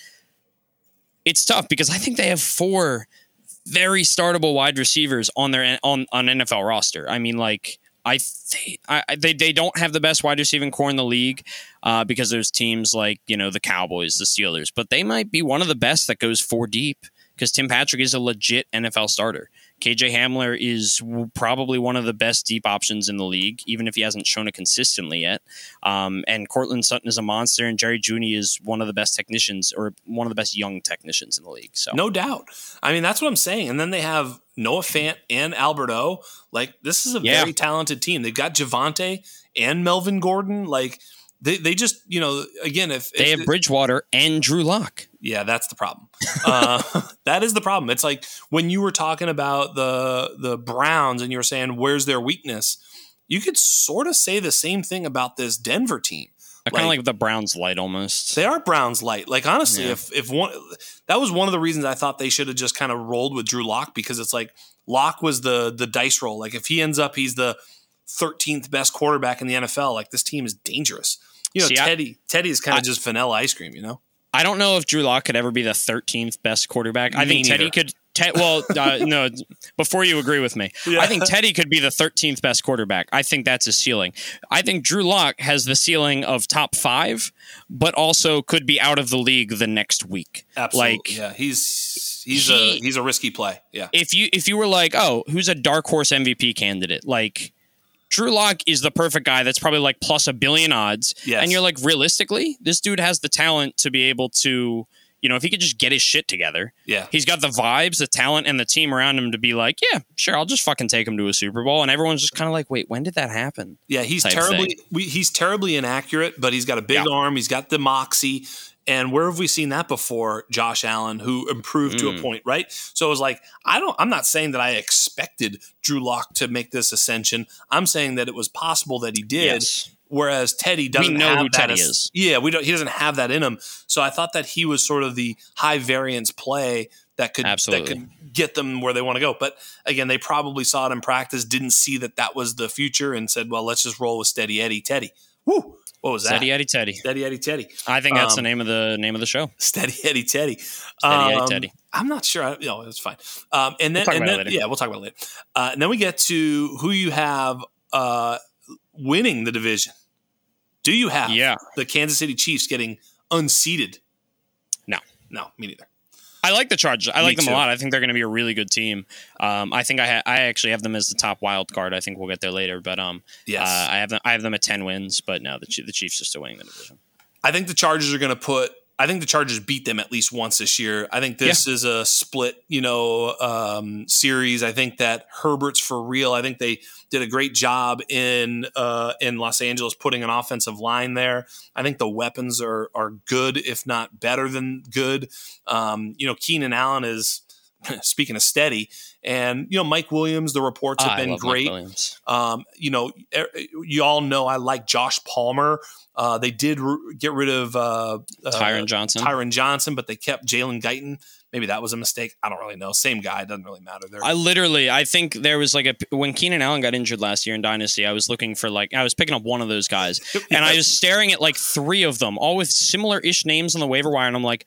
Speaker 2: it's tough because I think they have four very startable wide receivers on their on on NFL roster. I mean, like I, th- I they they don't have the best wide receiving corps in the league uh, because there's teams like you know the Cowboys, the Steelers, but they might be one of the best that goes four deep because Tim Patrick is a legit NFL starter. KJ Hamler is probably one of the best deep options in the league, even if he hasn't shown it consistently yet. Um, and Courtland Sutton is a monster, and Jerry Jeudy is one of the best technicians or one of the best young technicians in the league. So
Speaker 1: no doubt. I mean, that's what I'm saying. And then they have Noah Fant and Albert O. Like this is a yeah. very talented team. They've got Javonte and Melvin Gordon. Like they, they just you know again if
Speaker 2: they
Speaker 1: if,
Speaker 2: have Bridgewater and Drew Lock.
Speaker 1: Yeah, that's the problem. uh, that is the problem. It's like when you were talking about the the Browns and you were saying where's their weakness. You could sort of say the same thing about this Denver team.
Speaker 2: Like, kind of like the Browns light almost.
Speaker 1: They are Browns light. Like honestly, yeah. if if one that was one of the reasons I thought they should have just kind of rolled with Drew Lock because it's like Lock was the the dice roll. Like if he ends up he's the 13th best quarterback in the NFL, like this team is dangerous. You know, See, Teddy I, Teddy is kind of just vanilla ice cream, you know?
Speaker 2: I don't know if Drew Lock could ever be the 13th best quarterback. I think Teddy could. Te- well, uh, no. Before you agree with me, yeah. I think Teddy could be the 13th best quarterback. I think that's his ceiling. I think Drew Lock has the ceiling of top five, but also could be out of the league the next week.
Speaker 1: Absolutely. Like, yeah, he's he's he, a he's a risky play. Yeah.
Speaker 2: If you if you were like, oh, who's a dark horse MVP candidate? Like Drew Lock is the perfect guy that's probably like plus a billion odds. Yes. And you're like, realistically, this dude has the talent to be able to, you know, if he could just get his shit together.
Speaker 1: Yeah.
Speaker 2: He's got the vibes, the talent, and the team around him to be like, yeah, sure, I'll just fucking take him to a Super Bowl. And everyone's just kind of like, wait, when did that happen?
Speaker 1: Yeah, he's terribly we, he's terribly inaccurate, but he's got a big yeah. arm, he's got the moxie. And where have we seen that before? Josh Allen, who improved mm. to a mm. point, right? So it was like, I don't, I'm not saying that I expected Drew Lock to make this ascension. I'm saying that it was possible that he did. Yes. Whereas Teddy doesn't
Speaker 2: know
Speaker 1: have
Speaker 2: who
Speaker 1: that
Speaker 2: Teddy as, is.
Speaker 1: Yeah, we don't. He doesn't have that in him. So I thought that he was sort of the high variance play that could Absolutely. that could get them where they want to go. But again, they probably saw it in practice, didn't see that that was the future, and said, "Well, let's just roll with Steady Eddie Teddy." Woo! What was that?
Speaker 2: Steady Eddie Teddy.
Speaker 1: Steady Eddie Teddy.
Speaker 2: I think that's um, the name of the name of the show.
Speaker 1: Steady Eddie Teddy.
Speaker 2: Steady um, Eddie Teddy.
Speaker 1: I'm not sure. I, no, it's fine. Um, and then, we'll and then yeah, we'll talk about it later. Uh, and then we get to who you have uh, winning the division. Do you have
Speaker 2: yeah.
Speaker 1: the Kansas City Chiefs getting unseated?
Speaker 2: No,
Speaker 1: no, me neither.
Speaker 2: I like the Chargers. I Me like them too. a lot. I think they're going to be a really good team. Um, I think I ha- I actually have them as the top wild card. I think we'll get there later, but um, yes. Uh, I have them. I have them at ten wins, but no, the the Chiefs are still winning the division.
Speaker 1: I think the Chargers are going to put I think the Chargers beat them at least once this year. I think this yeah. is a split, you know, um, series. I think that Herbert's for real. I think they did a great job in uh, in Los Angeles putting an offensive line there. I think the weapons are are good, if not better than good. Um, you know, Keenan Allen is speaking of steady, and you know Mike Williams. The reports have oh, been great. Um, you know, you all know I like Josh Palmer. Uh, they did get rid of uh,
Speaker 2: uh, Tyron Johnson.
Speaker 1: Tyron Johnson, but they kept Jalen Guyton. maybe that was a mistake. I don't really know. Same guy, doesn't really matter. There.
Speaker 2: I literally, I think there was like a when Keenan Allen got injured last year in Dynasty. I was looking for like I was picking up one of those guys, and I was staring at like three of them, all with similar ish names on the waiver wire, and I'm like,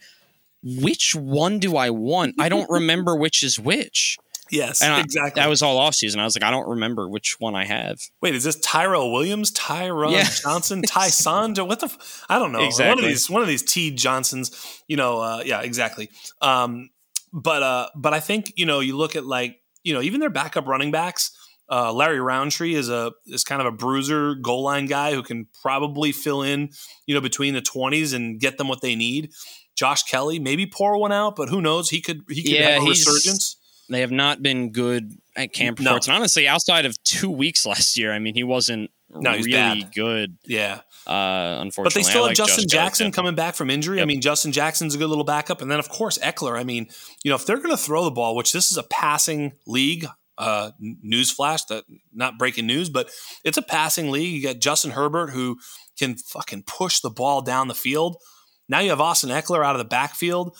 Speaker 2: which one do I want? I don't remember which is which.
Speaker 1: Yes,
Speaker 2: and I,
Speaker 1: exactly.
Speaker 2: That was all off season. I was like, I don't remember which one I have.
Speaker 1: Wait, is this Tyrell Williams, Tyrone yeah. Johnson, Ty Sonder? What the? F- I don't know.
Speaker 2: Exactly.
Speaker 1: One of these, one of these T Johnsons. You know, uh, yeah, exactly. Um, but uh, but I think you know, you look at like you know, even their backup running backs. Uh, Larry Rountree is a is kind of a bruiser goal line guy who can probably fill in, you know, between the twenties and get them what they need. Josh Kelley maybe pour one out, but who knows? He could he could
Speaker 2: Yeah,
Speaker 1: have a resurgence.
Speaker 2: They have not been good at camp
Speaker 1: No.
Speaker 2: and honestly, outside of two weeks last year, I mean, he wasn't
Speaker 1: No,
Speaker 2: really
Speaker 1: bad.
Speaker 2: good.
Speaker 1: Yeah,
Speaker 2: Uh, unfortunately,
Speaker 1: but they still
Speaker 2: I
Speaker 1: have
Speaker 2: like
Speaker 1: Justin
Speaker 2: Josh
Speaker 1: Jackson
Speaker 2: too.
Speaker 1: coming back from injury. I mean, Justin Jackson's a good little backup, and then of course Ekeler. I mean, you know, if they're going to throw the ball, which this is a passing league. Uh, newsflash, that not breaking news, but it's a passing league. You got Justin Herbert who can fucking push the ball down the field. Now you have Austin Ekeler out of the backfield.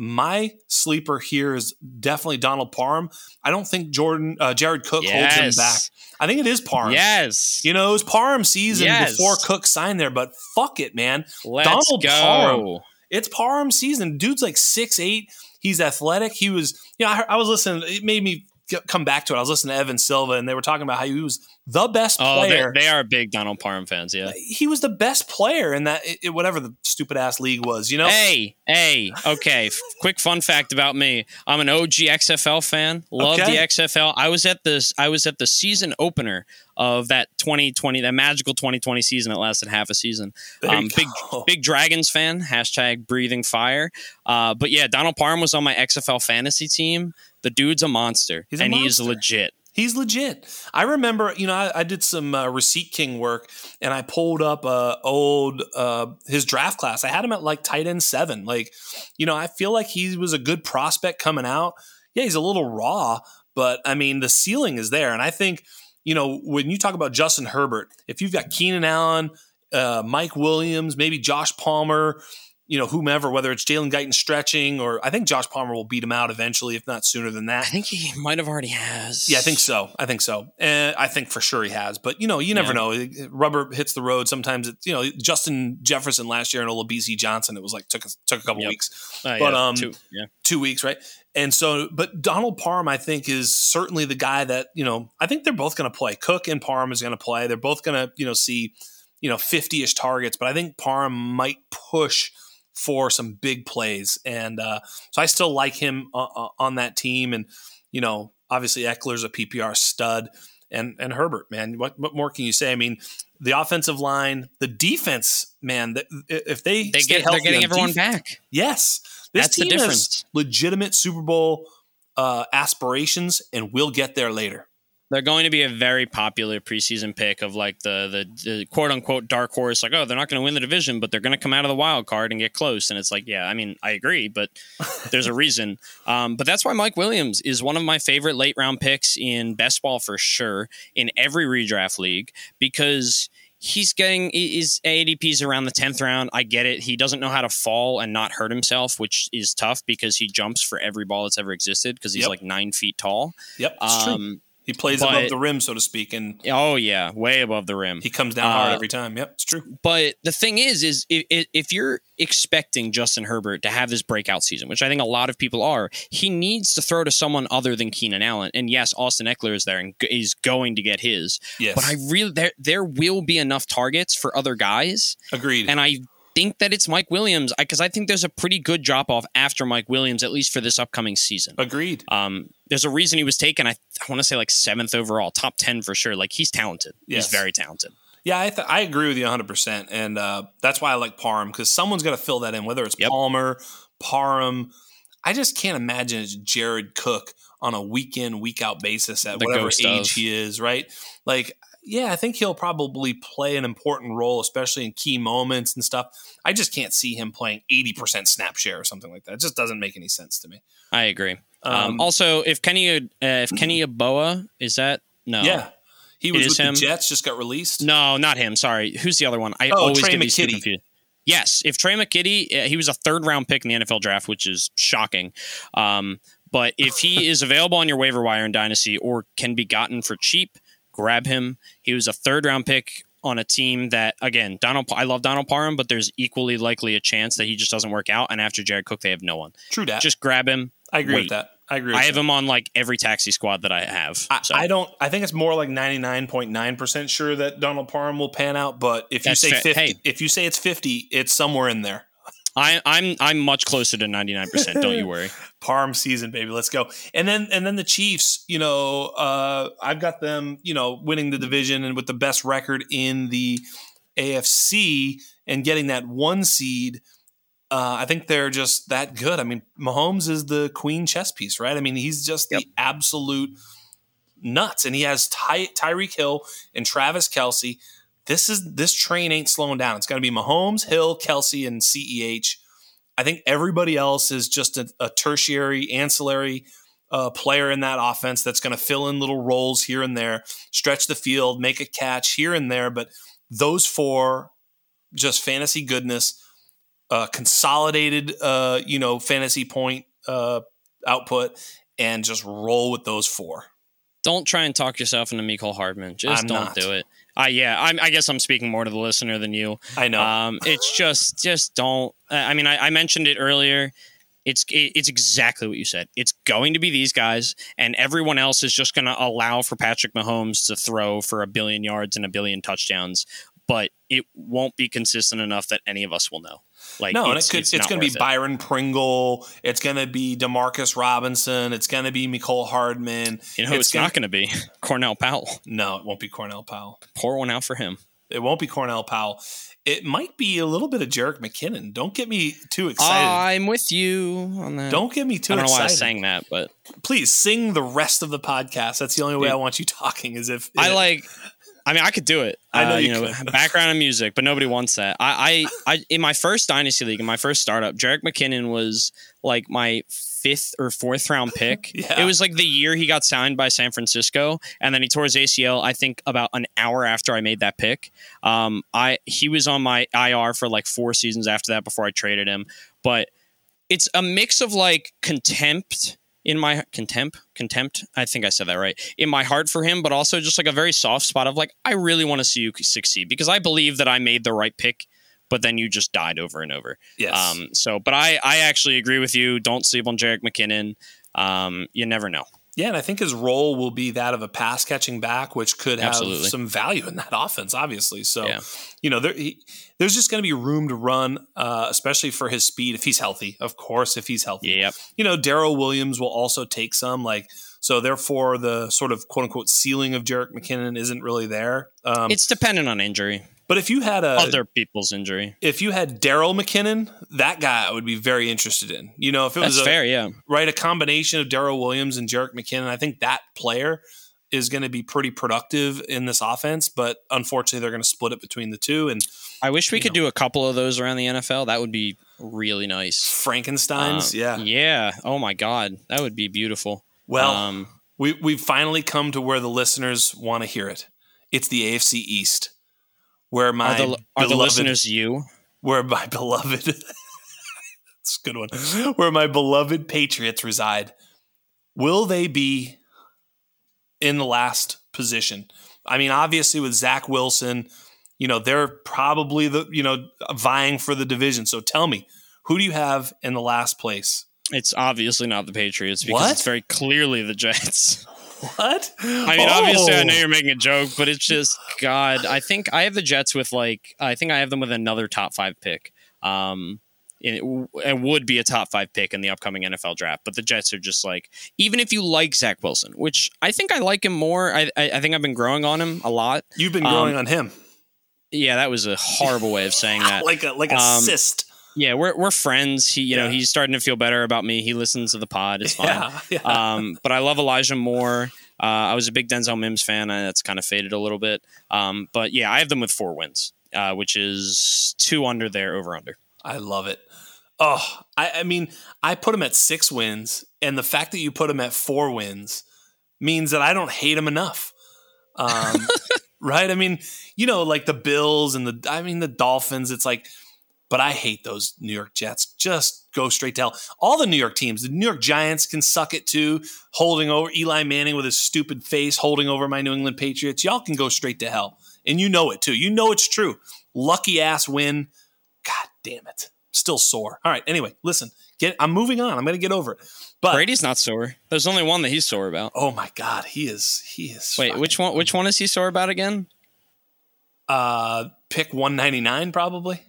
Speaker 1: My sleeper here is definitely Donald Parham. I don't think Jordan uh, Jared Cook holds him back. I think it is Parham.
Speaker 2: Yes,
Speaker 1: You know, it was Parham season
Speaker 2: Yes.
Speaker 1: before Cook signed there, but fuck it, man.
Speaker 2: let's
Speaker 1: Donald
Speaker 2: go.
Speaker 1: Parham. It's Parham season. Dude's like six eight. He's athletic. He was, you know, I, I was listening. It made me come back to it. I was listening to Evan Silva, and they were talking about how he was the best
Speaker 2: Oh, they,
Speaker 1: player.
Speaker 2: they are big Donald Parham fans. Yeah.
Speaker 1: he was the best player in that, it, whatever the stupid ass league was. You know,
Speaker 2: Hey, hey, okay. quick fun fact about me: I'm an OG XFL fan. Love
Speaker 1: Okay.
Speaker 2: the XFL. I was at this. I was at the season opener of that 2020, that magical 2020 season that lasted half a season. Um, big,
Speaker 1: go.
Speaker 2: big Dragons fan. Hashtag breathing fire. Uh, but yeah, Donald Parham was on my XFL fantasy team. The dude's a monster,
Speaker 1: He's a
Speaker 2: and
Speaker 1: monster.
Speaker 2: legit.
Speaker 1: He's legit. I remember, you know, I, I did some uh, receipt king work, and I pulled up uh, old uh, his draft class. I had him at like tight end seven. Like, you know, I feel like he was a good prospect coming out. Yeah, he's a little raw, but I mean, the ceiling is there. And I think, you know, when you talk about Justin Herbert, if you've got Keenan Allen, uh, Mike Williams, maybe Josh Palmer, you know, whomever, whether it's Jalen Guyton stretching or I think Josh Palmer will beat him out eventually, if not sooner than that.
Speaker 2: I think he might have already has.
Speaker 1: Yeah, I think so. I think so. And I think for sure he has. But you know, you never
Speaker 2: Yeah.
Speaker 1: know. Rubber hits the road. Sometimes it's you know Justin Jefferson last year and Olabisi Johnson. It was like took a, took a couple
Speaker 2: Yep.
Speaker 1: weeks,
Speaker 2: Uh,
Speaker 1: but,
Speaker 2: yeah,
Speaker 1: um,
Speaker 2: two, yeah.
Speaker 1: two weeks, right? And so, but Donald Parham, I think, is certainly the guy that you know. I think they're both going to play. Cook and Parham is going to play. They're both going to you know see you know fifty ish targets. But I think Parham might push for some big plays, and uh, so I still like him uh, uh, on that team. And you know, obviously Ekeler's a PPR stud, and and Herbert, man, what what more can you say? I mean, the offensive line, the defense, man. th- If they
Speaker 2: They get, they're getting everyone
Speaker 1: defense-
Speaker 2: back.
Speaker 1: Yes, this
Speaker 2: That's the
Speaker 1: team has legitimate Super Bowl uh, aspirations, and we'll get there later.
Speaker 2: They're going to be a very popular preseason pick of like the the, the quote unquote dark horse. Like, oh, they're not going to win the division, but they're going to come out of the wild card and get close. And it's like, yeah, I mean, I agree, but there's a reason. Um, but that's why Mike Williams is one of my favorite late round picks in best ball for sure in every redraft league because. He's getting his ADP's around the tenth round. I get it. He doesn't know how to fall and not hurt himself, which is tough because he jumps for every ball that's ever existed because he's
Speaker 1: Yep.
Speaker 2: like nine feet tall.
Speaker 1: Yep, it's true.
Speaker 2: Um,
Speaker 1: He plays
Speaker 2: but-
Speaker 1: above the rim, so to speak, and
Speaker 2: Oh yeah, way above the rim.
Speaker 1: he comes down hard
Speaker 2: Uh,
Speaker 1: every time. Yep, it's true.
Speaker 2: But the thing is, is if, if you're expecting Justin Herbert to have this breakout season, which I think a lot of people are, he needs to throw to someone other than Keenan Allen. And yes, Austin Ekeler is there and is going to get his.
Speaker 1: Yes,
Speaker 2: But I really there there will be enough targets for other guys,
Speaker 1: agreed.
Speaker 2: and I think that it's Mike Williams because I think there's a pretty good drop off after Mike Williams, at least for this upcoming season.
Speaker 1: agreed.
Speaker 2: Um, there's a reason he was taken. I, I want to say like seventh overall, top ten for sure. Like he's talented.
Speaker 1: Yes.
Speaker 2: He's very talented.
Speaker 1: Yeah, I, th- I agree with you 100%. And uh, that's why I like Parham because someone's got to fill that in, whether it's
Speaker 2: Yep.
Speaker 1: Palmer, Parham. I just can't imagine it's Jared Cook on a week in, week out basis at
Speaker 2: The
Speaker 1: whatever age
Speaker 2: of.
Speaker 1: he is, right? Like, yeah, I think he'll probably play an important role, especially in key moments and stuff. I just can't see him playing 80% snap share or something like that. It just doesn't make any sense to me.
Speaker 2: I agree. Um,
Speaker 1: Um,
Speaker 2: also, if Kenny uh, if Kenny Yeboah is that no
Speaker 1: Yeah. He was with
Speaker 2: him.
Speaker 1: the Jets, just got released.
Speaker 2: no not him sorry who's the other one I
Speaker 1: Oh,
Speaker 2: always
Speaker 1: Trey
Speaker 2: get these two
Speaker 1: McKitty.
Speaker 2: confused. Yes, if Trey McKitty, uh, he was a third round pick in the NFL draft, which is shocking. Um, but if he is available on your waiver wire in Dynasty or can be gotten for cheap, grab him. He was a third round pick on a team that, again, Donald. I love Donald Parham, but there's equally likely a chance that he just doesn't work out. And after Jared Cook, they have no one.
Speaker 1: True that.
Speaker 2: Just grab him.
Speaker 1: I agree
Speaker 2: wait.
Speaker 1: with that. I agree. With that.
Speaker 2: I have
Speaker 1: that.
Speaker 2: him on like every taxi squad that I have.
Speaker 1: I,
Speaker 2: So.
Speaker 1: I don't. I think it's more like ninety nine point nine percent sure that Donald Parham will pan out. But if you say
Speaker 2: fa-
Speaker 1: fifty,
Speaker 2: hey.
Speaker 1: if you say it's fifty, it's somewhere in there.
Speaker 2: I, I'm I'm much closer to 99. percent Don't you worry.
Speaker 1: Parham season, baby. Let's go. And then and then the Chiefs. You know, uh, I've got them. You know, winning the division and with the best record in the AFC and getting that one seed. Uh, I think they're just that good. I mean, Mahomes is the queen chess piece, right? I mean, he's just
Speaker 2: Yep.
Speaker 1: the absolute nuts, and he has Ty- Tyreek Hill and Travis Kelce. This is this train ain't slowing down. It's going to be Mahomes, Hill, Kelce, and CEH. I think everybody else is just a, a tertiary, ancillary uh, player in that offense that's going to fill in little roles here and there, stretch the field, make a catch here and there. But those four, just fantasy goodness, uh, consolidated, uh, you know, fantasy point uh, output, and just roll with those four.
Speaker 2: Don't try and talk yourself into Mecole Hardman. Just
Speaker 1: I'm
Speaker 2: don't
Speaker 1: not.
Speaker 2: do it. Uh, yeah, I'm, I guess I'm speaking more to the listener than you.
Speaker 1: I know.
Speaker 2: Um, it's just, just don't. I mean, I, I mentioned it earlier. It's it, it's exactly what you said. It's going to be these guys, and everyone else is just going to allow for Patrick Mahomes to throw for a billion yards and a billion touchdowns, but it won't be consistent enough that any of us will know. Like,
Speaker 1: no, and
Speaker 2: it's,
Speaker 1: it could, it's,
Speaker 2: not
Speaker 1: going to be
Speaker 2: it.
Speaker 1: Byron Pringle. It's going to be Demarcus Robinson. It's going to be Mecole Hardman.
Speaker 2: You know, who it's,
Speaker 1: gonna-
Speaker 2: not going to be Cornell Powell.
Speaker 1: No, it won't be Cornell Powell.
Speaker 2: Pour one out for him.
Speaker 1: It won't be Cornell Powell. It might be a little bit of Jerick McKinnon. Don't get me too excited.
Speaker 2: I'm with you on that.
Speaker 1: Don't get me too excited.
Speaker 2: I don't know why I sang that, but
Speaker 1: Please sing the rest of the podcast. That's the only way I want you talking. Is if
Speaker 2: I like. I mean, I could do it.
Speaker 1: I know
Speaker 2: Uh,
Speaker 1: you
Speaker 2: know,
Speaker 1: could.
Speaker 2: background and music, but nobody wants that. I, I, I, in my first dynasty league, in my first startup, Jerick McKinnon was like my fifth or fourth round pick.
Speaker 1: Yeah.
Speaker 2: It was like the year he got signed by San Francisco, and then he tore his ACL. I think about an hour after I made that pick. Um, I he was on my IR for like four seasons after that before I traded him. But it's a mix of like contempt in my contempt contempt i think i said that right in my heart for him but also just like a very soft spot of like i really want to see you succeed because i believe that i made the right pick but then you just died over and over.
Speaker 1: Yes.
Speaker 2: um so but i i actually agree with you. Don't sleep on jerick mckinnon. Um you never know
Speaker 1: yeah, and I think his role will be that of a pass catching back, which could have
Speaker 2: Absolutely.
Speaker 1: some value in that offense, obviously. So,
Speaker 2: Yeah.
Speaker 1: you know, there, he, there's just going to be room to run, uh, especially for his speed if he's healthy. Of course, if he's healthy.
Speaker 2: yep
Speaker 1: you know, Darrel Williams will also take some. Like, so therefore, the sort of quote unquote ceiling of Jerick McKinnon isn't really there. Um,
Speaker 2: it's dependent on injury
Speaker 1: but if you had a
Speaker 2: other people's injury
Speaker 1: if you had Darrel McKinnon, that guy I would be very interested in. You know, if it
Speaker 2: that's
Speaker 1: was a,
Speaker 2: fair yeah
Speaker 1: right a combination of Darrel Williams and Jerick McKinnon, I think that player is going to be pretty productive in this offense. But unfortunately, they're going to split it between the two. And
Speaker 2: i wish we could do a couple of those around the nfl that would be really nice
Speaker 1: Frankenstein's,
Speaker 2: Um,
Speaker 1: yeah.
Speaker 2: yeah oh my god that would be beautiful
Speaker 1: Well,
Speaker 2: um
Speaker 1: we we've finally come to where the listeners want to hear it. It's the AFC East, where my
Speaker 2: are the, are the
Speaker 1: beloved-
Speaker 2: listeners you?
Speaker 1: where my beloved it's a good one where my beloved patriots reside will they be in the last position i mean obviously with zach wilson you know they're probably the you know vying for the division so tell me who do you have in the last place
Speaker 2: It's obviously not the Patriots because
Speaker 1: What?
Speaker 2: it's very clearly the Jets.
Speaker 1: what
Speaker 2: I mean, obviously, I know
Speaker 1: Oh.
Speaker 2: you're making a joke, but it's just God. I think I have the Jets with like I think I have them with another top five pick. Um, it, it would be a top five pick in the upcoming NFL draft, but the Jets are just like even if you like Zach Wilson, which I think I like him more. I I, I think I've been growing on him a lot.
Speaker 1: you've been growing
Speaker 2: Um,
Speaker 1: on him
Speaker 2: Yeah, that was a horrible way of saying that.
Speaker 1: like a like a
Speaker 2: Um,
Speaker 1: cyst
Speaker 2: Yeah, we're we're friends. He, you know, he's starting to feel better about me. He listens to the pod. It's fine.
Speaker 1: yeah, yeah.
Speaker 2: Um, but I love Elijah Moore. Uh, I was a big Denzel Mims fan. That's kind of faded a little bit. Um, but yeah, I have them with four wins, uh, which is two under their over under.
Speaker 1: I love it. Oh, I, I mean, I put him at six wins, and the fact that you put him at four wins means that I don't hate him enough. Um, right? I mean, you know, like the Bills and the, I mean, the Dolphins. It's like but I hate those New York Jets. Just go straight to hell. All the New York teams, the New York Giants can suck it too, holding over Eli Manning with his stupid face, holding over my New England Patriots. Y'all can go straight to hell. And you know it too. You know it's true. Lucky ass win. God damn it. Still sore. All right. Anyway, listen, get I'm moving on. I'm gonna get over it. But
Speaker 2: Brady's not sore. There's only one that he's sore about.
Speaker 1: Oh my God, he is he is
Speaker 2: Wait, which one which one is he sore about again?
Speaker 1: Uh pick 199 probably.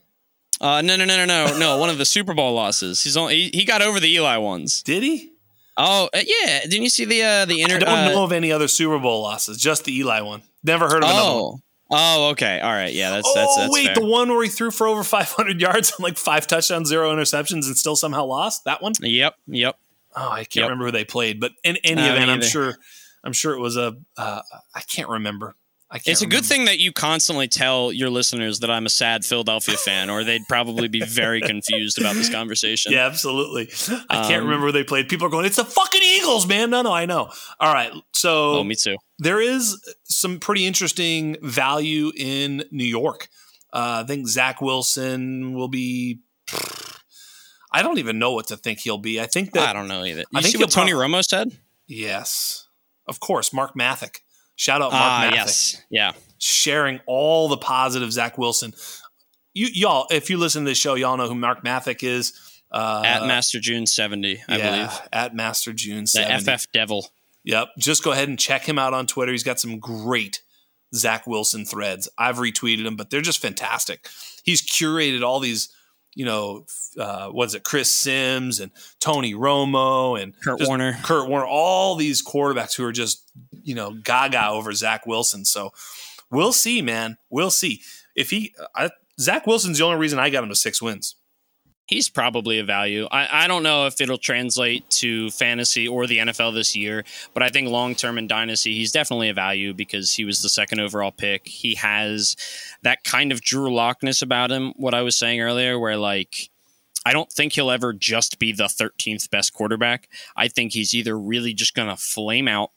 Speaker 2: Uh, no, no, no, no, no, no. One of the Super Bowl losses. He's only he, he got over the Eli ones.
Speaker 1: Did he?
Speaker 2: Oh uh, yeah. Didn't you see the uh, the inter-
Speaker 1: I don't
Speaker 2: uh,
Speaker 1: know of any other Super Bowl losses. Just the Eli one. Never heard of another one.
Speaker 2: Oh. Oh, okay. All right. Yeah, that's
Speaker 1: oh
Speaker 2: that's that's
Speaker 1: wait,
Speaker 2: fair.
Speaker 1: the one where he threw for over 500 yards and like five touchdowns, zero interceptions, and still somehow lost. That one.
Speaker 2: Yep. Yep.
Speaker 1: Oh, I can't
Speaker 2: Yep.
Speaker 1: remember who they played, but in any
Speaker 2: Uh,
Speaker 1: event, I'm sure. I'm sure it was a. Uh, I can't remember. I can't.
Speaker 2: It's a good thing that you constantly tell your listeners that I'm a sad Philadelphia fan, or they'd probably be very confused about this conversation.
Speaker 1: Yeah, absolutely. I can't
Speaker 2: Um,
Speaker 1: remember who they played. People are going, "It's the fucking Eagles, man." No, no, I know. All right, so
Speaker 2: Oh, me too.
Speaker 1: there is some pretty interesting value in New York. Uh, I think Zach Wilson will be. I don't even know what to think he'll be. I think that
Speaker 2: I don't know either.
Speaker 1: I
Speaker 2: You
Speaker 1: think
Speaker 2: see what Tony
Speaker 1: prob-
Speaker 2: Romo said?
Speaker 1: yes, of course, Mark Mathick. Shout out Mark Mathick,
Speaker 2: yes. Yeah.
Speaker 1: sharing all the positive Zach Wilson. You y'all, if you listen to this show, y'all know who Mark Mathick is. Uh,
Speaker 2: At Master June 70, I
Speaker 1: yeah,
Speaker 2: believe.
Speaker 1: at Master June 70.
Speaker 2: The FF Devil.
Speaker 1: Yep. Just go ahead and check him out on Twitter. He's got some great Zach Wilson threads. I've retweeted them, but they're just fantastic. He's curated all these, you know, uh, what is it, Chris Sims and Tony Romo and
Speaker 2: Kurt Warner.
Speaker 1: Kurt Warner, all these quarterbacks who are just, you know, gaga over Zach Wilson. So we'll see, man. We'll see. If he, I, Zach Wilson's the only reason I got him to six wins.
Speaker 2: He's probably a value. I, I don't know if it'll translate to fantasy or the NFL this year, but I think long term in Dynasty, he's definitely a value because he was the second overall pick. He has that kind of Drew Lockness about him, what I was saying earlier, where like, I don't think he'll ever just be the 13th best quarterback. I think he's either really just going to flame out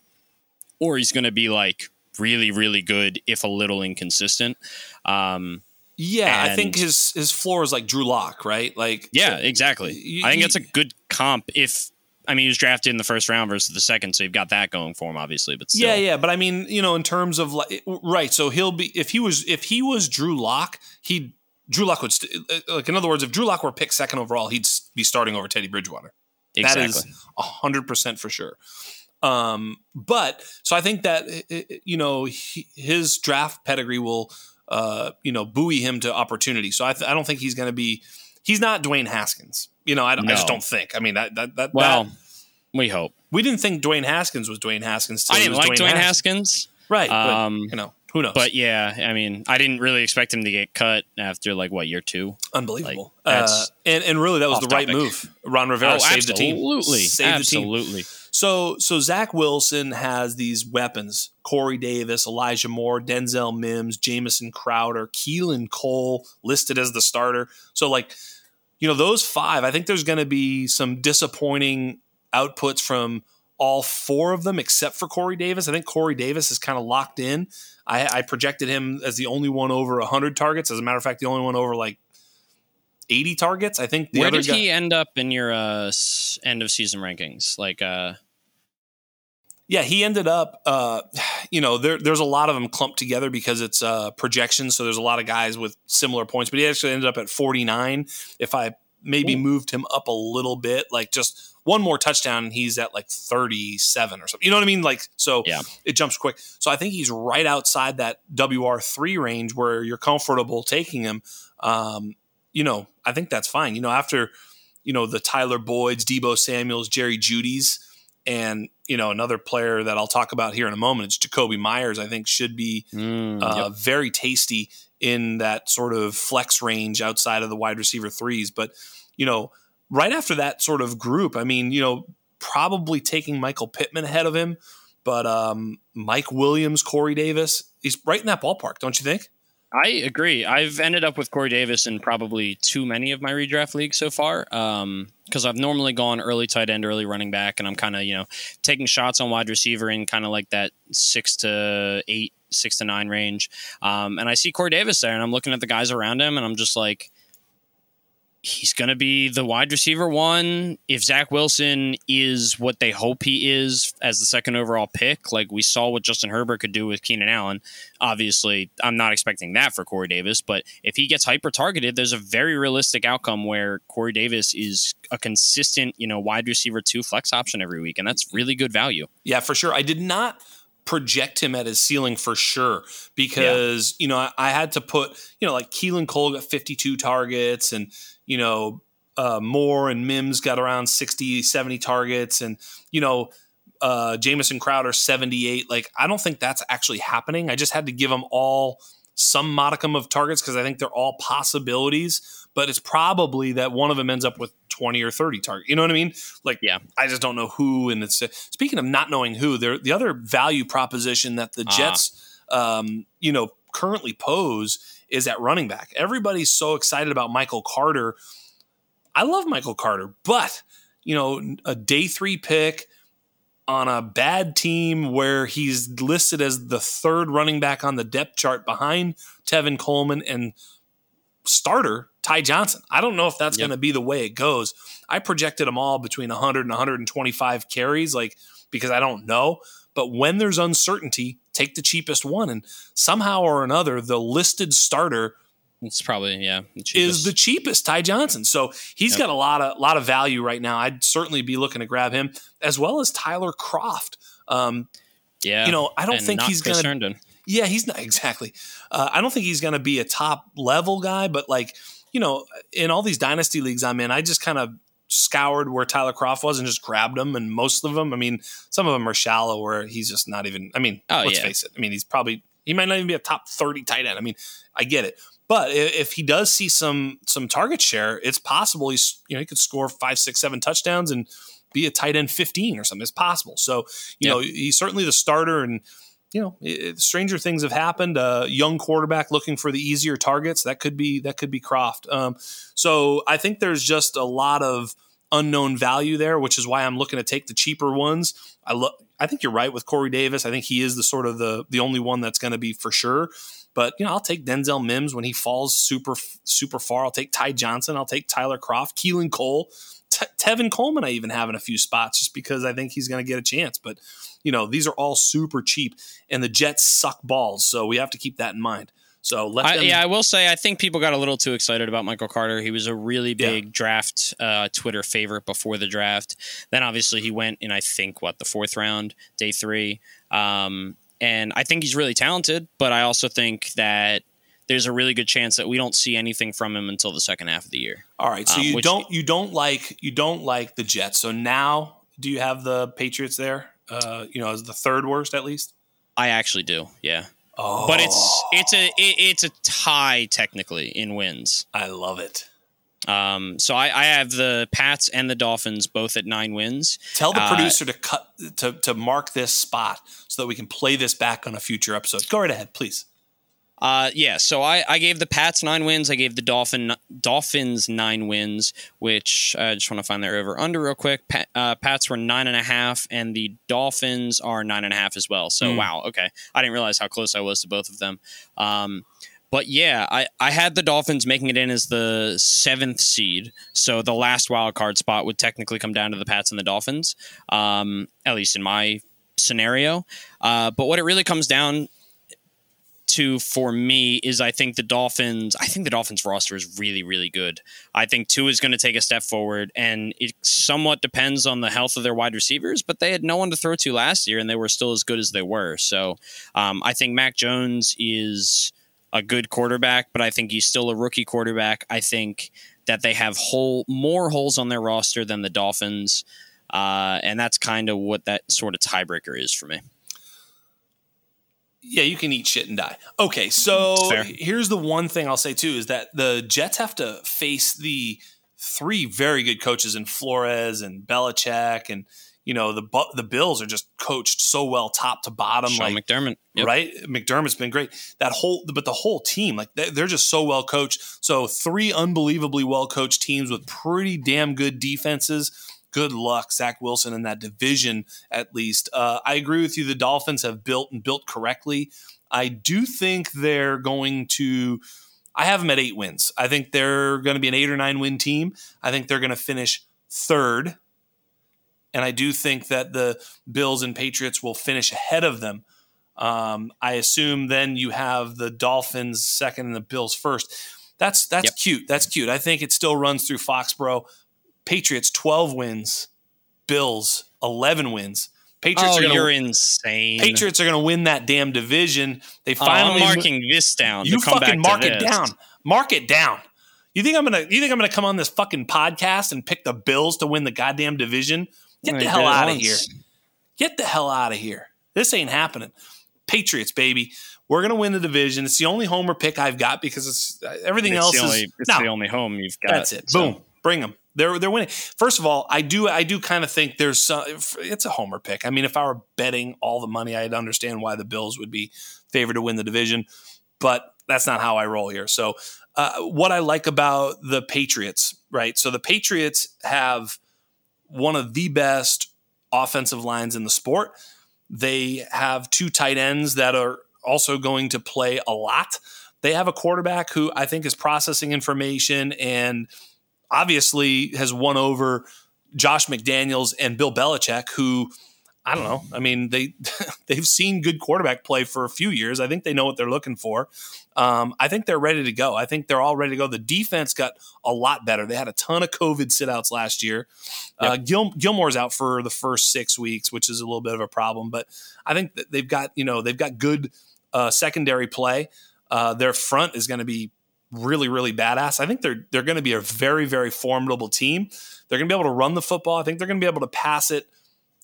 Speaker 2: or he's going to be like really, really good, if a little inconsistent. Um,
Speaker 1: Yeah, I think his his floor is like Drew Lock, right? Like
Speaker 2: Yeah, exactly.
Speaker 1: you-
Speaker 2: I think that's a good comp. If I mean, he was drafted in the first round versus the second, so you've got that going for him, obviously. But still,
Speaker 1: Yeah, yeah, but I mean, you know, in terms of like, right? So he'll be if he was if he was Drew Lock, he Drew Lock would st- uh, like in other words, if Drew Lock were picked second overall, he'd be starting over Teddy Bridgewater.
Speaker 2: exactly.
Speaker 1: That is hundred percent for sure. Um, but so I think that you know he, his draft pedigree will uh, you know buoy him to opportunity. So I, th- I don't think he's going to be. He's not Dwayne Haskins. You know, I, don't- I just don't think. I mean, that that, that
Speaker 2: well,
Speaker 1: that-
Speaker 2: we hope.
Speaker 1: we didn't think Dwayne Haskins was Dwayne Haskins.
Speaker 2: I didn't like Dwayne Haskins,
Speaker 1: right? But,
Speaker 2: um,
Speaker 1: you know, who knows?
Speaker 2: but yeah, I mean, I didn't really expect him to get cut after like what year two.
Speaker 1: Unbelievable.
Speaker 2: Like,
Speaker 1: uh, and and really that was the right
Speaker 2: topic.
Speaker 1: move. Ron Rivera
Speaker 2: oh,
Speaker 1: saved the team.
Speaker 2: absolutely,
Speaker 1: Saved the team.
Speaker 2: absolutely.
Speaker 1: So so Zach Wilson has these weapons: Corey Davis, Elijah Moore, Denzel Mims, Jamison Crowder, Keelan Cole listed as the starter. So like, you know, those five. I think there's going to be some disappointing outputs from all four of them, except for Corey Davis. I think Corey Davis is kind of locked in. I, I projected him as the only one over 100 targets. As a matter of fact, the only one over like 80 targets. I think
Speaker 2: Where did
Speaker 1: guy,
Speaker 2: he end up in your uh, end of season rankings? Like, uh,
Speaker 1: Yeah, he ended up, uh, you know, there, there's a lot of them clumped together because it's uh, projections. So there's a lot of guys with similar points, but he actually ended up at 49. If I maybe
Speaker 2: Ooh.
Speaker 1: moved him up a little bit, like just one more touchdown, he's at like 37 or something. You know what I mean? Like, so
Speaker 2: Yeah.
Speaker 1: it jumps quick. So I think he's right outside that WR3 range where you're comfortable taking him. Um, you know, I think that's fine. You know, after, you know, the Tyler Boyds, Deebo Samuels, Jerry Jeudy's, and you know another player that I'll talk about here in a moment. It's Jakobi Meyers. I think should be
Speaker 2: mm,
Speaker 1: uh,
Speaker 2: yep.
Speaker 1: very tasty in that sort of flex range outside of the wide receiver threes. But you know, right after that sort of group, I mean, you know, probably taking Michael Pittman ahead of him, but um, Mike Williams, Corey Davis, he's right in that ballpark, don't you think?
Speaker 2: I agree. I've ended up with Corey Davis in probably too many of my redraft leagues so far. Because I've normally gone early tight end, early running back, and I'm kind of you know taking shots on wide receiver in kind of like that six to eight, six to nine range. Um, and I see Corey Davis there, and I'm looking at the guys around him, and I'm just like, he's going to be the wide receiver one. If Zach Wilson is what they hope he is as the second overall pick, like we saw what Justin Herbert could do with Keenan Allen, obviously I'm not expecting that for Corey Davis, but if he gets hyper targeted, there's a very realistic outcome where Corey Davis is a consistent, you know, wide receiver two flex option every week, and that's really good value.
Speaker 1: Yeah, for sure. I did not project him at his ceiling for sure because yeah. you know I, I, had to put you know like Keelan Cole got 52 targets and you know, uh, Moore and Mims got around 60, 70 targets, and you know, uh, Jamison Crowder 78. Like, I don't think that's actually happening. I just had to give them all some modicum of targets because I think they're all possibilities, but it's probably that one of them ends up with 20 or 30 targets. You know what I mean? Like, yeah, I just don't know who. And it's uh, speaking of not knowing who, there the other value proposition that the ah. Jets, um, you know, currently pose is at running back. Everybody's so excited about Michael Carter. I love Michael Carter, but you know, a day three pick on a bad team where he's listed as the third running back on the depth chart behind Tevin Coleman and starter Ty Johnson. I don't know if that's yep. going to be the way it goes. I projected them all between 100 and 125 carries, like because I don't know. But when there's uncertainty, take the cheapest one. And somehow or another, the listed starter
Speaker 2: it's probably yeah
Speaker 1: the is the cheapest Ty Johnson. So he's yep. got a lot of lot of value right now. I'd certainly be looking to grab him as well as Tyler Kroft. Um, yeah, you know I don't think he's going to. Yeah, he's not exactly. Uh, I don't think he's going to be a top level guy, but like you know, in all these dynasty leagues I'm in, I just kind of scoured where Tyler Kroft was and just grabbed them. And most of them, I mean, some of them are shallow where he's just not even. I mean, oh, let's yeah. face it. I mean, he's probably he might not even be a top thirty tight end. I mean, I get it, but if he does see some some target share, it's possible he's you know he could score five, six, seven touchdowns and be a tight end fifteen or something. It's possible. So you know he's certainly the starter and you know, it, stranger things have happened. A young quarterback looking for the easier targets that could be that could be Kroft. Um, so I think there's just a lot of unknown value there, which is why I'm looking to take the cheaper ones. I look. I think you're right with Corey Davis. I think he is the sort of the the only one that's going to be for sure. But you know, I'll take Denzel Mims when he falls super super far. I'll take Ty Johnson. I'll take Tyler Kroft, Keelan Cole, Te- Tevin Coleman. I even have in a few spots just because I think he's going to get a chance. But you know, these are all super cheap, and the Jets suck balls, so we have to keep that in mind. So let
Speaker 2: I, yeah, I will say I think people got a little too excited about Michael Carter. He was a really big yeah. draft uh, Twitter favorite before the draft. Then obviously he went in I think what the fourth round, day three. Um, and I think he's really talented, but I also think that there's a really good chance that we don't see anything from him until the second half of the year.
Speaker 1: All right, so um, you don't you don't like you don't like the Jets. So now do you have the Patriots there? uh, you know, as the third worst at least?
Speaker 2: I actually do. Yeah. Oh. But it's it's a it, it's a tie technically in wins.
Speaker 1: I love it.
Speaker 2: Um, so I, I have the Pats and the Dolphins both at nine wins.
Speaker 1: Tell the uh, producer to cut to to mark this spot so that we can play this back on a future episode. Go right ahead, please.
Speaker 2: Uh, yeah, so I, I gave the Pats nine wins. I gave the Dolphin Dolphins nine wins, which I just want to find their over under real quick. Pat, uh, Pats were nine and a half, and the Dolphins are nine and a half as well. So mm. wow, okay, I didn't realize how close I was to both of them. Um, but yeah, I, I had the Dolphins making it in as the seventh seed. So the last wild card spot would technically come down to the Pats and the Dolphins, um, at least in my scenario. Uh, but what it really comes down to for me is I think the Dolphins. I think the Dolphins roster is really really good. I think two is going to take a step forward, and it somewhat depends on the health of their wide receivers. But they had no one to throw to last year, and they were still as good as they were. So um, I think Mac Jones is a good quarterback, but I think he's still a rookie quarterback. I think that they have whole more holes on their roster than the Dolphins. Uh, and that's kind of what that sort of tiebreaker is for me.
Speaker 1: Yeah, you can eat shit and die. Okay, so here's the one thing I'll say too is that the Jets have to face the three very good coaches in Flores and Belichick and you know the the Bills are just coached so well top to bottom.
Speaker 2: Sean like McDermott,
Speaker 1: yep. right? McDermott's been great. That whole, but the whole team, like they're just so well coached. So three unbelievably well coached teams with pretty damn good defenses good luck, Zach Wilson in that division at least. Uh, I agree with you. The Dolphins have built and built correctly. I do think they're going to I have them at eight wins. I think they're going to be an eight or nine win team. I think they're going to finish third. And I do think that the Bills and Patriots will finish ahead of them. Um, I assume then you have the Dolphins second and the Bills first. That's that's yep. cute. That's cute. I think it still runs through Foxborough. Patriots 12 wins, Bills 11 wins.
Speaker 2: Patriots oh, are gonna, you're insane.
Speaker 1: Patriots are going to win that damn division. They finally
Speaker 2: oh, I'm marking this down.
Speaker 1: You fucking mark it down. Mark it down. You think I'm gonna? You think I'm gonna come on this fucking podcast and pick the Bills to win the goddamn division? Get the hell out of here. Get the hell out of here. This ain't happening. Patriots, baby. We're gonna win the division. It's the only homer pick I've got because it's uh, everything
Speaker 2: it's
Speaker 1: else
Speaker 2: the only,
Speaker 1: is.
Speaker 2: It's no, the only home you've got.
Speaker 1: That's it. So. Boom. Bring them. They're they're winning. First of all, I do I do kind of think there's some. It's a homer pick. I mean, if I were betting all the money, I'd understand why the Bills would be favored to win the division, but that's not how I roll here. So, uh, what I like about the Patriots, right? So the Patriots have one of the best offensive lines in the sport. They have two tight ends that are also going to play a lot. They have a quarterback who I think is processing information and obviously has won over Josh McDaniels and Bill Belichick, who I don't know. I mean, they they've seen good quarterback play for a few years. I think they know what they're looking for. Um, I think they're ready to go. I think they're all ready to go. The defense got a lot better. They had a ton of COVID sitouts last year. Uh, yep. Uh, Gil, Gilmore's out for the first six weeks, which is a little bit of a problem. But I think they've got you know they've got good uh, secondary play. Uh, their front is going to be really, really badass. I think they're they're going to be a very, very formidable team. They're going to be able to run the football. I think they're going to be able to pass it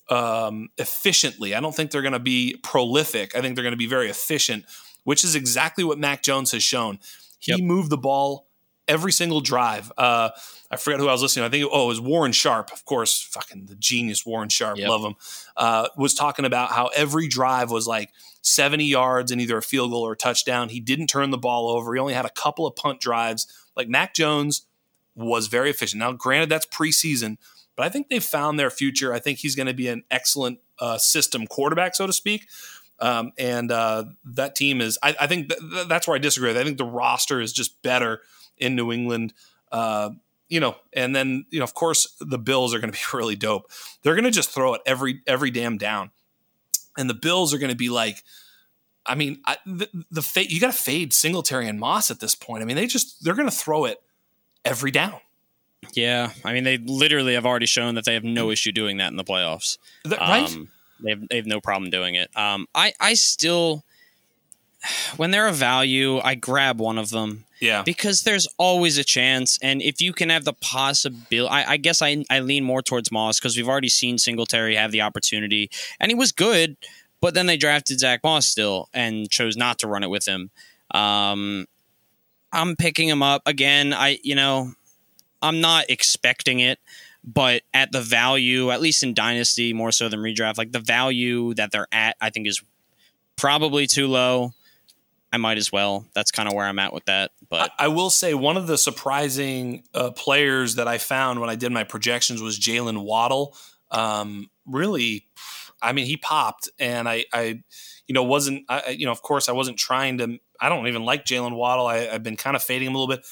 Speaker 1: um, efficiently. I don't think they're going to be prolific. I think they're going to be very efficient, which is exactly what Mac Jones has shown. He yep. moved the ball every single drive. Uh, I forget who I was listening. To. I think oh, it was Warren Sharp, of course, fucking the genius Warren Sharp, yep. love him. Uh, was talking about how every drive was like 70 yards and either a field goal or a touchdown. He didn't turn the ball over. He only had a couple of punt drives. Like Mac Jones was very efficient. Now, granted, that's preseason, but I think they've found their future. I think he's going to be an excellent uh, system quarterback, so to speak. Um, and uh, that team is, I, I think th- that's where I disagree. I think the roster is just better in New England. Uh, you know, and then you know, of course, the Bills are going to be really dope. They're going to just throw it every every damn down, and the Bills are going to be like, I mean, I, the, the fade, you got to fade Singletary and Moss at this point. I mean, they just they're going to throw it every down.
Speaker 2: Yeah, I mean, they literally have already shown that they have no issue doing that in the playoffs.
Speaker 1: right?
Speaker 2: Um, they have, they have no problem doing it. Um, I I still, when they're a value, I grab one of them.
Speaker 1: Yeah.
Speaker 2: Because there's always a chance. And if you can have the possibility, I, I guess I, I lean more towards Moss because we've already seen Singletary have the opportunity and he was good, but then they drafted Zach Moss still and chose not to run it with him. Um, I'm picking him up again. I, you know, I'm not expecting it, but at the value, at least in Dynasty more so than redraft, like the value that they're at, I think is probably too low. I might as well. That's kind of where I'm at with that. But
Speaker 1: I, I will say one of the surprising uh, players that I found when I did my projections was Jaylen Waddle. Um, really, I mean, he popped, and I, I you know, wasn't, I, you know, of course, I wasn't trying to. I don't even like Jaylen Waddle. I, have been kind of fading him a little bit.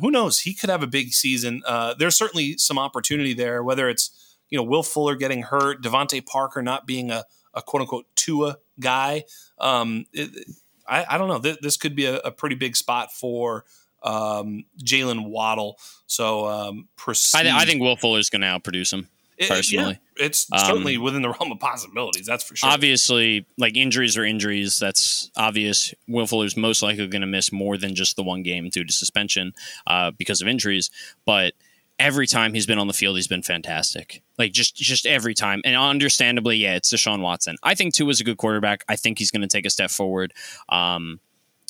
Speaker 1: Who knows? He could have a big season. Uh, there's certainly some opportunity there, whether it's you know Will Fuller getting hurt, DeVante Parker not being a, a quote unquote Tua guy. Um, it, I, I don't know. This, this could be a, a, pretty big spot for um, Jaylen Waddle. So um,
Speaker 2: I, th- I, think Will Fuller is going to outproduce him. personally,
Speaker 1: yeah, it's um, certainly within the realm of possibilities. That's for sure.
Speaker 2: Obviously, like injuries or injuries, that's obvious. Will Fuller's most likely going to miss more than just the one game due to suspension uh, because of injuries. But every time he's been on the field, he's been fantastic. Like just just every time, and understandably, yeah, it's Deshaun Watson. I think Tua is a good quarterback. I think he's going to take a step forward. Um,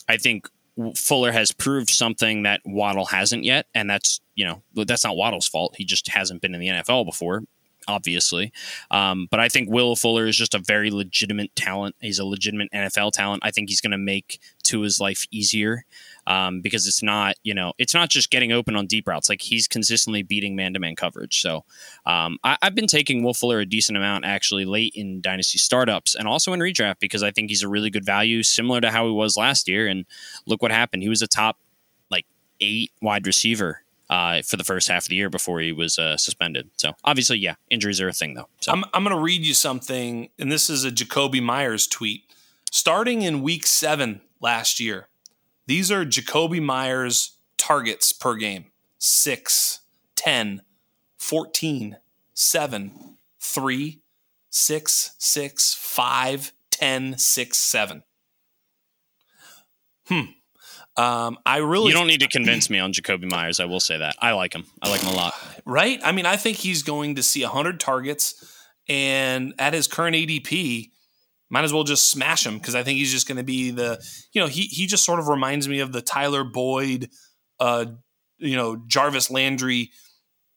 Speaker 2: I think Fuller has proved something that Waddle hasn't yet, and that's you know that's not Waddle's fault. He just hasn't been in the NFL before obviously. Um, but I think Will Fuller is just a very legitimate talent. He's a legitimate NFL talent. I think he's going to make Tua's life easier um, because it's not, you know, it's not just getting open on deep routes. Like he's consistently beating man to man coverage. So um, I, have been taking Will Fuller a decent amount actually late in dynasty startups and also in redraft because I think he's a really good value, similar to how he was last year. And look what happened. He was a top like eight wide receiver uh, for the first half of the year before he was uh, suspended. So obviously, yeah, injuries are a thing though. So
Speaker 1: I'm, I'm going to read you something, and this is a Jakobi Meyers tweet. Starting in week seven last year, these are Jakobi Meyers targets per game 6, 10, 14, 7, 3, 6, 6, 5, 10, 6, 7. Hmm. Um, I really
Speaker 2: you don't need to convince me on Jakobi Meyers. I will say that I like him. I like him a lot.
Speaker 1: Right? I mean, I think he's going to see hundred targets, and at his current ADP, might as well just smash him because I think he's just going to be the you know he he just sort of reminds me of the Tyler Boyd, uh, you know Jarvis Landry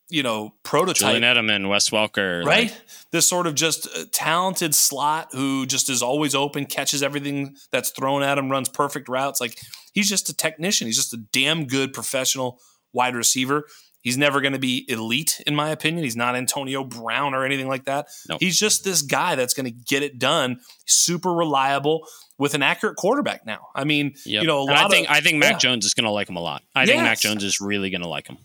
Speaker 1: you know prototype.
Speaker 2: Julian Edelman, Wes Welker,
Speaker 1: right? Like, this sort of just talented slot who just is always open, catches everything that's thrown at him, runs perfect routes. Like he's just a technician. He's just a damn good professional wide receiver. He's never going to be elite, in my opinion. He's not Antonio Brown or anything like that. Nope. He's just this guy that's going to get it done. Super reliable with an accurate quarterback now. I mean, yep. you know, a lot
Speaker 2: I think of, I think Mac yeah. Jones is going to like him a lot. I yes. think Mac Jones is really going to like him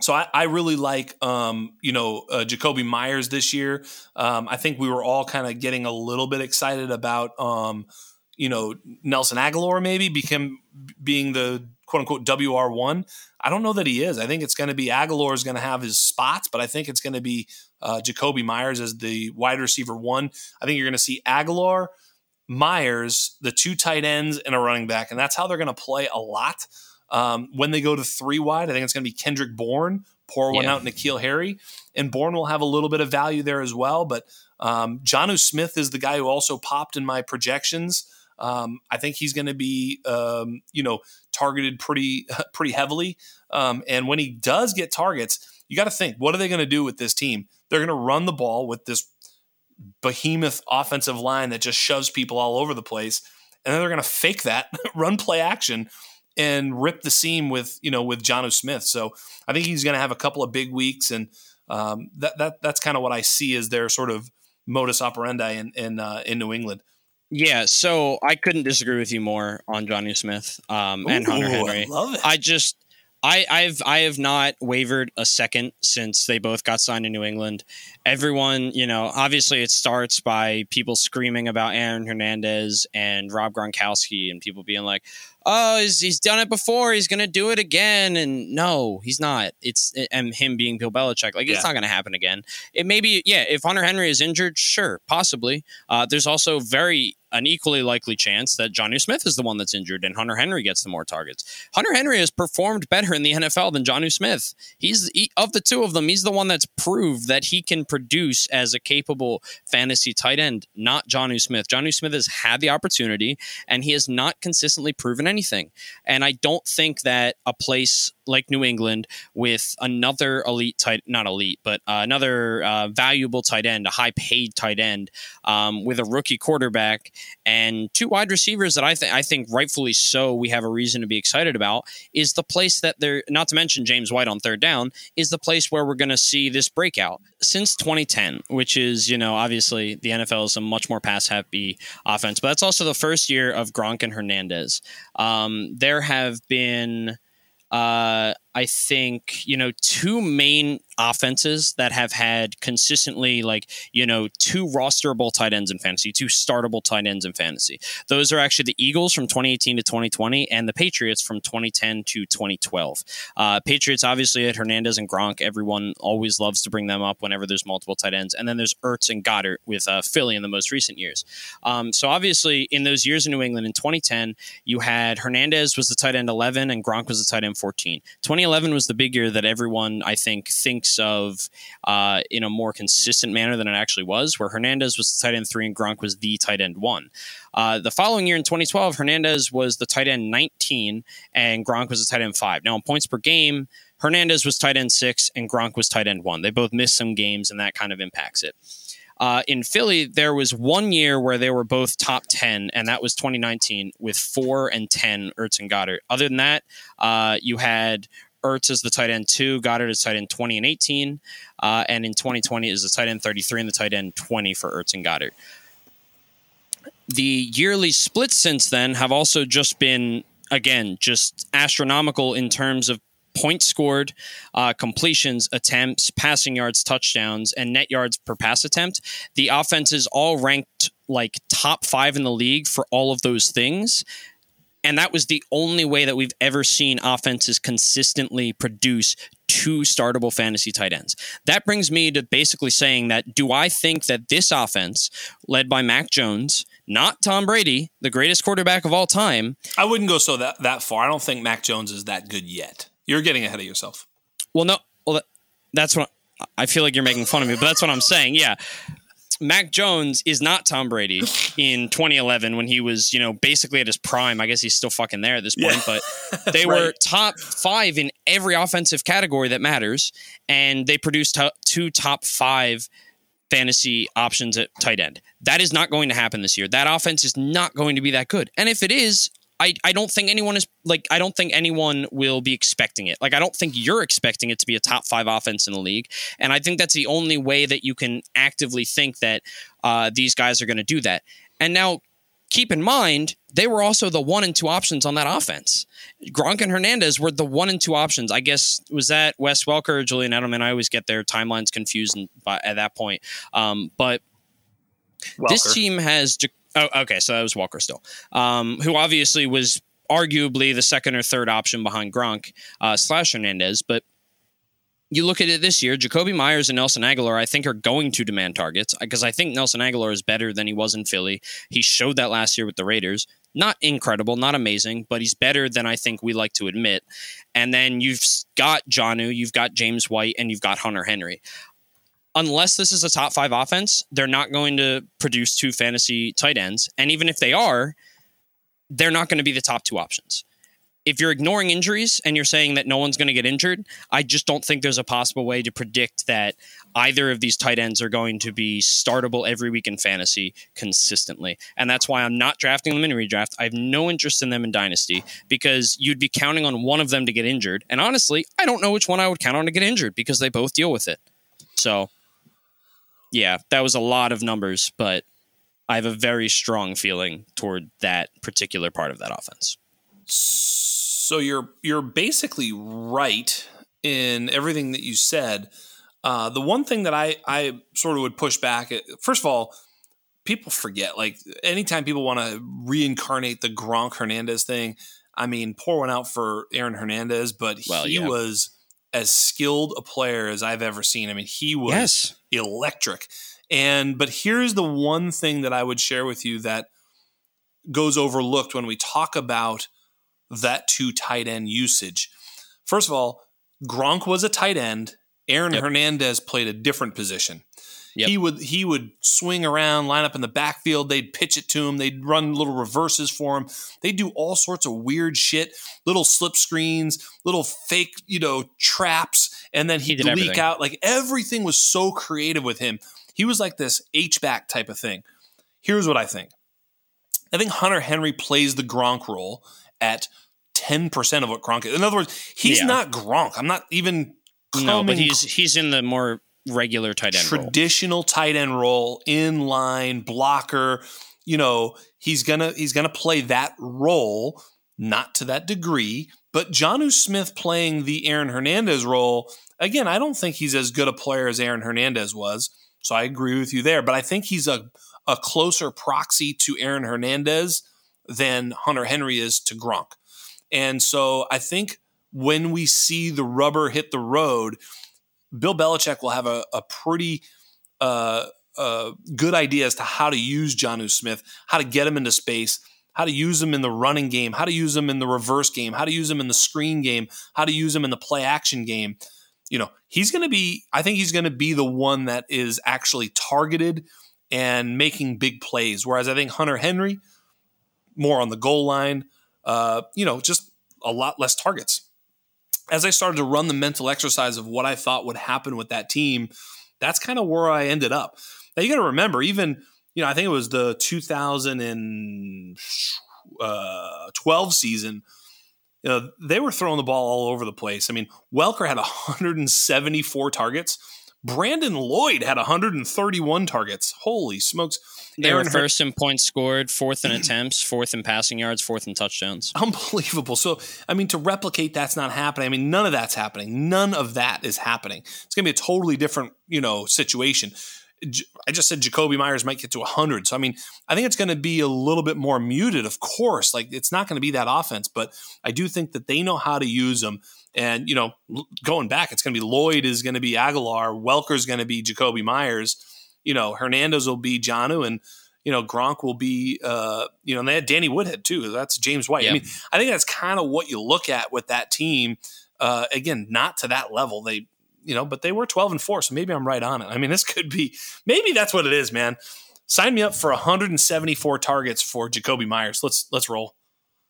Speaker 1: so I, I, really like um, you know uh, Jakobi Meyers this year. Um, I think we were all kind of getting a little bit excited about um, you know Nelson Agholor maybe become being the quote unquote WR one. I don't know that he is. I think it's going to be Agholor is going to have his spots, but I think it's going to be uh, Jakobi Meyers as the wide receiver one. I think you're going to see Agholor, Meyers, the two tight ends, and a running back, and that's how they're going to play a lot. Um, when they go to three wide, I think it's going to be Kendrick Bourne, pour one yeah. out N'Keal Harry, and Bourne will have a little bit of value there as well. But um, Jonnu Smith is the guy who also popped in my projections. Um, I think he's going to be, um, you know, targeted pretty pretty heavily. Um, and when he does get targets, you got to think, what are they going to do with this team? They're going to run the ball with this behemoth offensive line that just shoves people all over the place, and then they're going to fake that, run play action and rip the seam with you know with Jonnu Smith. So I think he's going to have a couple of big weeks, and um, that that that's kind of what I see as their sort of modus operandi in in, uh, in New England.
Speaker 2: Yeah, so I couldn't disagree with you more on Jonnu Smith um, and Ooh, Hunter Henry. I
Speaker 1: love it.
Speaker 2: I just I, I've I have not wavered a second since they both got signed in New England. Everyone, you know, obviously it starts by people screaming about Aaron Hernandez and Rob Gronkowski and people being like, oh, he's, he's done it before. He's going to do it again. And no, he's not. It's and him being Bill Belichick. Like, yeah. it's not going to happen again. It may be, yeah, if Hunter Henry is injured, sure, possibly. Uh, there's also very an equally likely chance that Jonnu Smith is the one that's injured and Hunter Henry gets the more targets. Hunter Henry has performed better in the NFL than Jonnu Smith. He's he, of the two of them, he's the one that's proved that he can produce as a capable fantasy tight end, not Jonnu Smith. Jonnu Smith has had the opportunity and he has not consistently proven anything. And I don't think that a place like New England with another elite tight, not elite, but uh, another uh, valuable tight end, a high paid tight end um, with a rookie quarterback and two wide receivers that I think I think rightfully so we have a reason to be excited about is the place that they're not to mention James White on third down is the place where we're going to see this breakout since 2010, which is you know obviously the NFL is a much more pass happy offense, but that's also the first year of Gronk and Hernandez. Um, there have been uh, I think, you know, two main offenses that have had consistently like, you know, two rosterable tight ends in fantasy, two startable tight ends in fantasy. Those are actually the Eagles from 2018 to 2020 and the Patriots from 2010 to 2012. Uh, Patriots obviously had Hernandez and Gronk. Everyone always loves to bring them up whenever there's multiple tight ends. And then there's Ertz and Goedert with uh, Philly in the most recent years. Um, so obviously in those years in New England in 2010, you had Hernandez was the tight end 11 and Gronk was the tight end 14. 2011 was the big year that everyone, I think, thinks of uh, in a more consistent manner than it actually was, where Hernandez was the tight end three and Gronk was the tight end one. Uh, the following year in 2012, Hernandez was the tight end 19 and Gronk was the tight end five. Now, in points per game, Hernandez was tight end six and Gronk was tight end one. They both missed some games, and that kind of impacts it. Uh, in Philly, there was one year where they were both top 10, and that was 2019 with four and 10 Ertz and Goedert. Other than that, uh, you had Ertz is the tight end two, Goedert is tight end 20 and 18, uh, and in 2020 is the tight end 33 and the tight end 20 for Ertz and Goedert. The yearly splits since then have also just been again, just astronomical in terms of points scored, uh, completions, attempts, passing yards, touchdowns, and net yards per pass attempt. The offenses all ranked like top five in the league for all of those things. And that was the only way that we've ever seen offenses consistently produce two startable fantasy tight ends. That brings me to basically saying that do I think that this offense, led by Mac Jones, not Tom Brady, the greatest quarterback of all time.
Speaker 1: I wouldn't go so that, that far. I don't think Mac Jones is that good yet. You're getting ahead of yourself.
Speaker 2: Well, no. Well, that's what I feel like you're making fun of me, but that's what I'm saying. Yeah. Mac Jones is not Tom Brady in 2011 when he was, you know, basically at his prime. I guess he's still fucking there at this point, yeah. but they right. were top five in every offensive category that matters, and they produced t- two top five fantasy options at tight end. That is not going to happen this year. That offense is not going to be that good. And if it is, I, I don't think anyone is like I don't think anyone will be expecting it. Like I don't think you're expecting it to be a top five offense in the league, and I think that's the only way that you can actively think that uh, these guys are going to do that. And now, keep in mind they were also the one and two options on that offense. Gronk and Hernandez were the one and two options. I guess was that Wes Welker or Julian Edelman. I always get their timelines confused by, at that point. Um, but Welker. this team has Oh, okay. So that was Welker still, um, who obviously was arguably the second or third option behind Gronk uh, slash Hernandez. But you look at it this year, Jakobi Meyers and Nelson Agholor, I think, are going to demand targets because I think Nelson Agholor is better than he was in Philly. He showed that last year with the Raiders. Not incredible, not amazing, but he's better than I think we like to admit. And then you've got Jonnu, you've got James White, and you've got Hunter Henry unless this is a top five offense, they're not going to produce two fantasy tight ends. And even if they are, they're not going to be the top two options. If you're ignoring injuries and you're saying that no one's going to get injured, I just don't think there's a possible way to predict that either of these tight ends are going to be startable every week in fantasy consistently. And that's why I'm not drafting them in redraft. I have no interest in them in dynasty because you'd be counting on one of them to get injured. And honestly, I don't know which one I would count on to get injured because they both deal with it. So yeah, that was a lot of numbers, but I have a very strong feeling toward that particular part of that offense.
Speaker 1: So you're you're basically right in everything that you said. Uh, the one thing that I I sort of would push back at first of all, people forget like anytime people want to reincarnate the Gronk Hernandez thing. I mean, pour one out for Aaron Hernandez, but well, he yeah. was as skilled a player as I've ever seen. I mean, he was yes. Electric. And but here's the one thing that I would share with you that goes overlooked when we talk about that two tight end usage. First of all, Gronk was a tight end. Aaron yep. Hernandez played a different position. Yep. He would he would swing around, line up in the backfield. They'd pitch it to him. They'd run little reverses for him. They do all sorts of weird shit, little slip screens, little fake you know traps, and then he'd he leak everything. out. Like everything was so creative with him. He was like this H back type of thing. Here's what I think. I think Hunter Henry plays the Gronk role at 10% of what Gronk is. In other words, he's yeah. not Gronk. I'm not even
Speaker 2: no, but he's he's in the more regular tight end
Speaker 1: traditional
Speaker 2: role.
Speaker 1: tight end role in line blocker you know he's gonna he's gonna play that role not to that degree but Jonnu Smith playing the Aaron Hernandez role again I don't think he's as good a player as Aaron Hernandez was so I agree with you there but I think he's a a closer proxy to Aaron Hernandez than Hunter Henry is to Gronk and so I think when we see the rubber hit the road Bill Belichick will have a, a pretty uh, uh, good idea as to how to use Jonnu Smith, how to get him into space, how to use him in the running game, how to use him in the reverse game, how to use him in the screen game, how to use him in the play action game. You know, he's going to be, I think he's going to be the one that is actually targeted and making big plays. Whereas I think Hunter Henry, more on the goal line, uh, you know, just a lot less targets as I started to run the mental exercise of what I thought would happen with that team, that's kind of where I ended up. Now you got to remember, even you know, I think it was the 2012 uh, season. You know, they were throwing the ball all over the place. I mean, Welker had 174 targets, Brandon Lloyd had 131 targets. Holy smokes.
Speaker 2: They Aaron were first in points scored, fourth in attempts, fourth in passing yards, fourth in touchdowns.
Speaker 1: Unbelievable. So, I mean, to replicate that's not happening. I mean, none of that's happening. None of that is happening. It's going to be a totally different, you know, situation. I just said Jakobi Meyers might get to 100. So, I mean, I think it's going to be a little bit more muted, of course. Like, it's not going to be that offense, but I do think that they know how to use them. And, you know, going back, it's going to be Lloyd is going to be Agholor, Welker's going to be Jakobi Meyers, you know, Hernandez will be Jonnu, and, you know, Gronk will be, uh, you know, and they had Danny Woodhead too. That's James White. Yeah. I mean, I think that's kind of what you look at with that team. Uh, again, not to that level. They, you know, but they were 12 and 4, so maybe I'm right on it. I mean, this could be maybe that's what it is, man. Sign me up for 174 targets for Jakobi Meyers. Let's let's roll.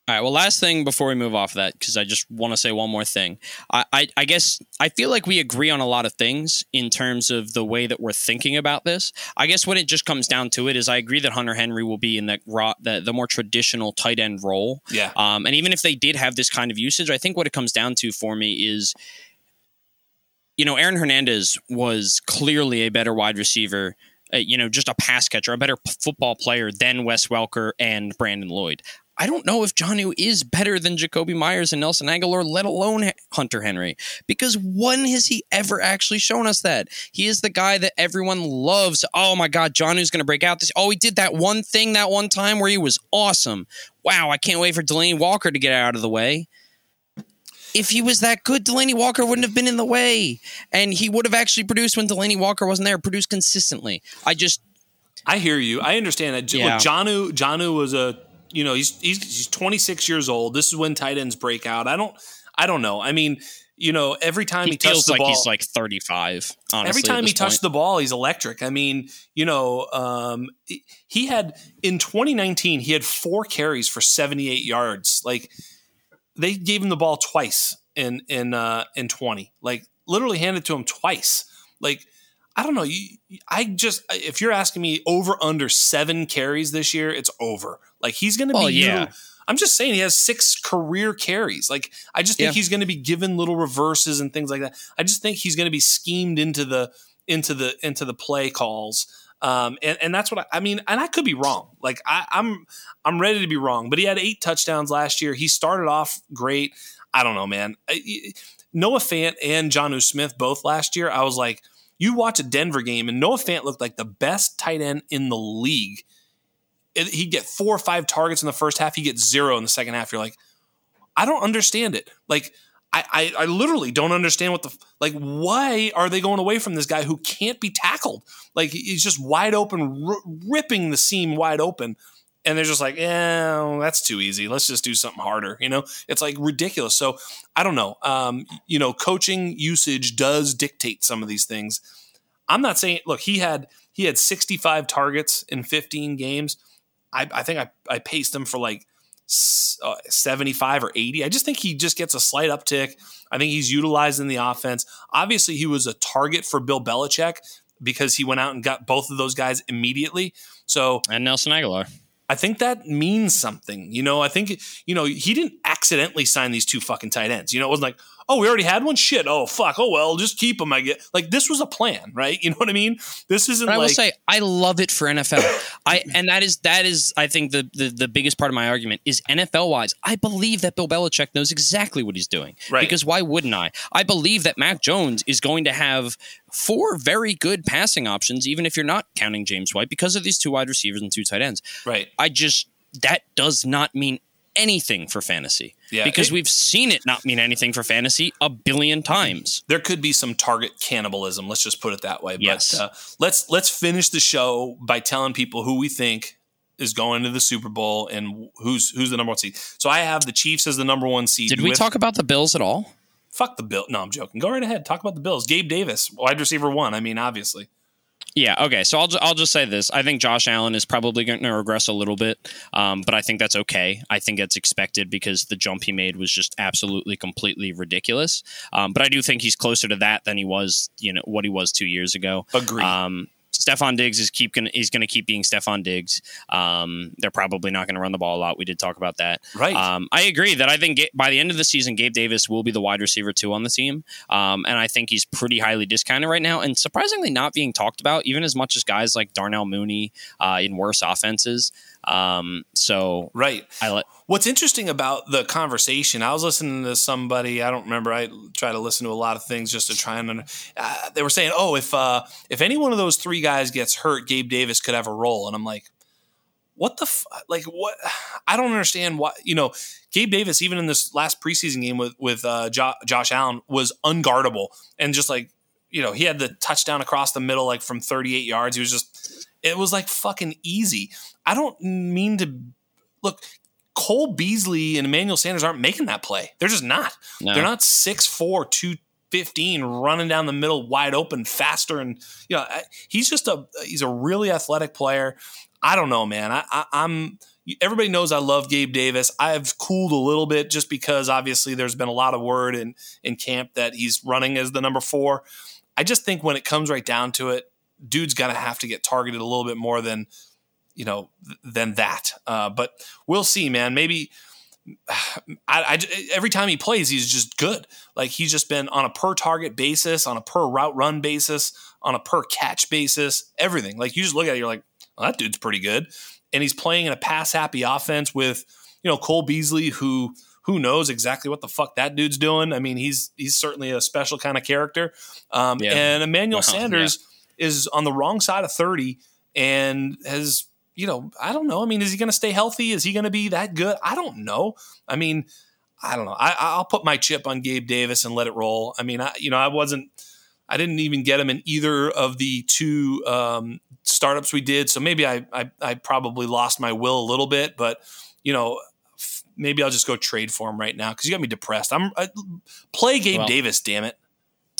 Speaker 2: All right. Well, last thing before we move off of that, because I just want to say one more thing. I, I, I, guess I feel like we agree on a lot of things in terms of the way that we're thinking about this. I guess when it just comes down to it is I agree that Hunter Henry will be in the raw, the, the more traditional tight end role.
Speaker 1: Yeah.
Speaker 2: Um, and even if they did have this kind of usage, I think what it comes down to for me is you know, Aaron Hernandez was clearly a better wide receiver, uh, you know, just a pass catcher, a better p- football player than Wes Welker and Brandon Lloyd. I don't know if Jonnu is better than Jakobi Meyers and Nelson Agholor, let alone Hunter Henry, because when has he ever actually shown us that? He is the guy that everyone loves. Oh my God, Jonnu's going to break out this. Oh, he did that one thing that one time where he was awesome. Wow, I can't wait for Delanie Walker to get out of the way if he was that good, Delanie Walker wouldn't have been in the way, and he would have actually produced when Delanie Walker wasn't there. Produced consistently. I just,
Speaker 1: I hear you. I understand that. Yeah. Look, Jonnu, Jonnu was a, you know, he's, he's he's 26 years old. This is when tight ends break out. I don't, I don't know. I mean, you know, every time he, he touches the
Speaker 2: like
Speaker 1: ball,
Speaker 2: he's like 35. Honestly,
Speaker 1: every time he touched the ball, he's electric. I mean, you know, um, he had in 2019 he had four carries for 78 yards. Like they gave him the ball twice in in uh, in twenty. Like literally handed to him twice. Like I don't know. You, I just if you're asking me over under seven carries this year, it's over. Like he's going to be.
Speaker 2: yeah.
Speaker 1: I'm just saying he has six career carries. Like I just think yeah. he's going to be given little reverses and things like that. I just think he's going to be schemed into the into the into the play calls. Um, and, and that's what I, I, mean, and I could be wrong. Like I, I'm, I'm ready to be wrong. But he had eight touchdowns last year. He started off great. I don't know, man. Noah Fant and Jonnu Smith both last year. I was like, you watch a Denver game, and Noah Fant looked like the best tight end in the league. he'd get four or five targets in the first half. He gets zero in the second half. You're like, I don't understand it. Like I, I, I literally don't understand what the like. Why are they going away from this guy who can't be tackled? Like he's just wide open, r- ripping the seam wide open, and they're just like, yeah, that's too easy. Let's just do something harder. You know, it's like ridiculous. So I don't know. Um, you know, coaching usage does dictate some of these things. I'm not saying. Look, he had he had 65 targets in 15 games. I, I think I I paced him for like uh, 75 or 80. I just think he just gets a slight uptick. I think he's utilized in the offense. Obviously, he was a target for Bill Belichick because he went out and got both of those guys immediately. So
Speaker 2: and Nelson Agholor.
Speaker 1: I think that means something. You know, I think you know he didn't accidentally sign these two fucking tight ends. You know, it wasn't like, oh, we already had one. Shit. Oh, fuck. Oh well, just keep them. I get like this was a plan, right? You know what I mean? This isn't.
Speaker 2: But
Speaker 1: I
Speaker 2: will say I love it for NFL. I and that is that is I think the, the the biggest part of my argument is NFL wise. I believe that Bill Belichick knows exactly what he's doing.
Speaker 1: Right.
Speaker 2: Because why wouldn't I? I believe that Mac Jones is going to have four very good passing options, even if you're not counting James White, because of these two wide receivers and two tight ends.
Speaker 1: Right.
Speaker 2: I just that does not mean anything for fantasy.
Speaker 1: Yeah,
Speaker 2: because it, we've seen it not mean anything for fantasy a billion times.
Speaker 1: There could be some target cannibalism. Let's just put it that way.
Speaker 2: Yes.
Speaker 1: But uh, let's let's finish the show by telling people who we think is going to the Super Bowl and who's who's the number one seed. So I have the Chiefs as the number one seed.
Speaker 2: Did we talk about the Bills at all?
Speaker 1: Fuck the Bill. No, I'm joking. Go right ahead. Talk about the Bills. Gabe Davis, wide receiver one. I mean, obviously.
Speaker 2: Yeah. Okay. So I'll I'll just say this. I think Josh Allen is probably going to regress a little bit, um, but I think that's okay. I think it's expected because the jump he made was just absolutely completely ridiculous. Um, but I do think he's closer to that than he was, you know, what he was two years ago.
Speaker 1: Agree.
Speaker 2: Um, Stefon Diggs is keep gonna he's going to keep being Stefon Diggs. Um, they're probably not going to run the ball a lot. We did talk about that.
Speaker 1: Right.
Speaker 2: Um, I agree that I think by the end of the season, Gabe Davis will be the wide receiver two on the team, um, and I think he's pretty highly discounted right now, and surprisingly not being talked about even as much as guys like Darnell Mooney uh, in worse offenses. Um, so
Speaker 1: right.
Speaker 2: I let.
Speaker 1: What's interesting about the conversation, I was listening to somebody. I don't remember. I try to listen to a lot of things just to try and. Uh, they were saying, "Oh, if uh, if any one of those three guys gets hurt, Gabe Davis could have a role," and I'm like, "What the f- like? What? I don't understand why. You know, Gabe Davis, even in this last preseason game with with uh, jo- Josh Allen, was unguardable and just like you know he had the touchdown across the middle like from 38 yards. He was just it was like fucking easy. I don't mean to look. Cole Beasley and Emmanuel Sanders aren't making that play. They're just not. No. They're not 6'4, 215 running down the middle wide open faster. And, you know, he's just a, he's a really athletic player. I don't know, man. I, I, I'm, everybody knows I love Gabe Davis. I've cooled a little bit just because obviously there's been a lot of word in, in camp that he's running as the number four. I just think when it comes right down to it, dude's going to have to get targeted a little bit more than you know than that. Uh, but we'll see, man. Maybe I, I, every time he plays, he's just good. Like he's just been on a per target basis, on a per route run basis, on a per catch basis, everything. Like you just look at it, you're like, well, that dude's pretty good. And he's playing in a pass happy offense with you know Cole Beasley, who who knows exactly what the fuck that dude's doing. I mean, he's he's certainly a special kind of character. Um, yeah. And Emmanuel Sanders yeah. is on the wrong side of thirty and has you know, I don't know. I mean, is he going to stay healthy? Is he going to be that good? I don't know. I mean, I don't know. I, will put my chip on Gabe Davis and let it roll. I mean, I, you know, I wasn't, I didn't even get him in either of the two um, startups we did. So maybe I, I, I, probably lost my will a little bit, but you know, maybe I'll just go trade for him right now because you got me depressed. I'm I, play Gabe well, Davis, damn it.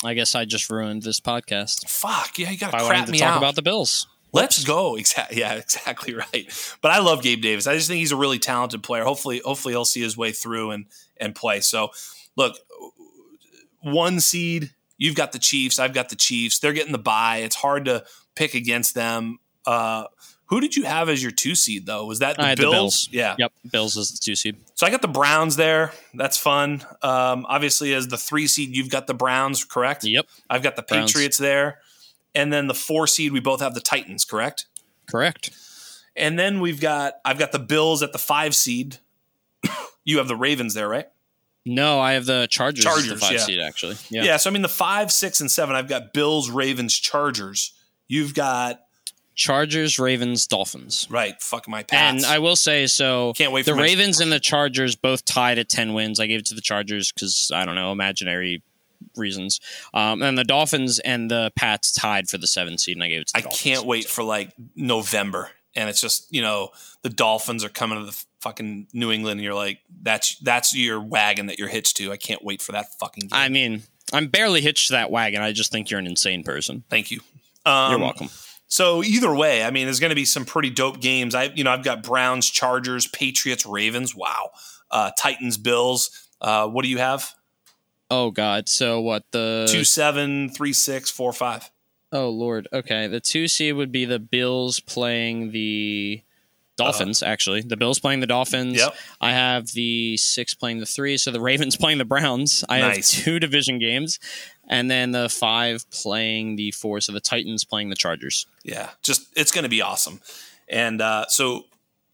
Speaker 2: I guess I just ruined this podcast.
Speaker 1: Fuck yeah, you got to crap me talk
Speaker 2: out. about the Bills.
Speaker 1: Let's go. Exactly. Yeah, exactly right. But I love Gabe Davis. I just think he's a really talented player. Hopefully, hopefully he'll see his way through and and play. So, look, one seed. You've got the Chiefs. I've got the Chiefs. They're getting the bye. It's hard to pick against them. Uh, who did you have as your two seed though? Was that the, Bills?
Speaker 2: the Bills?
Speaker 1: Yeah.
Speaker 2: Yep. Bills is the two seed.
Speaker 1: So I got the Browns there. That's fun. Um, obviously, as the three seed, you've got the Browns, correct?
Speaker 2: Yep.
Speaker 1: I've got the Browns. Patriots there and then the four seed we both have the Titans, correct?
Speaker 2: Correct.
Speaker 1: And then we've got I've got the Bills at the five seed. you have the Ravens there, right?
Speaker 2: No, I have the Chargers. Chargers, the five yeah. seed actually.
Speaker 1: Yeah. Yeah. So I mean, the five, six, and seven. I've got Bills, Ravens, Chargers. You've got
Speaker 2: Chargers, Ravens, Dolphins.
Speaker 1: Right. Fuck my Pats.
Speaker 2: And I will say so.
Speaker 1: Can't wait.
Speaker 2: For the Ravens and the Chargers both tied at ten wins. I gave it to the Chargers because I don't know imaginary reasons. Um, and the Dolphins and the Pats tied for the seventh seed, and I gave it to
Speaker 1: I
Speaker 2: Dolphins.
Speaker 1: can't wait for like November. And it's just, you know, the Dolphins are coming to the fucking New England, and you're like, that's that's your wagon that you're hitched to. I can't wait for that fucking game.
Speaker 2: I mean, I'm barely hitched to that wagon. I just think you're an insane person.
Speaker 1: Thank you.
Speaker 2: Um, you're welcome.
Speaker 1: So either way, I mean, there's going to be some pretty dope games. I, you know, I've got Browns, Chargers, Patriots, Ravens. Wow, uh, Titans, Bills. Uh, what do you have?
Speaker 2: Oh God! So what the
Speaker 1: two seven three six four five?
Speaker 2: Oh Lord. Okay, the two seed would be the Bills playing the Dolphins. Uh, actually, the Bills playing the Dolphins.
Speaker 1: Yep.
Speaker 2: I have the six playing the three. So the Ravens playing the Browns. I nice. have two division games, and then the five playing the four. So the Titans playing the Chargers.
Speaker 1: Yeah, just it's going to be awesome. And uh, so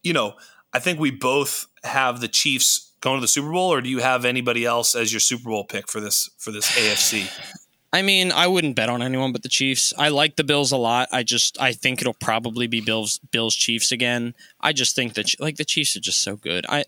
Speaker 1: you know, I think we both have the Chiefs going to the Super Bowl, or do you have anybody else as your Super Bowl pick for this for this AFC?
Speaker 2: I mean, I wouldn't bet on anyone but the Chiefs. I like the Bills a lot. I just I think it'll probably be Bills Bills Chiefs again. I just think that like the Chiefs are just so good. I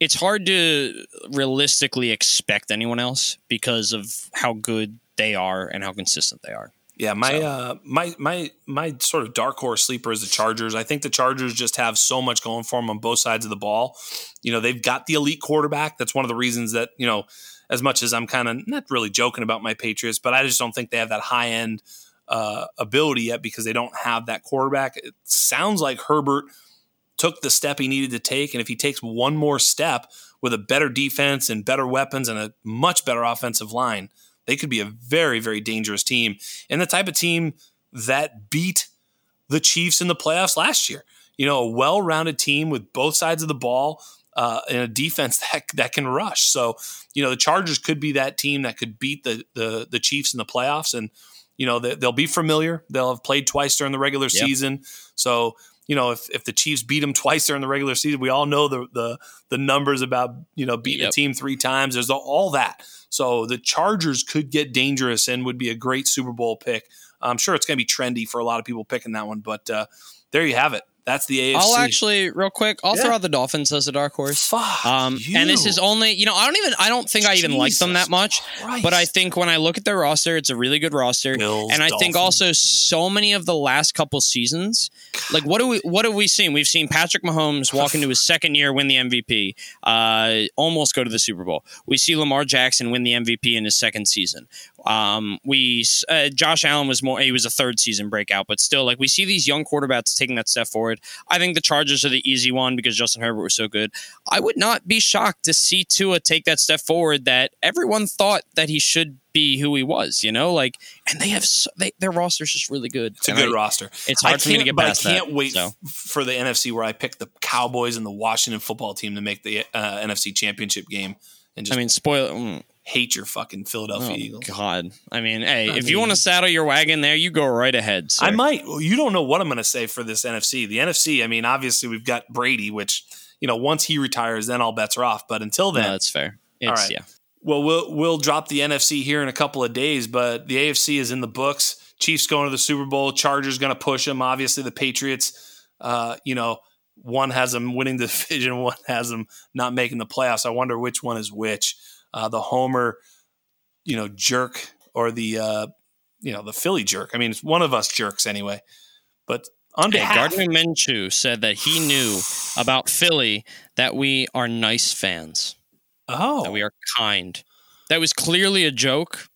Speaker 2: it's hard to realistically expect anyone else because of how good they are and how consistent they are.
Speaker 1: Yeah, my so. uh, my my my sort of dark horse sleeper is the Chargers. I think the Chargers just have so much going for them on both sides of the ball. You know, they've got the elite quarterback. That's one of the reasons that you know, as much as I'm kind of not really joking about my Patriots, but I just don't think they have that high end uh, ability yet because they don't have that quarterback. It sounds like Herbert took the step he needed to take, and if he takes one more step with a better defense and better weapons and a much better offensive line they could be a very, very dangerous team and the type of team that beat the Chiefs in the playoffs last year. You know, a well-rounded team with both sides of the ball uh, and a defense that that can rush. So, you know, the Chargers could be that team that could beat the the, the Chiefs in the playoffs, and you know they, will be familiar. They'll have played twice during the regular yep. season, so you know, if, if the Chiefs beat them twice during the regular season, we all know the the, the numbers about you know beating yep. a team three times. There's all that. So the Chargers could get dangerous and would be a great Super Bowl pick. I'm sure it's going to be trendy for a lot of people picking that one, but uh, there you have it. That's the AFC.
Speaker 2: I'll actually, real quick, I'll yeah. throw out the Dolphins as a dark horse.
Speaker 1: Fuck um, you.
Speaker 2: And this is only, you know, I don't even, I don't think I even like them that much. Christ. But I think when I look at their roster, it's a really good roster. Bills, and I Dolphins. think also so many of the last couple seasons, like what do we, what have we seen? We've seen Patrick Mahomes walk into his second year, win the MVP, uh, almost go to the Super Bowl. We see Lamar Jackson win the MVP in his second season. Um, we uh, Josh Allen was more he was a third season breakout, but still like we see these young quarterbacks taking that step forward. I think the Chargers are the easy one because Justin Herbert was so good. I would not be shocked to see Tua take that step forward that everyone thought that he should be who he was, you know, like, and they have so, they, their roster's just really good.
Speaker 1: It's a good
Speaker 2: I,
Speaker 1: roster.
Speaker 2: It's hard for me to get past
Speaker 1: I can't
Speaker 2: that,
Speaker 1: wait
Speaker 2: so.
Speaker 1: for the NFC where I pick the Cowboys and the Washington football team to make the uh, NFC Championship game. And just
Speaker 2: I mean, spoil. Mm,
Speaker 1: hate your fucking Philadelphia
Speaker 2: oh,
Speaker 1: Eagles.
Speaker 2: God, I mean, hey, I if mean, you want to saddle your wagon there, you go right ahead. Sir.
Speaker 1: I might. You don't know what I'm going to say for this NFC. The NFC. I mean, obviously we've got Brady, which you know once he retires, then all bets are off. But until then,
Speaker 2: no, that's fair. It's, all right. Yeah.
Speaker 1: Well, we'll we'll drop the NFC here in a couple of days, but the AFC is in the books. Chiefs going to the Super Bowl. Chargers going to push them. Obviously, the Patriots. Uh, you know, one has them winning the division, one has them not making the playoffs. I wonder which one is which. Uh, the Homer you know jerk or the uh, you know the Philly jerk. I mean, it's one of us jerks anyway. But on behalf,
Speaker 2: hey, Gardner Minshew said that he knew about Philly that we are nice fans.
Speaker 1: Oh,
Speaker 2: that we are kind. That was clearly a joke.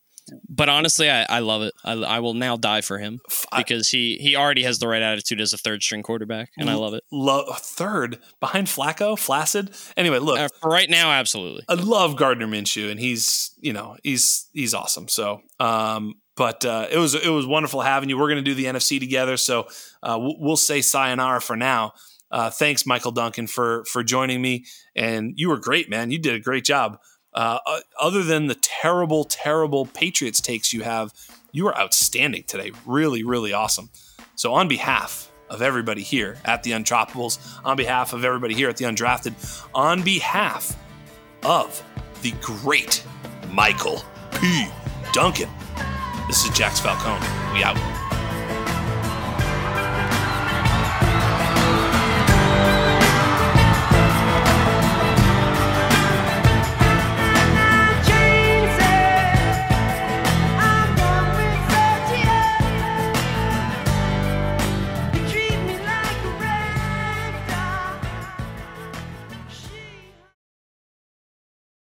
Speaker 2: But honestly, I, I love it. I, I will now die for him because he he already has the right attitude as a third string quarterback, and I love it.
Speaker 1: Lo- third behind Flacco, Flaccid. Anyway, look uh,
Speaker 2: for right now, absolutely.
Speaker 1: I love Gardner Minshew, and he's you know he's he's awesome. So, um, but uh, it was it was wonderful having you. We're going to do the NFC together, so uh, we'll, we'll say sayonara for now. Uh, thanks, Michael Duncan, for for joining me, and you were great, man. You did a great job. Uh, other than the terrible, terrible Patriots takes you have, you are outstanding today. Really, really awesome. So, on behalf of everybody here at the Undroppables, on behalf of everybody here at the Undrafted, on behalf of the great Michael P. Duncan, this is Jax Falcone. We out.